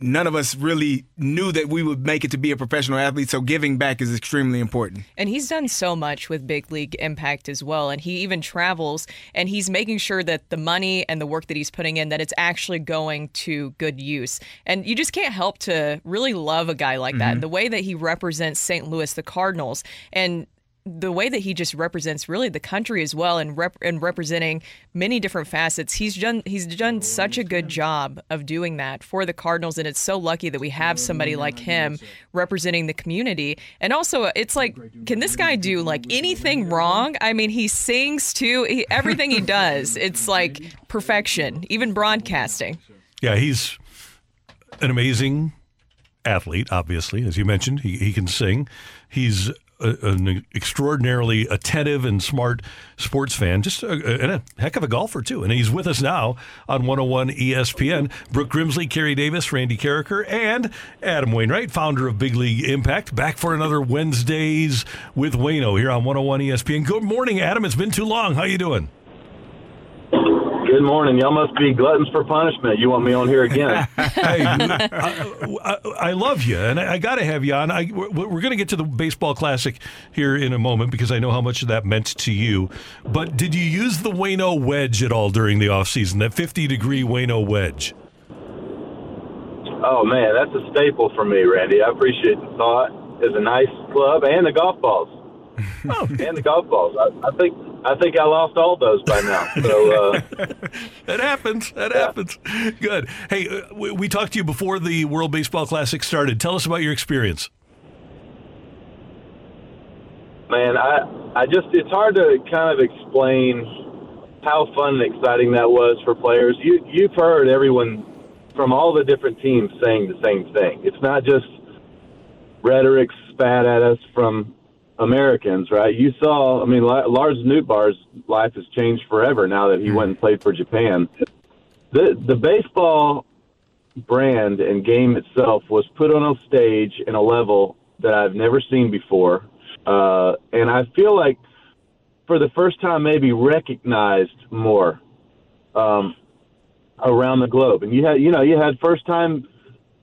none of us really knew that we would make it to be a professional athlete. So giving back is extremely important. And he's done so much with Big League Impact as well. And he even travels and he's making sure that the money and the work that he's putting in that it's actually going to good use. And you just can't help to really love a guy like that. Mhm. The way that he represents St. Louis, the Cardinals, and the way that he just represents really the country as well and rep- and representing many different facets. He's done he's done such a good job of doing that for the Cardinals and it's so lucky that we have somebody like him representing the community. And also it's like can this guy do like anything wrong? I mean he sings too. He, everything he does it's like perfection even broadcasting. Yeah, he's an amazing athlete, obviously. As you mentioned, he, he can sing. He's a, an extraordinarily attentive and smart sports fan, just a, and a heck of a golfer, too. And he's with us now on 101 ESPN. Brooke Grimsley, Carey Davis, Randy Karraker, and Adam Wainwright, founder of Big League Impact, back for another Wednesdays with Waino here on 101 ESPN. Good morning, Adam. It's been too long. How you doing? Good morning. Y'all must be gluttons for punishment. You want me on here again? hey, I, I, I love you, and I, I got to have you on. I, we're we're going to get to the baseball classic here in a moment because I know how much that meant to you. But did you use the Waino wedge at all during the offseason, that 50 degree Waino wedge? oh man, that's a staple for me, Randy. I appreciate the thought. It's a nice club and the golf balls. Oh. and the golf balls. I, I think I think I lost all those by now. So uh, That happens. That happens. Good. Hey, uh, we, we talked to you before the World Baseball Classic started. Tell us about your experience. man, I I just it's hard to kind of explain how fun and exciting that was for players. You you've heard everyone from all the different teams saying the same thing. It's not just rhetoric spat at us from Americans, right? You saw, I mean, Lars Nootbaar's life has changed forever now that he went and played for Japan. The the baseball brand and game itself was put on a stage in a level that I've never seen before, uh, and I feel like for the first time maybe recognized more um, around the globe. And you had, you know, you had first time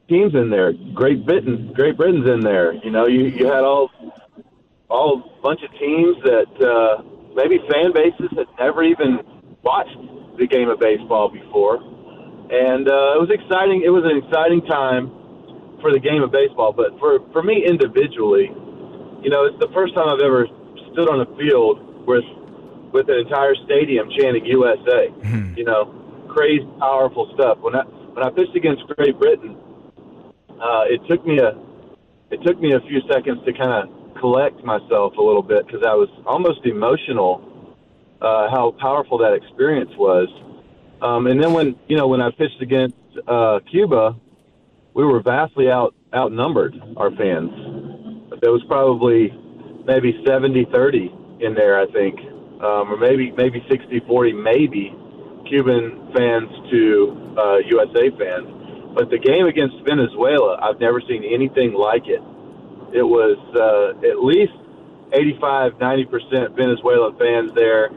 teams in there. Great Britain, Great Britain's in there. You know, you you had all all bunch of teams that uh, maybe fan bases had never even watched the game of baseball before, and uh, it was exciting. It was an exciting time for the game of baseball. But for for me individually, you know, it's the first time I've ever stood on a field with with an entire stadium chanting USA. You know, crazy, powerful stuff. When I when I pitched against Great Britain, uh, it took me a it took me a few seconds to kind of collect myself a little bit because I was almost emotional uh, how powerful that experience was. Um, and then when you know when I pitched against uh, Cuba, we were vastly out outnumbered our fans. There was probably maybe 70-30 in there, I think, um, or maybe maybe 60-40, maybe Cuban fans to uh, USA fans. But the game against Venezuela, I've never seen anything like it. It was uh, at least 85, 90% Venezuelan fans there.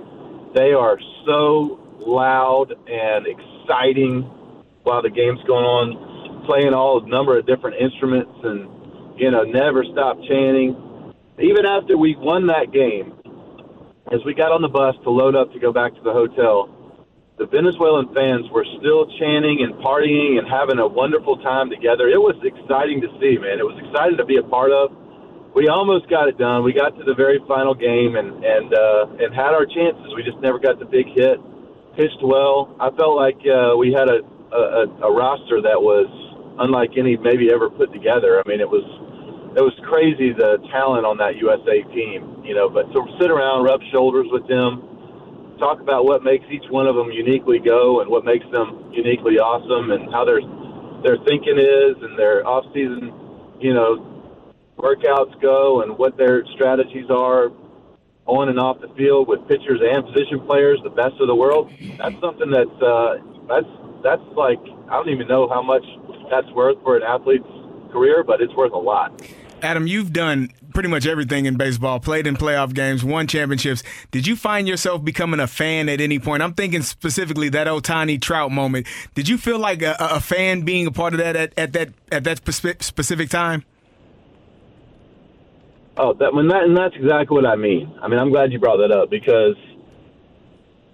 They are so loud and exciting while the game's going on, playing all a number of different instruments and, you know, never stop chanting. Even after we won that game, as we got on the bus to load up to go back to the hotel, the Venezuelan fans were still chanting and partying and having a wonderful time together. It was exciting to see, man. It was exciting to be a part of. We almost got it done. We got to the very final game and and uh, and had our chances. We just never got the big hit. Pitched well. I felt like uh, we had a, a a roster that was unlike any maybe ever put together. I mean, it was it was crazy the talent on that USA team. You know, but to sit around, rub shoulders with them, talk about what makes each one of them uniquely go and what makes them uniquely awesome and how their their thinking is and their off season, you know, workouts go and what their strategies are on and off the field with pitchers and position players, the best of the world. That's something that's uh, that's that's like I don't even know how much that's worth for an athlete's career, but it's worth a lot. Adam, you've done pretty much everything in baseball, played in playoff games, won championships. Did you find yourself becoming a fan at any point? I'm thinking specifically that Ohtani Trout moment. Did you feel like a, a fan being a part of that at, at that at that specific time? Oh, that when that and that's exactly what I mean. I mean, I'm glad you brought that up because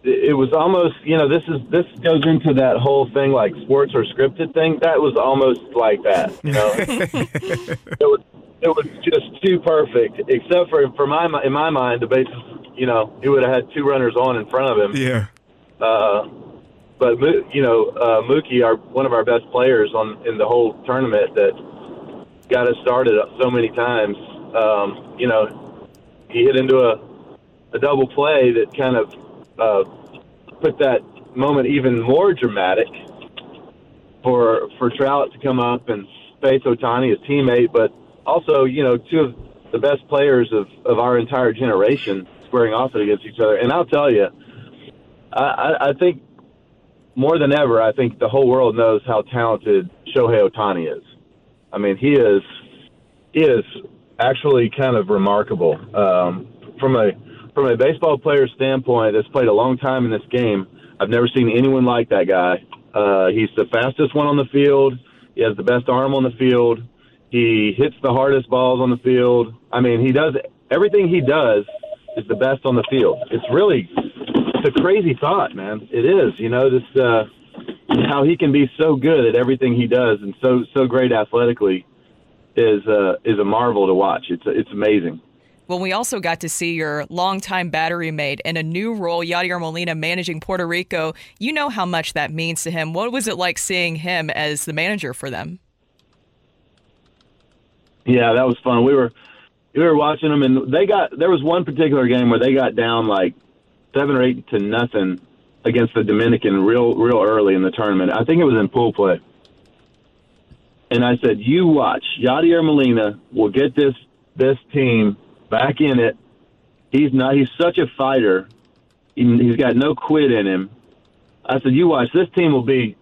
it it was almost, you know, this is this goes into that whole thing like sports or scripted thing. That was almost like that, you know. it was it was just too perfect, except for for my in my mind the bases, you know, he would have had two runners on in front of him. Yeah. Uh, but you know, uh, Mookie, our one of our best players on in the whole tournament, that got us started so many times. Um, you know, he hit into a a double play that kind of uh, put that moment even more dramatic for for Trout to come up and face Ohtani, his teammate, but also you know two of the best players of of our entire generation squaring off against each other. And I'll tell you, I, I, think more than ever, I think the whole world knows how talented Shohei Ohtani is. I mean, he is he is actually kind of remarkable um, from a from a baseball player standpoint. That's played a long time in this game. I've never seen anyone like that guy. Uh, he's the fastest one on the field. He has the best arm on the field. He hits the hardest balls on the field. I mean, he does everything he does is the best on the field. It's really it's a crazy thought, man. It is. You know, this uh, how he can be so good at everything he does and so so great athletically is uh, is a marvel to watch. It's it's amazing. Well, we also got to see your longtime battery mate in a new role, Yadier Molina, managing Puerto Rico. You know how much that means to him. What was it like seeing him as the manager for them? Yeah, that was fun. We were we were watching them, and they got there was one particular game where they got down like seven or eight to nothing against the Dominican real real early in the tournament. I think it was in pool play. And I said, "You watch, Yadier Molina will get this this team back in it. He's not. He's such a fighter. He, he's got no quit in him." I said, "You watch. This team will be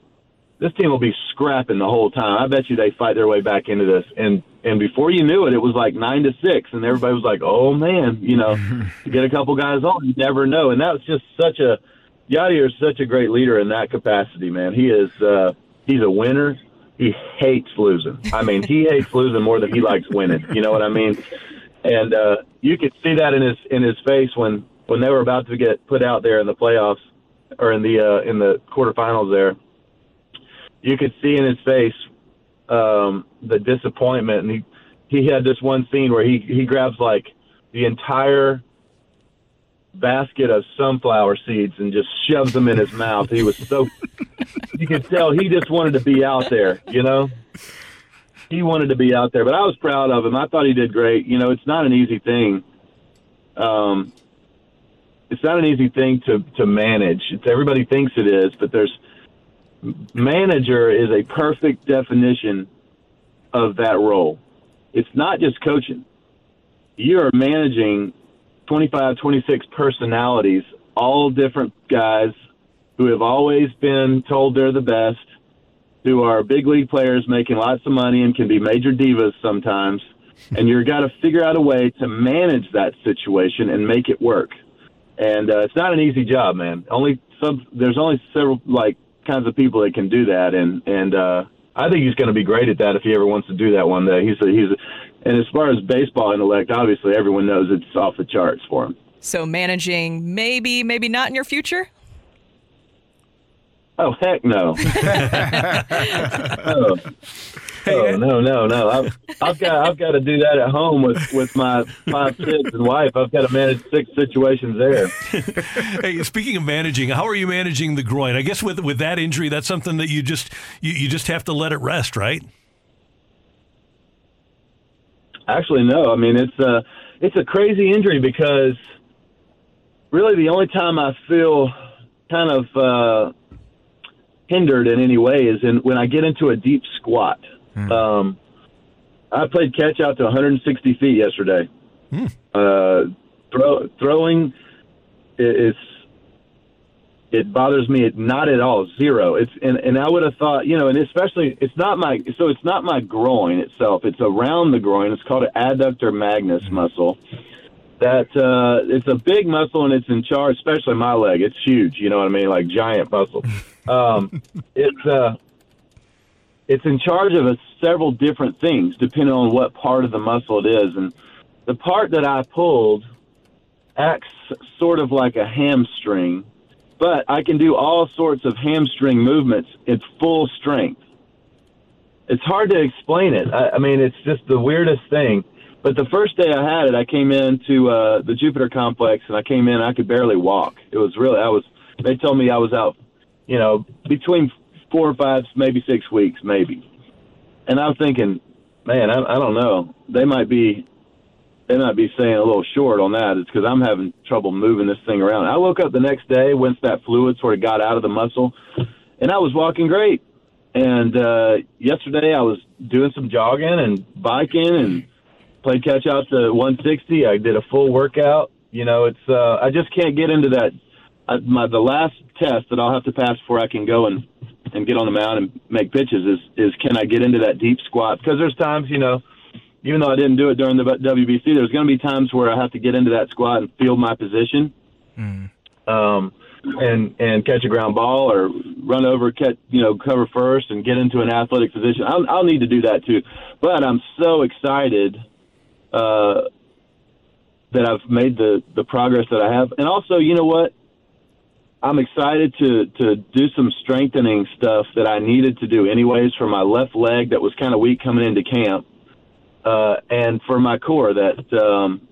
this team will be scrapping the whole time. I bet you they fight their way back into this. And and before you knew it, it was like nine to six, and everybody was like, "Oh man, you know, to get a couple guys on, you never know." And that was just such a Yadier is such a great leader in that capacity, man. He is uh, he's a winner. He hates losing. I mean, he hates losing more than he likes winning. You know what I mean? And uh, you could see that in his in his face when when they were about to get put out there in the playoffs or in the uh, in the quarterfinals there you could see in his face um, the disappointment. And he he had this one scene where he he grabs like the entire basket of sunflower seeds and just shoves them in his mouth. He was so you could tell he just wanted to be out there, you know. He wanted to be out there, but I was proud of him. I thought he did great. You know, it's not an easy thing. Um, it's not an easy thing to to manage. It's everybody thinks it is, but there's manager is a perfect definition of that role. It's not just coaching. You're managing 25, 26 personalities, all different guys who have always been told they're the best, who are big league players making lots of money and can be major divas sometimes. and you've got to figure out a way to manage that situation and make it work. And uh, it's not an easy job, man. Only some there's only several like kinds of people that can do that, and and uh, I think he's going to be great at that if he ever wants to do that one day. He's a, he's, a, and as far as baseball intellect, obviously everyone knows it's off the charts for him. So managing maybe, maybe not in your future? Oh heck no! oh. Oh, no, no, no! I've, I've got I've got to do that at home with with my five kids and wife. I've got to manage six situations there. hey, speaking of managing, how are you managing the groin? I guess with with that injury, that's something that you just you, you just have to let it rest, right? Actually, no. I mean, it's a it's a crazy injury because really the only time I feel kind of uh, hindered in any way is in when I get into a deep squat. Um, I played catch out to 160 feet yesterday. Uh, throw, throwing is it bothers me not at all zero. It's and, and i would have thought you know and especially it's not my so it's not my groin itself. It's around the groin. It's called an adductor magnus muscle. That uh it's a big muscle and it's in charge especially my leg. It's huge you know what i mean? Like giant muscle. Um it's uh it's in charge of a, several different things depending on what part of the muscle it is and the part that i pulled acts sort of like a hamstring but I can do all sorts of hamstring movements at full strength. It's hard to explain it. I, I mean, it's just the weirdest thing. But the first day I had it, I came into uh, the Jupiter complex and I came in. I could barely walk. It was really. I was. They told me I was out. You know, between four or five, maybe six weeks, maybe. And I was thinking, man, I, I don't know. They might be they might be saying a little short on that. It's because I'm having trouble moving this thing around. I woke up the next day once that fluid sort of got out of the muscle, and I was walking great. And uh, yesterday I was doing some jogging and biking and played catch out to 160. I did a full workout. You know, it's uh, I just can't get into that. I, my the last test that I'll have to pass before I can go and and get on the mound and make pitches is is can I get into that deep squat? Because there's times you know even though I didn't do it during the WBC, there's going to be times where I have to get into that squat and field my position, um, and and catch a ground ball or run over, catch you know cover first and get into an athletic position. I'll, I'll need to do that too, but I'm so excited uh, that I've made the the progress that I have, and also you know what. I'm excited to to do some strengthening stuff that I needed to do anyways for my left leg that was kind of weak coming into camp uh, and for my core that um,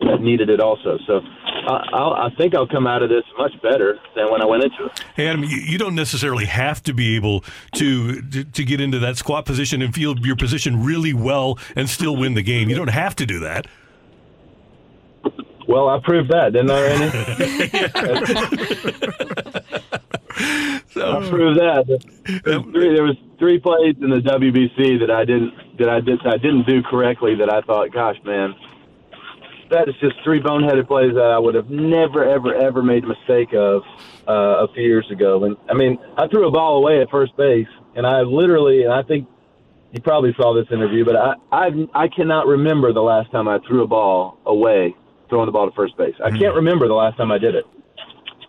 that needed it also. So I, I'll, I think I'll come out of this much better than when I went into it. Hey, Adam, you, don't necessarily have to be able to to get into that squat position and feel your position really well and still win the game. You don't have to do that. Well, I proved that, didn't I, Randy? I proved that. There was, three, there was three plays in the WBC that I didn't that I did I didn't do correctly. That I thought, gosh, man, that is just three boneheaded plays that I would have never, ever, ever made a mistake of uh, a few years ago. And I mean, I threw a ball away at first base, and I literally, and I think you probably saw this interview, but I I, I cannot remember the last time I threw a ball away, throwing the ball to first base. I can't mm-hmm. remember the last time I did it.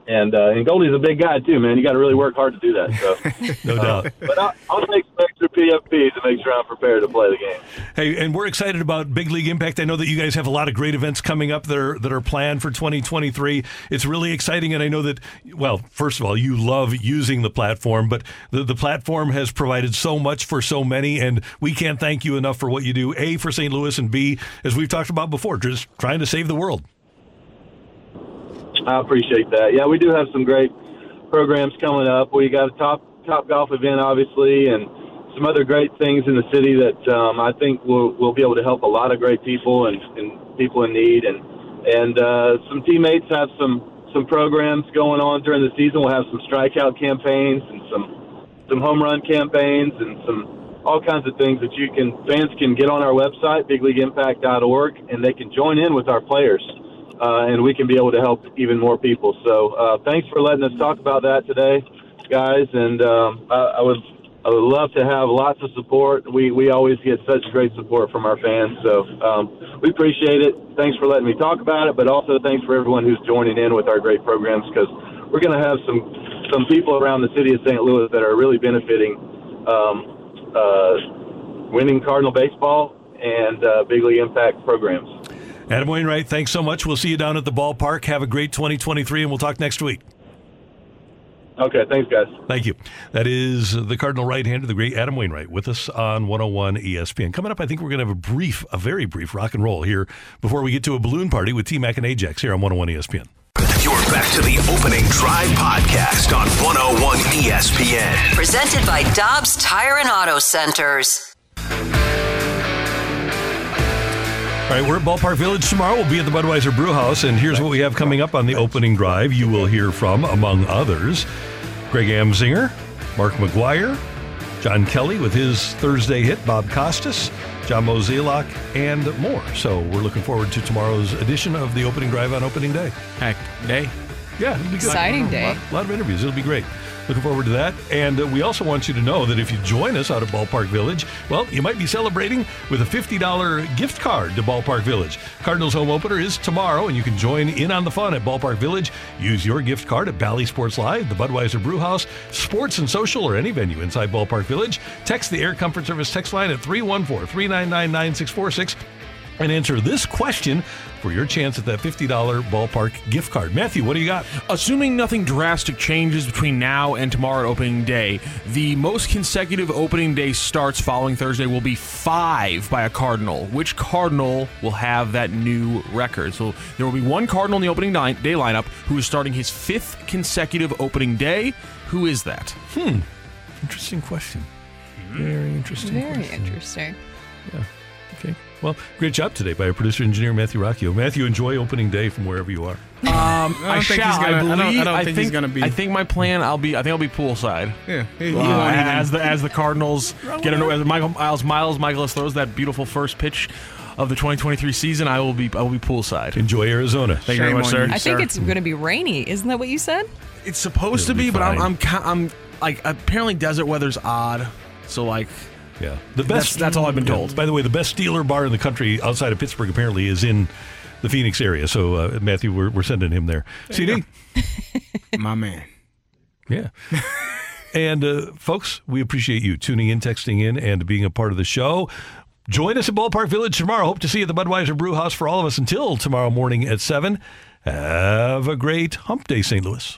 And uh, and Goldie's a big guy too, man. You got to really work hard to do that. So, no doubt. but I'll, I'll take some extra PFP to make sure I'm prepared to play the game. Hey, and we're excited about Big League Impact. I know that you guys have a lot of great events coming up that are that are planned for 2023. It's really exciting, and I know that. Well, first of all, you love using the platform, but the the platform has provided so much for so many, and we can't thank you enough for what you do. A for St. Louis, and B, as we've talked about before, just trying to save the world. I appreciate that. Yeah, we do have some great programs coming up. We got a top top golf event, obviously, and some other great things in the city that um, I think will will be able to help a lot of great people and, and people in need. And and uh, some teammates have some some programs going on during the season. We'll have some strikeout campaigns and some some home run campaigns and some all kinds of things that you can fans can get on our website bigleagueimpact.org and they can join in with our players uh, and we can be able to help even more people. So uh, thanks for letting us talk about that today, guys. And um, I, I would I would love to have lots of support. We we always get such great support from our fans, so um, we appreciate it. Thanks for letting me talk about it, but also thanks for everyone who's joining in with our great programs because we're going to have some some people around the city of St. Louis that are really benefiting um, uh, winning Cardinal baseball and uh, big league impact programs. Adam Wainwright, thanks so much. We'll see you down at the ballpark. Have a great 2023, and we'll talk next week. Okay, thanks, guys. Thank you. That is the Cardinal right-hander, the great Adam Wainwright, with us on 101 ESPN. Coming up, I think we're going to have a brief, a very brief rock and roll here before we get to a balloon party with T Mac and Ajax here on 101 ESPN. You're back to the opening drive podcast on 101 ESPN. Presented by Dobbs Tire and Auto Centers. All right, we're at Ballpark Village tomorrow. We'll be at the Budweiser Brew House, and here's what we have coming up on the opening drive. You will hear from, among others, Greg Amsinger, Mark McGwire, John Kelly with his Thursday hit, Bob Costas, John Mozeliak, and more. So we're looking forward to tomorrow's edition of the opening drive on opening day. Heck, day. Yeah, it'll be good. Exciting A day. lot, lot of interviews. It'll be great. Looking forward to that. And uh, we also want you to know that if you join us out at Ballpark Village, well, you might be celebrating with a $50 gift card to Ballpark Village. Cardinals home opener is tomorrow, and you can join in on the fun at Ballpark Village. Use your gift card at Bally Sports Live, the Budweiser Brewhouse, Sports and Social, or any venue inside Ballpark Village. Text the Air Comfort Service text line at 314 399 9646 and answer this question for your chance at that $50 ballpark gift card. Matthew, what do you got? Assuming nothing drastic changes between now and tomorrow at opening day, the most consecutive opening day starts following Thursday will be five by a Cardinal. Which Cardinal will have that new record? So there will be one Cardinal in the opening day lineup who is starting his fifth consecutive opening day. Who is that? Hmm. Interesting question. Very interesting. Very question. interesting. Yeah. Okay. Well, great job today by our producer engineer Matthew Rocchio. Matthew, enjoy opening day from wherever you are. Um, I don't I think shall. he's gonna- I I don't- I believe. don't think he's gonna be- I think my plan. I'll be. I think I'll be poolside. Yeah, he- he Uh, as the as the Cardinals get an, as Michael Miles Miles Mikolas throws that beautiful first pitch of the 2023 season. I will be. I will be poolside. Enjoy Arizona. Thank you very much, sir. I think it's going to be rainy. Isn't that what you said? It's supposed to be, but I'm I'm, I'm like apparently desert weather's odd. So like. Yeah. The best. that's all I've been Yeah. told. By the way, the best Steeler bar in the country outside of Pittsburgh apparently is in the Phoenix area. So, uh, Matthew, we're, we're sending him there. CD? My man. Yeah. and uh, folks, we appreciate you tuning in, texting in, and being a part of the show. Join us at Ballpark Village tomorrow. Hope to see you at the Budweiser Brew House for all of us until tomorrow morning at 7. Have a great hump day, St. Louis.